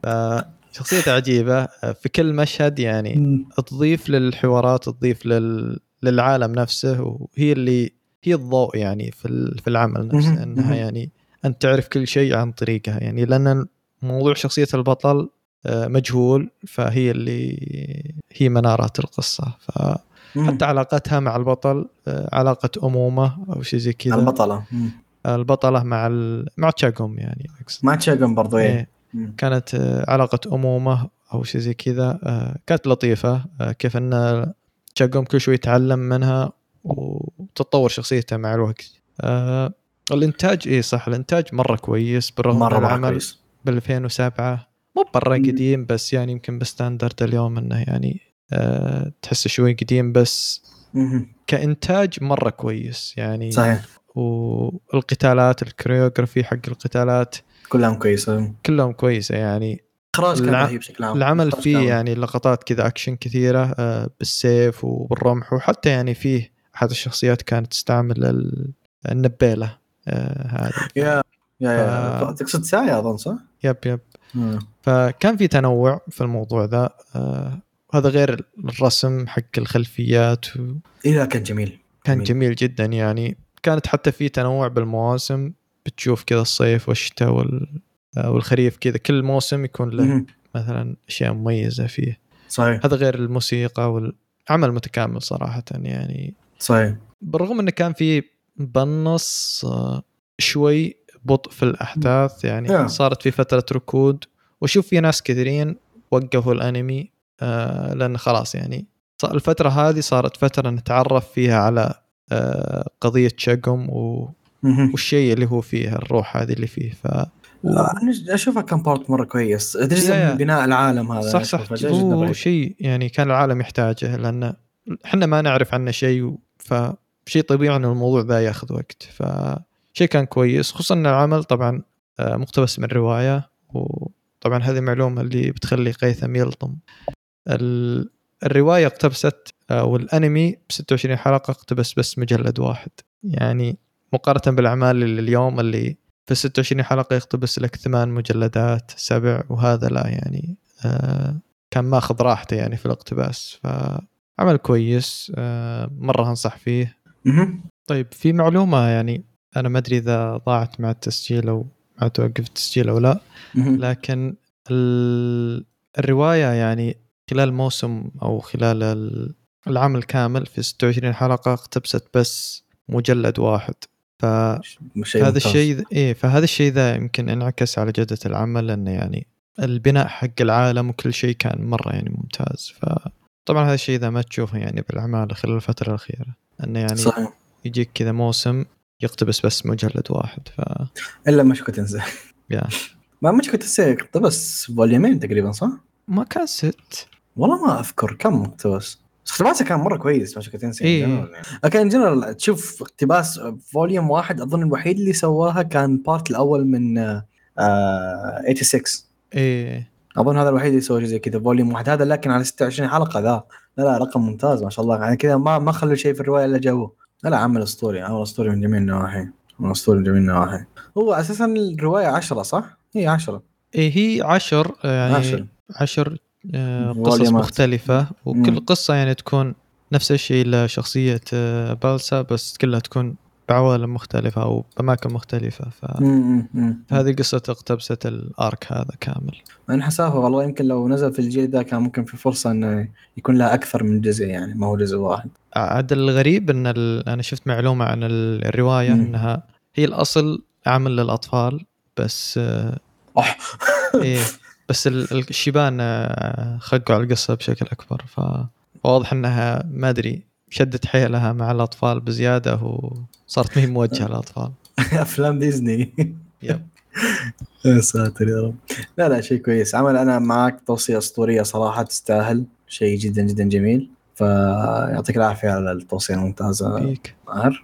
فشخصيتها عجيبة. في كل مشهد يعني. تضيف للحوارات تضيف لل... للعالم نفسه وهي اللي هي الضوء يعني في في العمل. نفسه إنها. يعني أنت تعرف كل شيء عن طريقها يعني لأن موضوع شخصية البطل آه، مجهول فهي اللي هي منارات القصة فحتى. علاقتها مع البطل آه، علاقة أمومه أو شيء زي كذا البطلة. البطلة مع ال... مع تشاغوم يعني أقصد. ما تشاقم برضو إيه إيه. كانت آه، علاقة أمومة أو شيء زي كذا كانت لطيفة آه، كيف أن تشاقوم كل شوي يتعلم منها وتتطور شخصيته مع الوقت. آه، الإنتاج إيه صح الإنتاج مرة كويس. بالرغم مرة من مرة العمل بال 2007 مو برا. قديم بس يعني يمكن بستاندرد اليوم إنه يعني أه تحسه شوي قديم بس مهم. كإنتاج مرة كويس يعني. صحيح. والقتالات ال choreography حق القتالات كلهم كويسة. كلهم كويسة يعني. إخراج كان رهيب بشكل عام. العمل فيه يعني لقطات كذا أكشن كثيرة آه، بالسيف وبالرمح وحتى يعني فيه احد الشخصيات كانت تستعمل ال- النبيلة آه، هذه يا يا تقصد ساعه أظن صح؟ yep yep مم. فكان في تنوع في الموضوع ذا آه، وهذا غير الرسم حق الخلفيات و- لا كان جميل كان جميل. جميل جدا يعني كانت حتى في تنوع بالمواسم بتشوف كذا الصيف والشتاء وال آه، والخريف كذا كل موسم يكون له مهم. مثلا أشياء مميزة فيه صحيح هذا غير الموسيقى والعمل متكامل صراحة يعني صحيح. بالرغم إنه كان في بالنص آه، شوي بطء في الأحداث يعني Yeah. صارت في فترة ركود. واشوف في ناس كثيرين وقفوا الأنمي آه لأن خلاص يعني الفترة هذه صارت فترة نتعرف فيها على آه قضية شقم و... والشيء اللي هو فيه الروح هذه اللي فيه ف أشوفها كان part مرة كويس. جزء من بناء العالم هذا صح صح. هو رهيب. شيء يعني كان العالم يحتاجه لأن إحنا ما نعرف عنه شيء فشيء طبيعي إنه الموضوع ذا ياخذ وقت. فشيء كان كويس خصوصا إن العمل طبعا آه، مقتبس من رواية وطبعا هذه معلومة اللي بتخلي قيثم يلطم. ال- الرواية اقتبست آه، والأنمي ب 26 حلقة اقتبس بس مجلد واحد. يعني مقارنة بالأعمال اللي اليوم اللي في 26 حلقة يقتبس لك ثمان مجلدات سبع وهذا لا يعني آه، كان ماخذ راحته يعني في الاقتباس. فعمل كويس آه، مرة أنصح فيه. طيب في معلومة يعني أنا ما أدري إذا ضاعت مع التسجيل أو مع توقف التسجيل أو لا. لكن ال- الرواية يعني خلال موسم أو خلال ال- العام الكامل في 26 حلقة اقتبست بس مجلد واحد ف هذا. الشيء إيه فهذا الشيء ذا يمكن انعكس على جودة العمل لأنه يعني البناء حق العالم وكل شيء كان مرة يعني ممتاز فطبعا هذا الشيء ذا ما تشوفه يعني بالأعمال خلال الفترة الأخيرة إنه يعني صحيح يجيك كذا موسم يقتبس بس مجلد واحد ف إلا موشوكو تينسي يا. ما موشوكو تينسي اقتبس volume ين تقريبا صح؟ ما كان ست والله ما أذكر كم اقتبس بس اقتباسه كان مرة كويس موشوكو تينسي إيه. يعني. لكن جنرال تشوف اقتباس volume واحد أظن الوحيد اللي سواها كان part الأول من آه، آه 86 إيه أظن هذا الوحيد اللي سوى شيء زي كذا. volume واحد. هذا لكن على 26 حلقة ذا. لا لا رقم ممتاز ما شاء الله. يعني كذا ما ما خلوا شيء في الرواية إلا جابوه. لا لا عمل اسطوري عمل اسطوري من جميع النواحي. عمل اسطوري من جميع النواحي. هو أساسا الرواية 10 صح؟ هي 10 إيه هي عشر يعني عشر. عشر آه، قصص. مختلفة. وكل مم. قصة يعني تكون نفس الشيء لشخصية آه، بالسا بس كلها تكون بعوالم مختلفة أو بأماكن مختلفة ف... مم، مم. هذه قصة اقتبست ال arc هذا كامل أنا حسافة والله يمكن لو نزل في الجيل ذا كان ممكن في فرصة إنه يكون لها أكثر من جزء يعني ما هو جزء واحد عاد الغريب إن ال... أنا شفت معلومة عن ال- الرواية مم. إنها هي الأصل عمل للأطفال بس أح. إيه بس ال- ال- الشيبان خقوا على القصة بشكل أكبر فواضح إنها ما أدري شدت حيلها مع الأطفال بزيادة وصارت ما هي موجهة للأطفال. أفلام ديزني. Yep. يا ساتر يا رب. لا لا شيء كويس. عمل أنا معك توصية أسطورية صراحة تستاهل. شيء جدا جدا جميل. فيعطيك العافية على التوصية الممتازة. فيك ماهر.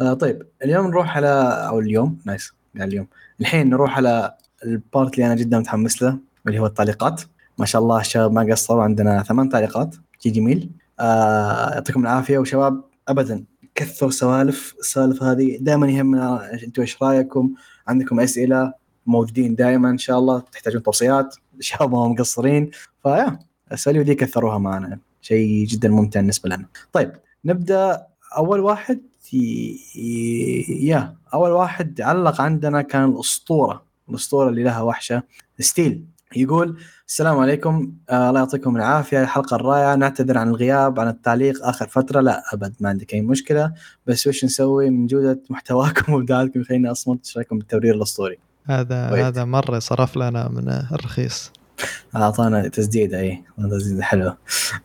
آه طيب اليوم نروح على أو اليوم nice. يعني اليوم. الحين نروح على ال part اللي أنا جدا متحمس له اللي هو التعليقات. ما شاء الله الشباب ما قصروا عندنا ثمان تعليقات. شيء جميل. يعطيكم العافية وشباب ابدا كثروا سوالف السوالف هذه دائما يهمنا أنتم إيش رأيكم؟ عندكم أسئلة موجودين دائما إن شاء الله تحتاجون توصيات الشباب ما هم مقصرين. فيا السوالف دي كثروها معنا شيء جدا ممتع بالنسبة لنا. طيب نبدأ. أول واحد. يا أول واحد علق عندنا كان الأسطورة الأسطورة اللي لها وحشة ستيل. يقول السلام عليكم. آه الله يعطيكم العافية. الحلقة الرائعة. نعتذر عن الغياب عن التعليق آخر فترة. لا أبد ما عندك أي مشكلة. بس وش نسوي؟ من جودة محتواكم وإبداعاتكم يخلينا أصمت إيش رأيكم بالتبرير الأسطوري؟ هذا wait. هذا مرة صرف لنا من الرخيص. أعطانا تسديدة اي تسديدة حلوة.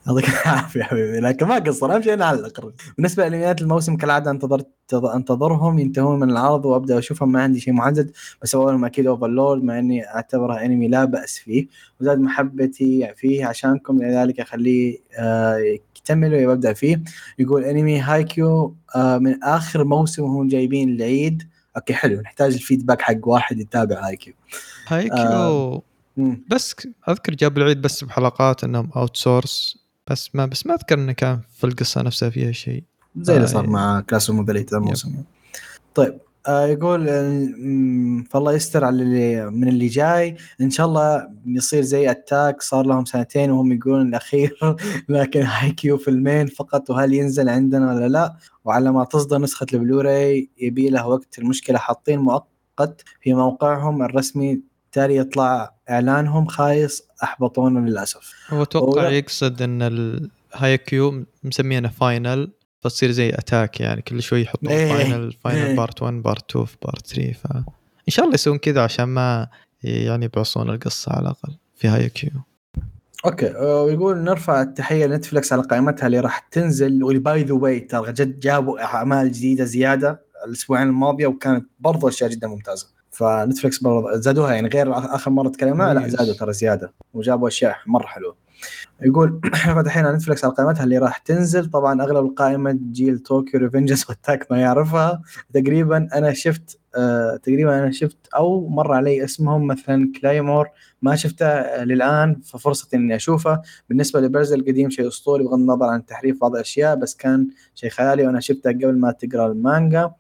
يعطيك العافية يا حبيبي. لكن ما قصر أهم شيء نعلق بالنسبة لانميات الموسم كالعادة انتظرت أنتظرهم ينتهون من العرض وأبدأ أشوفهم. ما عندي شيء محدد بس اولهم أكيد اوفرلورد مع إني أعتبره أنمي لا بأس فيه. وزاد محبتي فيه عشانكم لذلك أخليه آه، يكتمل وابدا فيه. يقول أنمي هايكيو آه، من آخر موسم وهم جايبين العيد. Okay حلو. نحتاج ال feedback حق واحد يتابع هايكيو. هايكيو. آه. مم. بس أذكر جاب العيد بس بحلقات إنهم outsource بس ما بس ما أذكر إنه كان في القصة نفسها فيها شيء. زي اللي آه، صار إيه. مع Classroom of the Elite الموسم طيب آه يقول آه، فالله يستر على اللي من اللي جاي. إن شاء الله يصير زي اتاك صار لهم سنتين وهم يقولون الأخير لكن هايكيو فيلمين فقط وهل ينزل عندنا ولا لا؟ وعلى ما تصدر نسخة البلوراي يبي له وقت المشكلة حاطين مؤقت في موقعهم الرسمي تالي يطلع إعلانهم خايس أحبطونا للأسف هو أتوقع يقصد إن الهايكيو مسمينه final فتصير زي أتاك يعني كل شوي يحطون إيه. final final إيه. part 1 part 2 في part 3 فان شاء الله يسوون كذا عشان ما يعني يبعصون القصة على الأقل في هايكيو okay ويقول نرفع التحية لنتفلكس على قائمتها اللي راح تنزل و by the way ترى جد جابوا أعمال جديدة زيادة الأسبوعين الماضية وكانت برضو أشياء جدا ممتازة فنتفلكس زادوها يعني غير آخر مرة تكلمنا لا. زادوا ترى زيادة وجابوا أشياء مرة حلوة. يقول إحنا فاتحين على نتفلكس على قائمتها اللي راح تنزل. طبعا أغلب القائمة جيل طوكيو ريفنجرز واتاك ما يعرفها. تقريبا أنا شفت آه تقريبا أنا شفت أو مر علي اسمهم مثلا كلايمور ما شفته للآن ففرصه إني اشوفه بالنسبة لبيرسيرك القديم شيء أسطوري بغض النظر عن تحريف بعض الأشياء بس كان شيء خيالي وأنا شفته قبل ما تقرأ المانجا.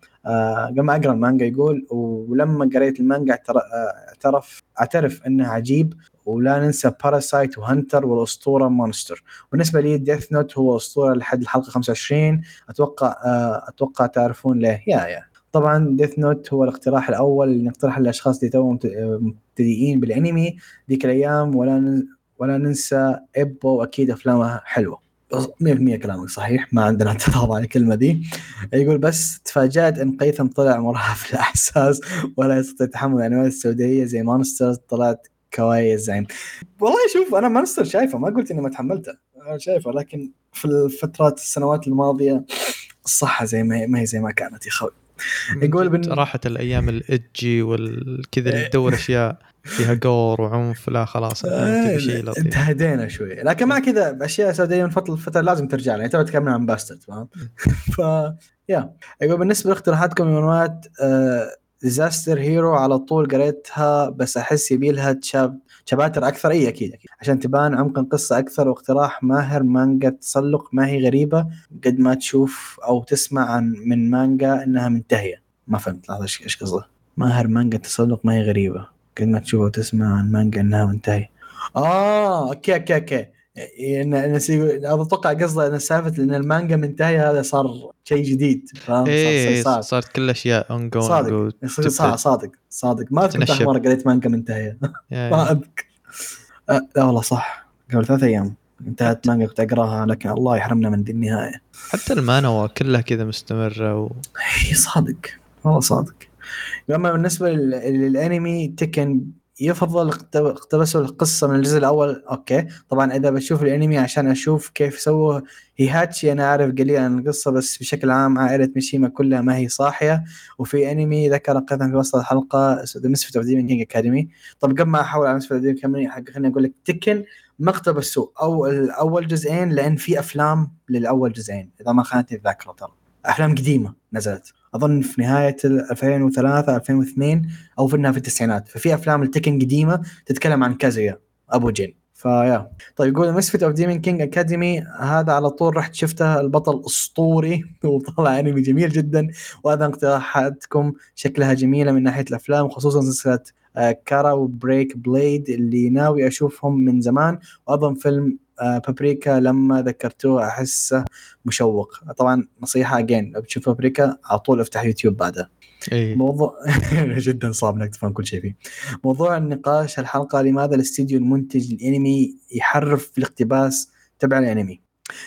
قبل ما أقرأ المانجا يقول ولما قريت المانجا اعتر- آه، اعترف اعترف انه عجيب ولا ننسى Parasyte و Hunter والأسطورة Monster بالنسبة لي Death Note هو أسطورة لحد الحلقة 25 أتوقع آه، أتوقع تعرفون ليه. yeah yeah. طبعا Death Note هو الاقتراح الأول اللي نقترحه للاشخاص اللي توهم مبت- مبتدئين بالأنمي ذيك الأيام ولا ولا ننسى ايبو أكيد أفلامها حلوة. 100% كلامك صحيح ما عندنا اعتراض على الكلمة دي. يقول بس تفاجأت إن قيثم طلع مرهف الأحساس ولا يستطيع تحمل الانواع السوداويه زي Monster طلعت kawaii الزعيم والله شوف أنا Monster شايفه ما قلت إني ما تحملته أنا شايفه لكن في الفترات السنوات الماضية الصحه زي ما هي ما هي زي ما كانت يا خوي يقول بن- راحت الأيام ال edgy والكذا اللي إيه. تدور أشياء فيها gore وعنف لا خلاص تبي شيء لطيف. انتهدينا شوي. لكن مع كذا أشياء سوداوية من فتره لفتره لازم ترجع لها. يعني تو تكلمنا عن Bastard فاهم؟ ف yeah يقول بالنسبة لاقتراحاتكم لمنوات Disaster Hero على طول قريتها بس أحس يبي لها chap- chapters أكثر؟ إي أكيد أكيد. عشان تبان عمق القصة أكثر واقتراح ماهر مانجا تسلق ما هي غريبة قد ما تشوف أو تسمع عن من مانجا إنها منتهية. ما فهمت لحظه إيش قصده؟ ماهر مانجا تسلق ما هي غريبة قد ما تشوف وتسمع عن مانجا إنها منتهية. آه okay okay okay. ان إن سي- أنا أتوقع قصده إن سالفة إن المانجا منتهية هذا صار شيء جديد فاهم؟ صار- إيه صار- صارت كل أشياء اون صادق. صادق صادق. صادق. ما اذكر مرة قريت مانجا منتهية. ما اذكر أه لا والله صح. قبل ثلاث أيام انتهت مانجا كنت أقراها لكن الله يحرمنا من دي النهاية. حتى المانوا كلها كذا مستمرة و... اي صادق. والله صادق. أما بالنسبة لل- للأنمي تكن يفضل اقت- اقتبسوا القصة من الجزء الأول. okay. طبعا إذا بشوف الأنمي عشان أشوف كيف سووا هيهاتشي أنا أعرف قليل عن القصة بس بشكل عام عائلة ميشيما كلها ما هي صاحية. وفي أنمي ذكر قيثم في وسط الحلقة ذا Misfit of Demon King Academy طب قبل ما احاول على Misfit of Demon King خليني أقول لك تكن ما اقتبسوا أو الأول جزئين لأن في أفلام للأول جزئين إذا ما خانتني الذاكرة ترى. أفلام قديمة نزلت. أظن في نهاية ال 2003 2002 أو في إنها في التسعينات. ففي أفلام التكن قديمة تتكلم عن كازويا أبو جين. ف yeah طيب يقول Misfit of Demon King Academy هذا على طول رحت شفته البطل أسطوري وطلع أنمي جميل جدا وهذا اقتراحاتكم شكلها جميلة من ناحية الأفلام خصوصا سلسلة كارا و Break Blade اللي ناوي أشوفهم من زمان وأظن فيلم بابريكا لما ذكرتوه احسه مشوق. طبعا نصيحة اجين لو بتشوف بابريكا على طول افتح يوتيوب بعدها. إيه موضوع جدا صعب إنك تفهم كل شيء فيه. موضوع النقاش الحلقة لماذا الاستديو المنتج للانمي يحرف في الاقتباس تبع الأنمي؟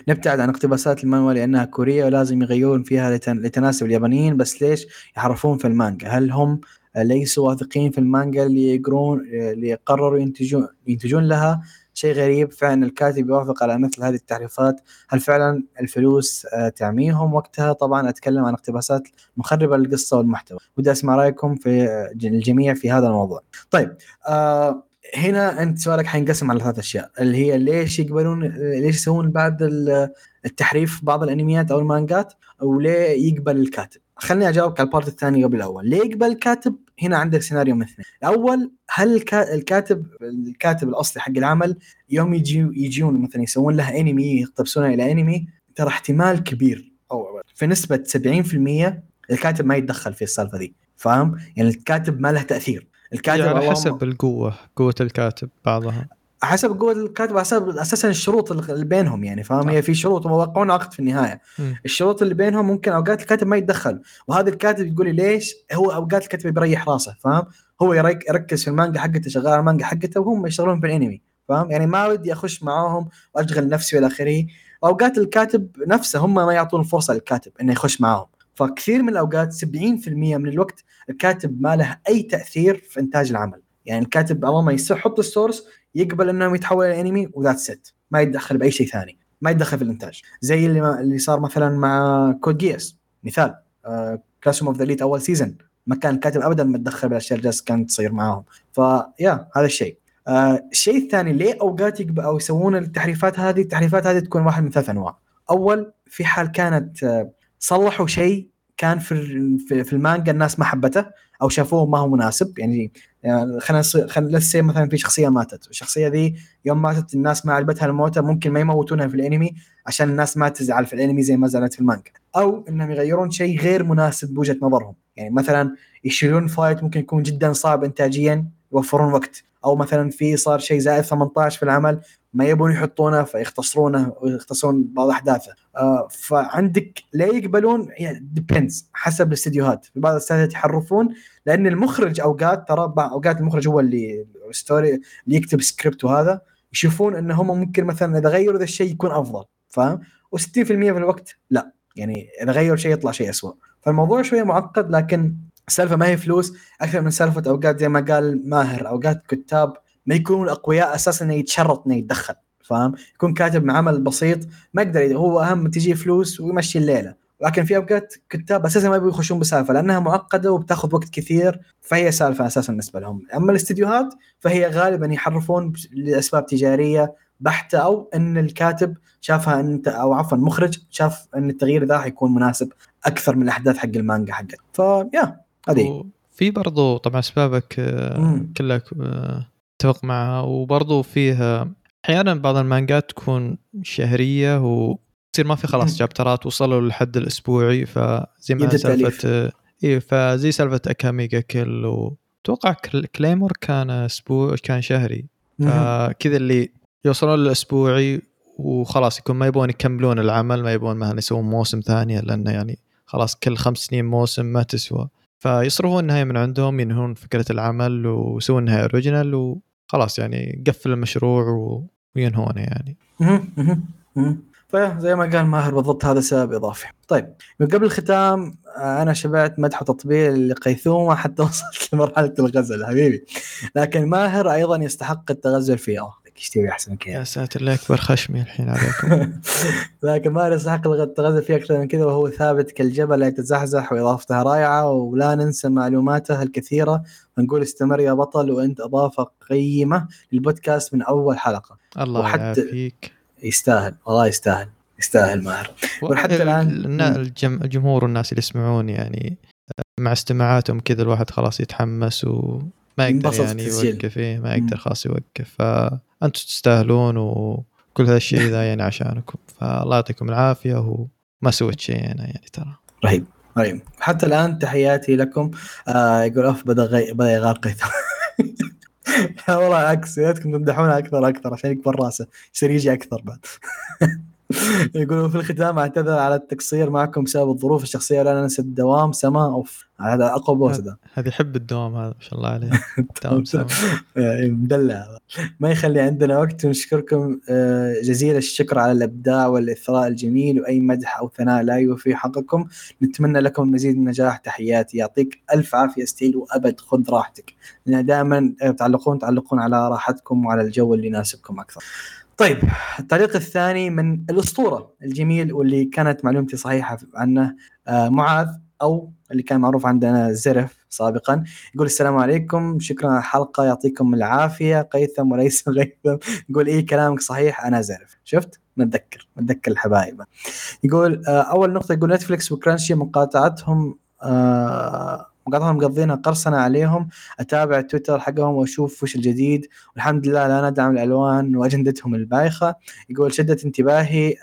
نبتعد عن اقتباسات المانوا لأنها كورية ولازم يغيرون فيها لتن- لتناسب اليابانيين بس ليش؟ يحرفون في المانجا. هل هم ليسوا واثقين في المانجا اللي يقرون اللي قرروا ينتجون ينتجون لها؟ شيء غريب فعلا الكاتب يوافق على مثل هذه التحريفات هل فعلا الفلوس آه، تعميهم وقتها؟ طبعا أتكلم عن اقتباسات مخربة للقصة والمحتوى. ودي أسمع رأيكم في آه، الجميع في هذا الموضوع. طيب آه هنا انت سؤالك حينقسم على ثلاث أشياء. اللي هي ليش يقبلون ليش يسوون بعد ال- التحريف بعض الأنميات أو المانجات؟ وليه يقبل الكاتب؟ خليني أجاوبك على ال part الثاني قبل الأول. ليه يقبل الكاتب؟ هنا عندك سيناريو من اثنين. الأول هل الكا- الكاتب الكاتب الأصلي حق العمل يوم يجي يجون مثلا يسوون لها انمي يقتبسونها إلى انمي ترى احتمال كبير أو في نسبة 70% الكاتب ما يتدخل في السالفة دي فاهم؟ يعني الكاتب ما له تأثير. الكاتب يعني على حسب القوة قوة الكاتب بعضها. حسب قوة الكاتب حسب أساسا الشروط اللي بينهم يعني فاهم؟ هي في شروط وموقعون عقد في النهاية. مم. الشروط اللي بينهم ممكن أوقات الكاتب ما يتدخل وهذا الكاتب يقول لي ليش؟ هو أوقات الكاتب بيريح راسه فاهم؟ هو يرك- يركز في المانجا حقته شغال على المانجا حقته وهم يشتغلون في الانمي فاهم؟ يعني ما ودي أخش معاهم وأشغل نفسي والى آخره. واوقات الكاتب نفسه هم ما يعطون الفرصه للكاتب إنه يخش معاهم. فكثير من الأوقات 70% من الوقت الكاتب ما له أي تأثير في إنتاج العمل. يعني الكاتب اول ما يحط ال source يقبل إنه يتحول إلى انمي و that's it ما يتدخل بأي شيء ثاني. ما يتدخل في الإنتاج. زي اللي, ما اللي صار مثلا مع Code Geass مثال Classroom of the Elite أول season ما كان الكاتب ابدا متدخل بالاشياء اللي كانت تصير معاهم. فيا هذا الشيء. آه الشيء الثاني ليه أوقات يقبل أو يسوون التحريفات هذه؟ التحريفات هذه تكون واحد من ثلاث أنواع. أول في حال كانت آه صلحوا شيء كان في في المانجا الناس ما حبته أو شافوه ما هو مناسب. يعني, يعني خلينا خلينا لسه مثلا في شخصية ماتت الشخصيه ذي يوم ماتت الناس ما عجبتها الموتة ممكن ما يموتونها في الأنمي عشان الناس ما تزعل في الأنمي زي ما زعلت في المانجا. أو إنهم يغيرون شيء غير مناسب بوجهة نظرهم. يعني مثلا يشيلون fight ممكن يكون جدا صعب انتاجيا يوفرون وقت. أو مثلا في صار شيء زائد 18 في العمل ما يبون يحطونه فيختصرونه ويختصرون بعض أحداثه. آه فعندك لا يقبلون يعني depends حسب الاستديوهات. في بعض الاستديوهات يحرفون لأن المخرج أوقات ترى أوقات المخرج هو اللي story اللي يكتب سكريبت وهذا يشوفون إن هم ممكن مثلا إذا غيروا ذا الشيء يكون أفضل. فاهم؟ و60% من الوقت لا. يعني إذا غيروا شيء يطلع شيء اسوء فالموضوع شوية معقد لكن السالفة ما هي فلوس أكثر من سالفة أوقات زي ما قال ماهر أوقات كتاب ما يكونون أقوياء أساسا إنه يتشرط إنه يتدخل فاهم؟ يكون كاتب عمل بسيط ما يقدر هو أهم تجي فلوس ويمشي الليلة لكن في أوقات كتاب أساسا ما يبغوا يخشون بسالفة لأنها معقدة وبتاخذ وقت كثير فهي سالفة أساسا بالنسبة لهم. أما الاستديوهات فهي غالبا يحرفون لأسباب تجارية بحتة أو إن الكاتب شافها انت أو عفوا المخرج شاف إن التغيير ذا حيكون مناسب أكثر من الأحداث حق المانجا حقت. فيا هذه. في برضو طبعا أسبابك آه، كلها آه، اتفق معها وبرضو فيه أحيانا بعض المانجات تكون شهرية وتصير ما في خلاص شابترات وصلوا للحد الأسبوعي فزي ما سالفة اي فزي سالفة أكاميجا كل. وتوقع كليمور كان أسبوع كان شهري. فكذا اللي يوصلون للأسبوعي وخلاص يكون ما يبون يكملون العمل ما يبون مثلا يسوون موسم ثاني لأنه يعني خلاص كل خمس سنين موسم ما تسوى. فيصرفون النهاية من عندهم ينهون فكرة العمل ويسوون نهايه اوريجينال وخلاص يعني قفل المشروع وينهونه يعني. فزي ما قال ماهر بالضبط هذا سبب إضافي. طيب من قبل الختام أنا شبعت مدح وتطبيل لقيثومة حتى وصلت لمرحلة الغزل حبيبي. لكن ماهر أيضا يستحق التغزل فيه. إيش تبي أحسن من كذا يا ساتر لا أكبر خشمي الحين عليكم. لكن ما يستحق التغذى فيه أكثر من كذا وهو ثابت كالجبل لا يتزحزح وإضافته رائعة ولا ننسى معلوماته الكثيرة. ونقول استمر يا بطل وأنت إضافة قيمة للبودكاست من أول حلقة. الله وحتى يعافيك. يستاهل والله يستاهل. يستاهل ماهر. وحتى الان الجمهور والناس اللي يسمعون يعني مع استماعاتهم كذا الواحد خلاص يتحمس و ما يقدر يعني يوقف إيه ما يقدر خلاص يوقف. فأنتم تستاهلون وكل هذا الشيء ذا يعني عشانكم. فالله يعطيكم العافية وما سويت شيء أنا يعني ترى. رهيب رهيب. حتى الآن تحياتي لكم. آه يقول أوف بدأ غي... بدأ يغار والله عكس يا تمدحونه أكثر أكثر عشان يكبر راسه. يصير يجي أكثر بعد. يقولوا في الختام أعتذر على التقصير معكم بسبب الظروف الشخصية ولا ننسى الدوام سما اوف هذا أقوى boss ده هذا. يحب الدوام هذا ما شاء الله عليه. دوام سما. مدلع. ما يخلي عندنا وقت ونشكركم آه، جزيل الشكر على الإبداع والإثراء الجميل وأي مدح أو ثناء لا يوفي حقكم. نتمنى لكم المزيد من النجاح تحياتي يعطيك ألف عافية ستيل وأبد خذ راحتك. لأن دائما تعلقون تعلقون على راحتكم وعلى الجو اللي يناسبكم أكثر. طيب التعليق الثاني من الأسطورة الجميل واللي كانت معلومتي صحيحة عنه آه معاذ أو اللي كان معروف عندنا زرف سابقا يقول السلام عليكم شكرا على الحلقة يعطيكم العافية قيثم وليس غيثم يقول إيه كلامك صحيح أنا زرف شفت؟ نتذكر نتذكر الحبايب. يقول آه أول نقطة يقول نتفلكس وكرانشي مقاطعتهم آه مقاطعهم مقضينها قرصنة عليهم أتابع تويتر حقهم وأشوف وش الجديد. والحمد لله لا ندعم الألوان وأجندتهم البايخة. يقول شدت انتباهي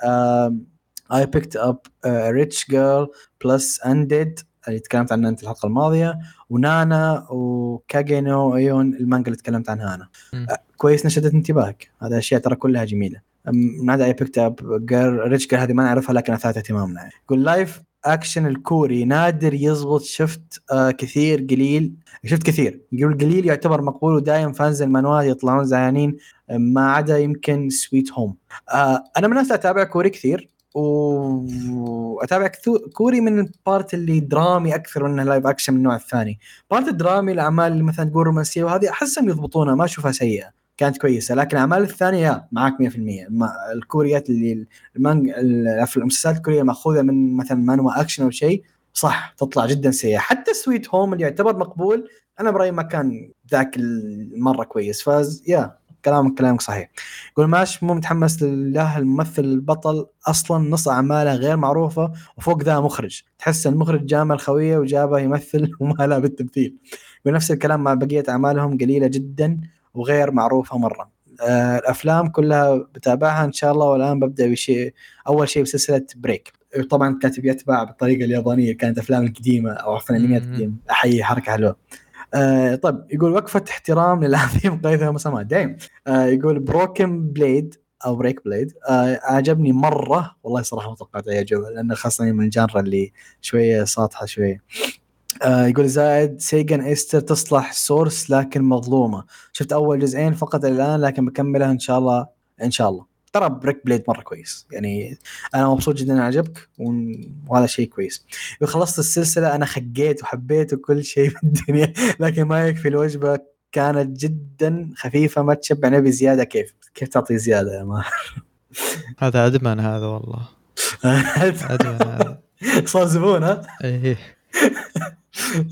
I picked up a rich girl plus undead اللي تكلمت عنها أنت الحلقة الماضية ونانا وكاجينو ايون المانجا اللي تكلمت عنها أنا. كويس نشدت انتباهك. هذا أشياء ترى كلها جميلة. من هذا I picked up rich girl هذه ما نعرفها لكن اثارت اهتمامنا. يقول live action الكوري نادر يزبط شفت آه كثير قليل. شفت كثير. قليل يعتبر مقبول ودايم fans المانوات يطلعون زعلانين. ما عدا يمكن Sweet Home. آه أنا من الناس أتابع كوري كثير. وأتابع كوري من ال part اللي درامي أكثر منه live action من النوع الثاني. part الدرامي الأعمال اللي مثلا تقول رومانسية وهذه أحسهم يضبطونها ما أشوفها سيئة. كانت كويسة لكن الاعمال الثانية معك 100% الكوريات اللي المانج المسلسلات الكورية ماخوذه من مثلا مانوا أكشن أو شيء صح تطلع جدا سيئة. حتى Sweet Home اللي يعتبر مقبول أنا برأيي ما كان ذاك المرة كويس. فاز يا كلامك كلامك صحيح. يقول ماش مو متحمس لله الممثل البطل أصلا نص أعماله غير معروفة وفوق ذا مخرج. تحس المخرج جامع الخوية وجابه يمثل وما لا بالتمثيل. ونفس الكلام مع بقية أعمالهم قليلة جدا. وغير معروفة مرة. آه الأفلام كلها بتابعها إن شاء الله والآن ببدأ بشيء أول شيء بسلسلة Break. طبعا كاتب يتبع بالطريقة اليابانية كانت أفلام القديمة أو عفوا أنميات قديمة. أحيي حركة حلوة. آه طيب يقول وقفة احترام للعظيم قيثم مسامات. دايم. آه يقول Broken Blade أو Break Blade آه عجبني مرة والله صراحة ما توقعت يعجبه لأنه خاصة من ال genre اللي شوية ساطحة شوية. يقول زائد سيجن إيستر تصلح source لكن مظلومة. شفت أول جزئين فقط الآن لكن بكملها إن شاء الله إن شاء الله. ترى Break Blade مرة كويس. يعني أنا مبسوط جدا عجبك وهذا شيء كويس. خلصت السلسلة أنا خقيت وحبيت وكل شيء في الدنيا لكن ما يكفي الوجبة. كانت جدا خفيفة ما تشبع. نبي زيادة كيف؟ كيف تعطي زيادة يا ماهر هذا ادمان هذا والله. ادمان هذا. صار زبون ها؟ إيه. آه،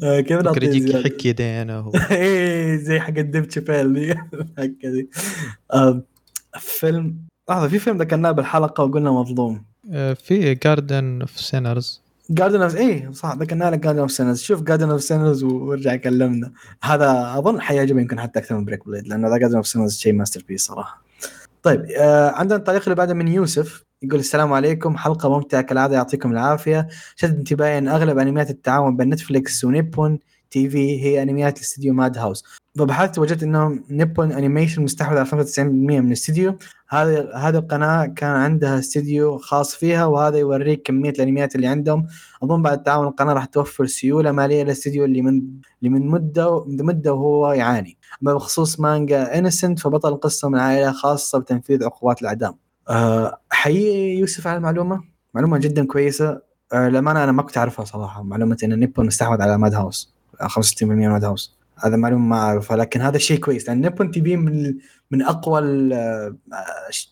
كيف نعطي يجيك حك يدينه إيه زي حق الديب تشابيل دي. دي فيلم لحظة في فيلم ذكرناه بالحلقة وقلنا مظلوم. آه، في جاردن اوف سينرز جاردن اوف اي صح ذكرنا لك Garden of Sinners شوف Garden of Sinners وارجع كلمنا. هذا أظن حيعجبه يمكن حتى أكثر من Break Blade لأنه ذا Garden of Sinners شيء masterpiece صراحة. طيب آه عندنا التعليق اللي بعده من يوسف. يقول السلام عليكم. حلقة ممتعة كالعادة يعطيكم العافية. شد انتباهي أن أغلب أنميات التعاون بين نتفليكس ونيبون تي في هي أنميات الاستديو ماد هاوس. فبحثت وجدت انه نيبون animation مستحوذ على 95% من الاستديو هذه هذه القناة كان عندها استديو خاص فيها وهذا يوريك كمية الأنميات اللي عندهم. أظن بعد تعاون القناة راح توفر سيولة مالية للاستديو اللي من اللي من مدة مدة وهو يعاني. بخصوص مانجا Innocent فبطل القصة من عائلة خاصة بتنفيذ عقوبات الأعدام. أه حي يوسف على المعلومة. معلومة جدا كويسة. أه للأمانة أنا ما كنت أعرفها صراحة. معلومة إن نيبون مستحوذ على ماد هاوس. 65% من ماد هاوس. هذا معلومة ما أعرفها لكن هذا شيء كويس. لأن نيبون تي في من من أقوى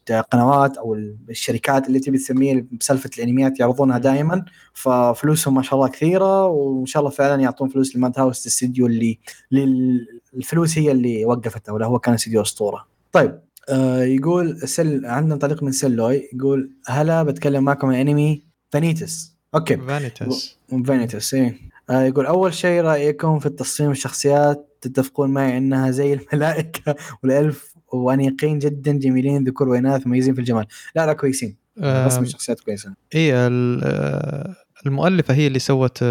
القنوات أو الشركات اللي تبي تسميها بسالفة الأنميات يعرضونها دائما. ففلوسهم ما شاء الله كثيرة وإن شاء الله فعلا يعطون فلوس لماد هاوس الاستديو اللي, الفلوس هي اللي وقفته ولا هو كان استديو أسطورة. طيب آه يقول سل عندنا تعليق من سلوي يقول هلا بتكلم معكم عن أنمي فانيتس أوكي. فانيتس فانيتس إيه. آه يقول أول شيء رأيكم في التصميم الشخصيات تتفقون معي إنها زي الملائكة وال elf وأنيقين جدا جميلين ذكور وإناث مميزين في الجمال. لا لا كويسين. رسم الشخصيات كويسة. اي المؤلفة هي اللي سوت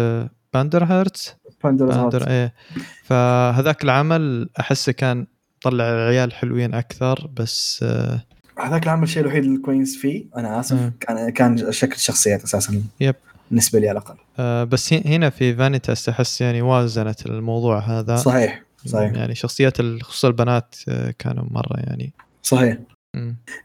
Pandora Hearts Pandora, Pandora إيه. فهذاك العمل أحسه كان طلع العيال حلوين أكثر بس هذاك العمل الشيء الوحيد الكويس فيه أنا آسف م. كان كان شكل الشخصيات أساسا yep. بالنسبة لي على الأقل. آه بس هنا في فانيتاس أحس يعني وازنت الموضوع هذا. صحيح صحيح. يعني شخصيات خصوصا البنات كانوا مرة يعني. صحيح.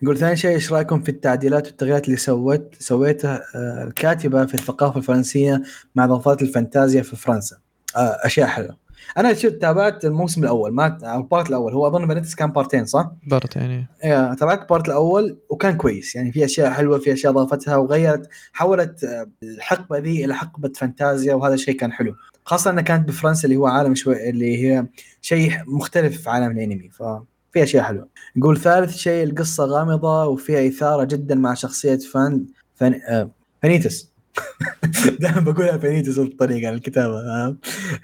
يقول ثاني شيء إيش رأيكم في التعديلات والتغييرات اللي سوت سويتها الكاتبة في الثقافة الفرنسية مع اضافات الفانتازيا في فرنسا؟ أشياء حلوة. أنا شفت تابعت الموسم الأول ما ال part الأول. هو أظن فانيتس كان بارتين صح؟ بارتين إيه تابعت ال part الأول وكان كويس. يعني في أشياء حلوة في أشياء اضافتها وغيرت. حولت الحقبة ذي إلى حقبه فانتازيا وهذا الشيء كان حلو. خاصة انها كانت بفرنسا اللي هو عالم شوي اللي هي شيء مختلف في عالم الأنمي. ف في أشياء حلوة. يقول ثالث شيء القصة غامضة وفيها إثارة جدا مع شخصية فان فان آه فانيتس دائما بقولها فانيتس بالطريقة الكتابة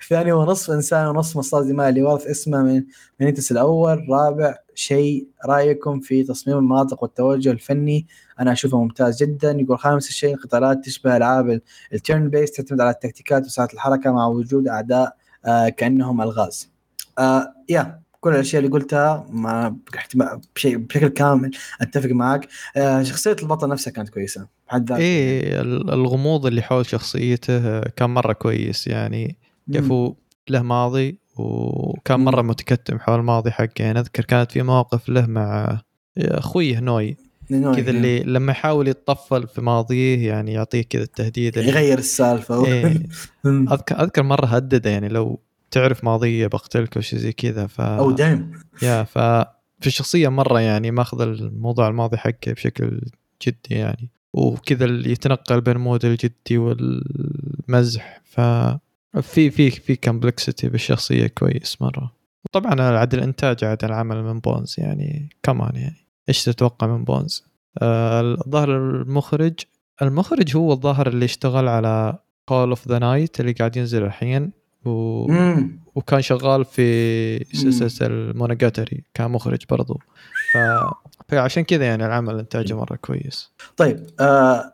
ثاني هو نصف إنسان ونصف مصاص دماء اللي ورث اسمه من فانيتس الأول رابع شيء رأيكم في تصميم المناطق والتوجه الفني؟ أنا أشوفه ممتاز جدا. يقول خامس شيء القتالات تشبه ألعاب ال turn-based تعتمد على التكتيكات وسرعه الحركة مع وجود أعداء آه كأنهم ألغاز. آه yeah. كل الأشياء اللي قلتها ما بشيء بشكل كامل أتفق معك آه شخصية البطل نفسها كانت كويسة بحد ذاتها إيه ال- الغموض اللي حول شخصيته كان مرة كويس يعني. كيف له ماضي وكان. مرة متكتم حول الماضي حقه. يعني أذكر كانت في مواقف له مع أخويه نوي. كذا اللي لما يحاول يتطفل في ماضيه يعني يعطيه كذا التهديد يغير السالفة. إيه. اذكر أذكر مرة هدده يعني لو تعرف ماضيه بقتلك أو شيء زي كذا ف أو دايم يا ف في الشخصيه مرة يعني ماخذ الموضوع الماضي حقه بشكل جدي يعني وكذا اللي يتنقل بين مود الجدي والمزح ف في في في complexity بالشخصية كويس مرة. وطبعا عاد الانتاج عاد العمل من بونز يعني كمان يعني إيش تتوقع من بونز؟ آه، الظاهر المخرج المخرج هو الظاهر اللي اشتغل على Call of the Night اللي قاعد ينزل الحين. و... مم. وكان شغال في سلسلة المونوجاتري كمخرج برضو. ف... فعشان كذا يعني العمل انتاجه مرة كويس. طيب آه...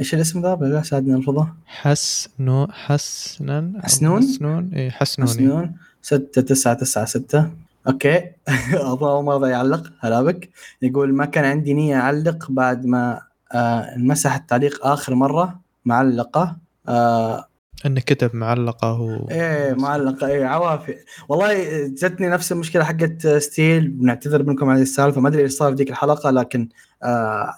إيش الاسم ذا؟ بالله ساعدني الفضاء حسنو حسنن أو حسنون؟ حسنون؟ اي حسنون تسعة تسعة ستة. أوكي. أول مرة يعلق. هلا بك. يقول ما كان عندي نية أعلق بعد ما آه انمسح التعليق آخر مرة معلقة. آه انه كتب معلقه. و إيه معلقة. إيه عوافي. والله جتني نفس المشكلة حقت ستيل. بنعتذر منكم على السالفة. ما أدري إيش صار ذيك الحلقة لكن آه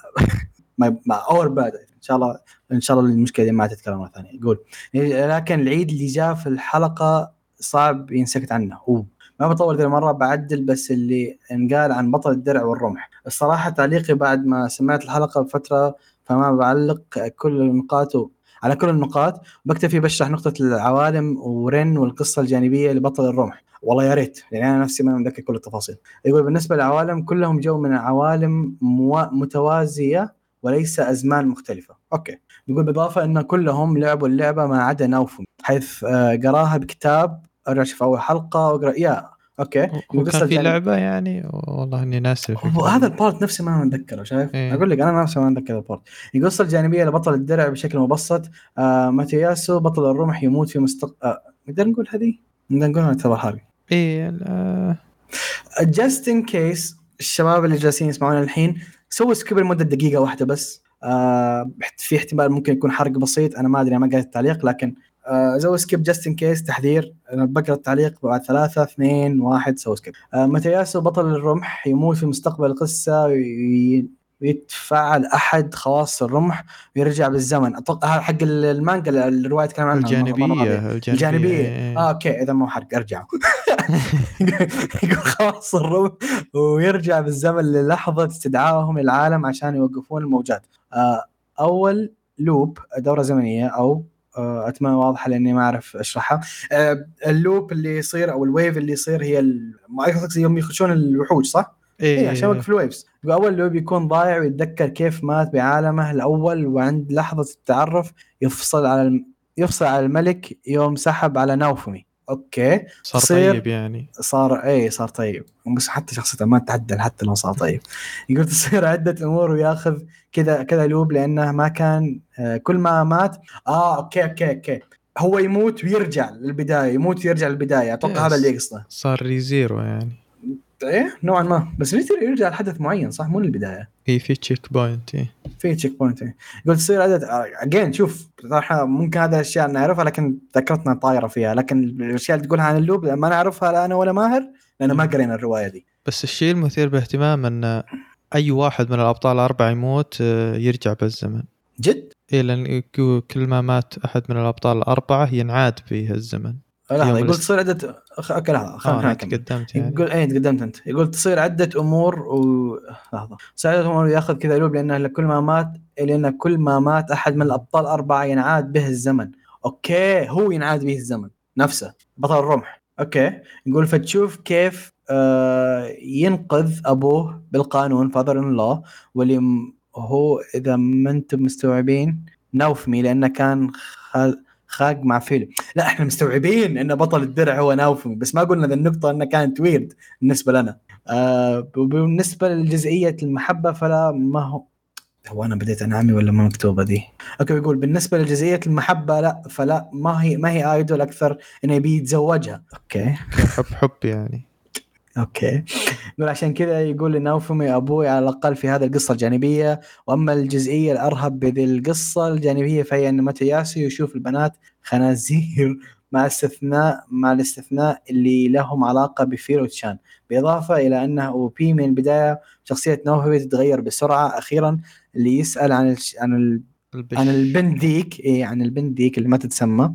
our bad إن شاء الله إن شاء الله المشكلة دي ما تتكرر مرة ثانية. يقول لكن العيد اللي جاء في الحلقة صعب ينسكت عنه. أوه. ما بطول ذي المرة بعدل بس اللي انقال عن بطل الدرع والرمح. الصراحة تعليقي بعد ما سمعت الحلقة بفترة فما بعلق كل النقاط على كل النقاط بكتفي بشرح نقطة العوالم ورن والقصة الجانبية لبطل الرمح. والله يا ريت لأن أنا نفسي ما متذكر كل التفاصيل. يقول بالنسبة للعوالم كلهم جو من عوالم مو... متوازية وليس أزمان مختلفة. okay. يقول بالاضافة إن كلهم لعبوا اللعبة ما عدا نوفمي حيث آه، قراها بكتاب أرجع شوف أول حلقة وأقرأ. yeah okay. هو يقول كان في لعبة يعني؟ والله إني ناسي هذا ال part نفسي ما متذكره شايف؟ إيه. أقول لك أنا نفسي ما أتذكر ال part. القصة الجانبيه لبطل الدرع بشكل مبسط. آه موتوياسو بطل الرمح يموت في مستق آه نقدر نقول هذه؟ نقدر نقول حرق إيه آه، just in case الشباب اللي جالسين يسمعونا الحين سووا skip لمدة دقيقة واحدة بس. آه في احتمال ممكن يكون حرق بسيط. أنا ما أدري ما قريت التعليق لكن آه سووا skip just in case تحذير. أنا بقرا التعليق بعد ثلاثة اثنين واحد سووا skip. آه موتوياسو بطل الرمح يموت في مستقبل القصة وي- ويتفاعل أحد خواص الرمح ويرجع بالزمن. أتوقع هذا حق المانجا الرواية تكلم عنها. الجانبية الجانبية. إيه. آه okay إذا مو حرق أرجعوا. يقول خواص الرمح ويرجع بالزمن للحظة استدعائهم للعالم عشان يوقفون الموجات. آه أول loop دورة زمنية أو آه أتمنى واضحة لأني ما أعرف أشرحها. آه ال loop اللي يصير أو ال wave اللي يصير هي ال- ما أعرف يوم يخشون الوحوش صح؟ اي عشان يوقف ال waves أول loop يكون ضايع ويتذكر كيف مات بعالمه الأول وعند لحظة التعرف يفصل على الم... يفصل على الملك يوم سحب على نوفمي okay. صار تصير- طيب يعني. صار اي صار طيب. بس حتى شخصيته ما تعدل حتى لو صار طيب. يقول تصير عدة أمور وياخذ كذا كذا loop لأنه ما كان آه، كل ما مات آه okay okay okay. هو يموت ويرجع للبداية يموت ويرجع للبداية. أتوقع. هذا اللي يقصده. صار ريزيرو يعني. إيه؟ نوعا ما. بس يصير يرجع لحدث معين صح؟ مو للبداية. اي في check point إيه. في check point إيه. يقول تصير عدة again شوف ممكن هذا الأشياء نعرفها لكن ذكرتنا طايرة فيها. لكن الأشياء اللي تقولها عن ال loop ما نعرفها لا أنا ولا ماهر لأن ما قرينا الرواية دي. بس الشيء المثير باهتمام إن أي واحد من الأبطال الاربعه يموت آه، يرجع بالزمن. جد؟ إيه لأن كل ما مات أحد من الأبطال الاربعه ينعاد به الزمن لحظة يقول تصير عده. okay لحظة خلينا نكمل تقدمت يعني. يقول إيه تقدمت أنت. يقول تصير عدة أمور و لحظة. تصير عدة أمور وياخذ كذا loop لأنه كل ما مات لأن كل ما مات أحد من الأبطال أربعة ينعاد به الزمن. okay هو ينعاد به الزمن نفسه بطل الرمح. okay يقول فتشوف كيف آه ينقذ أبوه بالقانون father in law واللي هو إذا ما أنتم مستوعبين نوفمي لأنه كان خال خاق مع فيلو. لا إحنا مستوعبين إن بطل الدرع هو نوفمي بس ما قلنا ذا النقطة انها كانت weird بالنسبة لنا. آه وبالنسبة لجزئية المحبة فلا ما هو هو أنا بديت انعمي ولا ما مكتوبة دي؟ okay يقول بالنسبة لجزئية المحبة لا فلا ما هي ما هي idol أكثر إنه يبي يتزوجها. okay. حب حب يعني. أوكي. يقول عشان كذا يقول ناوفومي أبوي على الأقل في هذه القصة الجانبية وأما الجزئية الأرهب بذي القصة الجانبية فهي إن موتوياسو يشوف البنات خنازير مع استثناء مع الاستثناء اللي لهم علاقة بفيرو تشان بالاضافه إلى أنه OP من البداية شخصية نوفومي تتغير بسرعة. أخيرا اللي يسأل عن الش... عن ال... ال bitch. عن البنت ذيك اي عن البنت ذيك اللي ما تتسمى.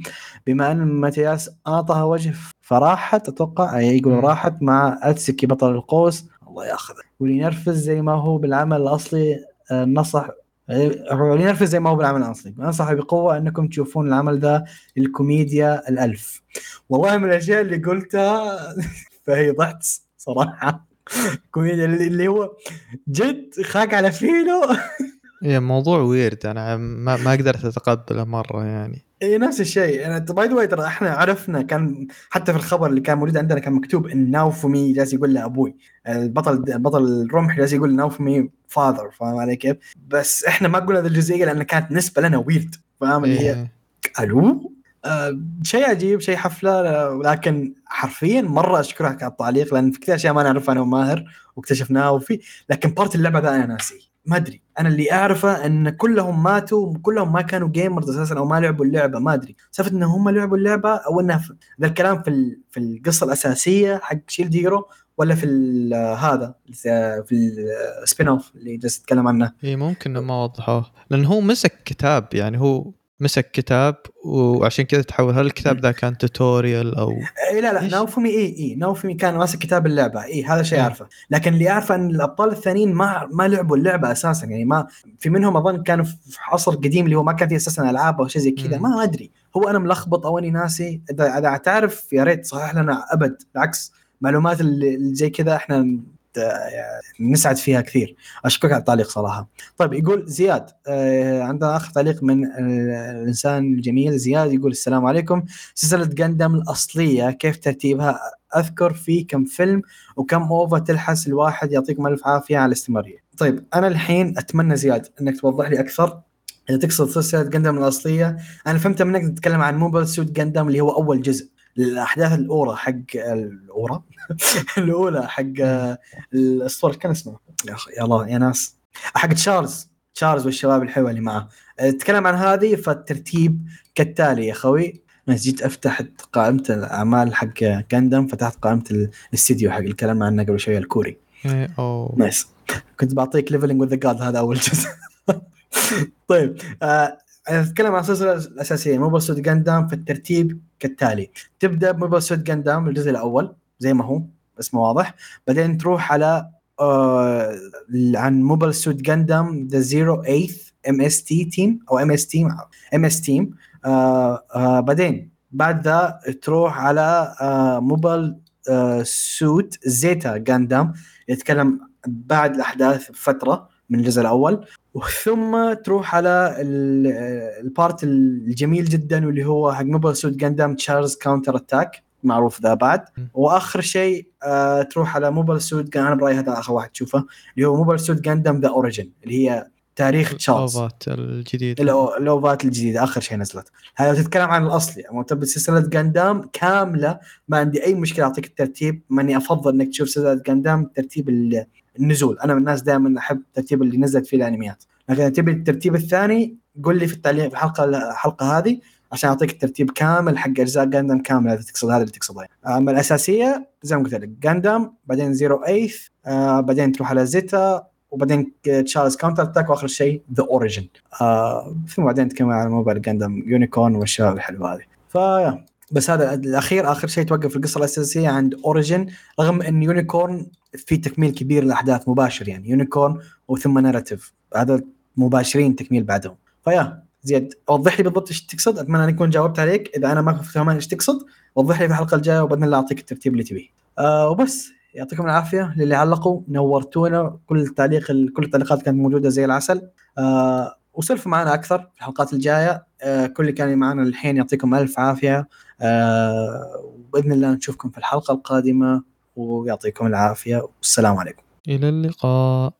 بما أن موتوياسو أعطاها وجه فراحت أتوقع أي يقول مم. راحت مع أتسكي بطل القوس. الله ياخذه. ولينرفز زي ما هو بالعمل الأصلي آه، نصح آه، هو لينرفز زي ما هو بالعمل الأصلي. انصح بقوة أنكم تشوفون العمل ذا الكوميديا الألف. والله من الأشياء اللي قلتها فهي ضحك صراحة. كوميديا اللي اللي هو جد خاق على فيلو. yeah موضوع weird أنا ما, ما قدرت أتقبله مرة يعني. اي نفس الشيء. أنا by the way ترى إحنا عرفنا كان حتى في الخبر اللي كان موجود عندنا كان مكتوب إن ناوفومي جالس يقول له البطل بطل الرمح جالس يقول ناوفومي father فاهم علي كيف؟ بس إحنا ما قلنا ذي الجزئية لأن كانت نسبة لنا weird فاهم؟ اللي هي إيه. ألو؟ آه شيء عجيب شيء حفلة آه، ولكن حرفيا مرة أشكرك على التعليق لأن في كثير أشياء ما نعرفها أنا وماهر واكتشفناها وفي لكن part اللعبة ذا أنا ناسي ما أدري. أنا اللي أعرفه إن كلهم ماتوا كلهم ما كانوا gamers أساسا أو ما لعبوا اللعبة ما أدري. سالفة إن هم لعبوا اللعبة أو إنها ذا الكلام في في القصة الأساسية حق Shield Hero ولا في هذا في ال spin off اللي جالس اتكلم عنه؟ اي ممكن ما وضحوه. لأن هو مسك كتاب يعني هو مسك كتاب وعشان كذا تحول هل الكتاب ذا كان tutorial أو اي لا لا إيش؟ ناوفومي اي اي ناوفومي كان ماسك كتاب اللعبة. اي هذا شيء إيه. أعرفه. لكن اللي أعرفه إن الأبطال الثانيين ما ما لعبوا اللعبة أساسا. يعني ما في منهم أظن كانوا في عصر قديم اللي هو ما كان فيه أساسا ألعاب أو شيء زي كذا. ما أدري. هو أنا ملخبط أو أني ناسي. إذا إذا تعرف يا ريت صحح لنا أبد. بالعكس معلومات اللي زي كذا إحنا نسعد فيها كثير. أشكرك على التعليق صراحة. طيب يقول زياد آه عندنا اخر تعليق من آه الإنسان الجميل. زياد يقول السلام عليكم. سلسلة جندم الأصلية كيف ترتيبها؟ أذكر في كم فيلم وكم اوفا تلحس الواحد يعطيكم الف عافية على الاستمرارية. طيب أنا الحين أتمنى زياد إنك توضح لي أكثر. إذا تقصد سلسلة جندم الأصلية أنا فهمت منك تتكلم عن Mobile Suit جندم اللي هو أول جزء. الأحداث الاولى حق الاولى الأولى حق الاسطوره كان اسمه؟ يا أخي يا الله يا ناس. حق تشارلز. تشارلز والشباب الحلوه اللي معه. أه، تكلم عن هذه فالترتيب كالتالي يا خوي أنا جيت افتح قائمة الأعمال حق جندم فتحت قائمة ال- الاستديو حق الكلام عنه قبل شوية الكوري. إيه، nice. كنت بعطيك leveling with God هذا أول جزء. طيب آه أنا أتكلم عن السلسلة الأساسية موبايل سود جاندام في الترتيب كالتالي. تبدأ بموبايل سود جاندام الجزء الأول زي ما هو اسمه واضح. بعدين تروح على آه عن موبايل سود جاندام the 08th MS تي team أو MS team MS team بعدين بعد ذا تروح على آه موبايل آه سوت زيتا جاندام يتكلم بعد الأحداث بفتره من الجزء الأول. ثم تروح على ال- ال part الجميل جدا واللي هو حق موبايل سوت جاندام Char's Counterattack معروف ذا بعد. وآخر شيء آه تروح على موبايل سوت أنا برأيي هذا آخر واحد تشوفه اللي هو موبايل سوت جاندام The Origin اللي هي تاريخ تشارلز ال OVAت الجديد. الأو- ال OVAت الجديده آخر شيء نزلت. هذا تتكلم عن الأصلي. اما تبي سلسلة جاندام كاملة ما عندي أي مشكلة أعطيك الترتيب. ماني أفضل إنك تشوف سلسلة جاندام ترتيب ال- النزول. أنا من الناس دائما أحب الترتيب اللي نزلت فيه الأنميات. لكن تبي الترتيب الثاني قول لي في التعليق في الحلقة الحلقة هذه عشان أعطيك الترتيب كامل حق أجزاء جاندام كاملة إذا تقصد هذا اللي تقصده أما الأساسية زي ما قلت لك جاندام بعدين زيرو ايث آه بعدين تروح على زيتا وبعدين Char's Counterattack وآخر شيء The Origin آه ثم بعدين تكمل على موبايل جاندام Unicorn والشباب الحلوة هذه. فيا. بس هذا الأخير آخر شيء توقف القصة الأساسية عند Origin رغم إن Unicorn في تكميل كبير للاحداث مباشر يعني Unicorn وثم Narrative هذا مباشرين تكميل بعدهم. فيا زياد وضح لي بالضبط إيش تقصد؟ أتمنى أن اكون جاوبت عليك. إذا أنا ما كنت فاهم إيش تقصد وضح لي في الحلقة الجاية وباذن الله أعطيك الترتيب اللي تبيه. آه وبس. يعطيكم العافية. للي علقوا نورتونا. كل التعليق كل التعليقات كانت موجودة زي العسل. آه وسولفوا معنا أكثر في الحلقات الجاية. آه كل اللي كان معنا الحين يعطيكم ألف عافية. وبإذن الله نشوفكم في الحلقة القادمة ويعطيكم العافية والسلام عليكم. إلى اللقاء.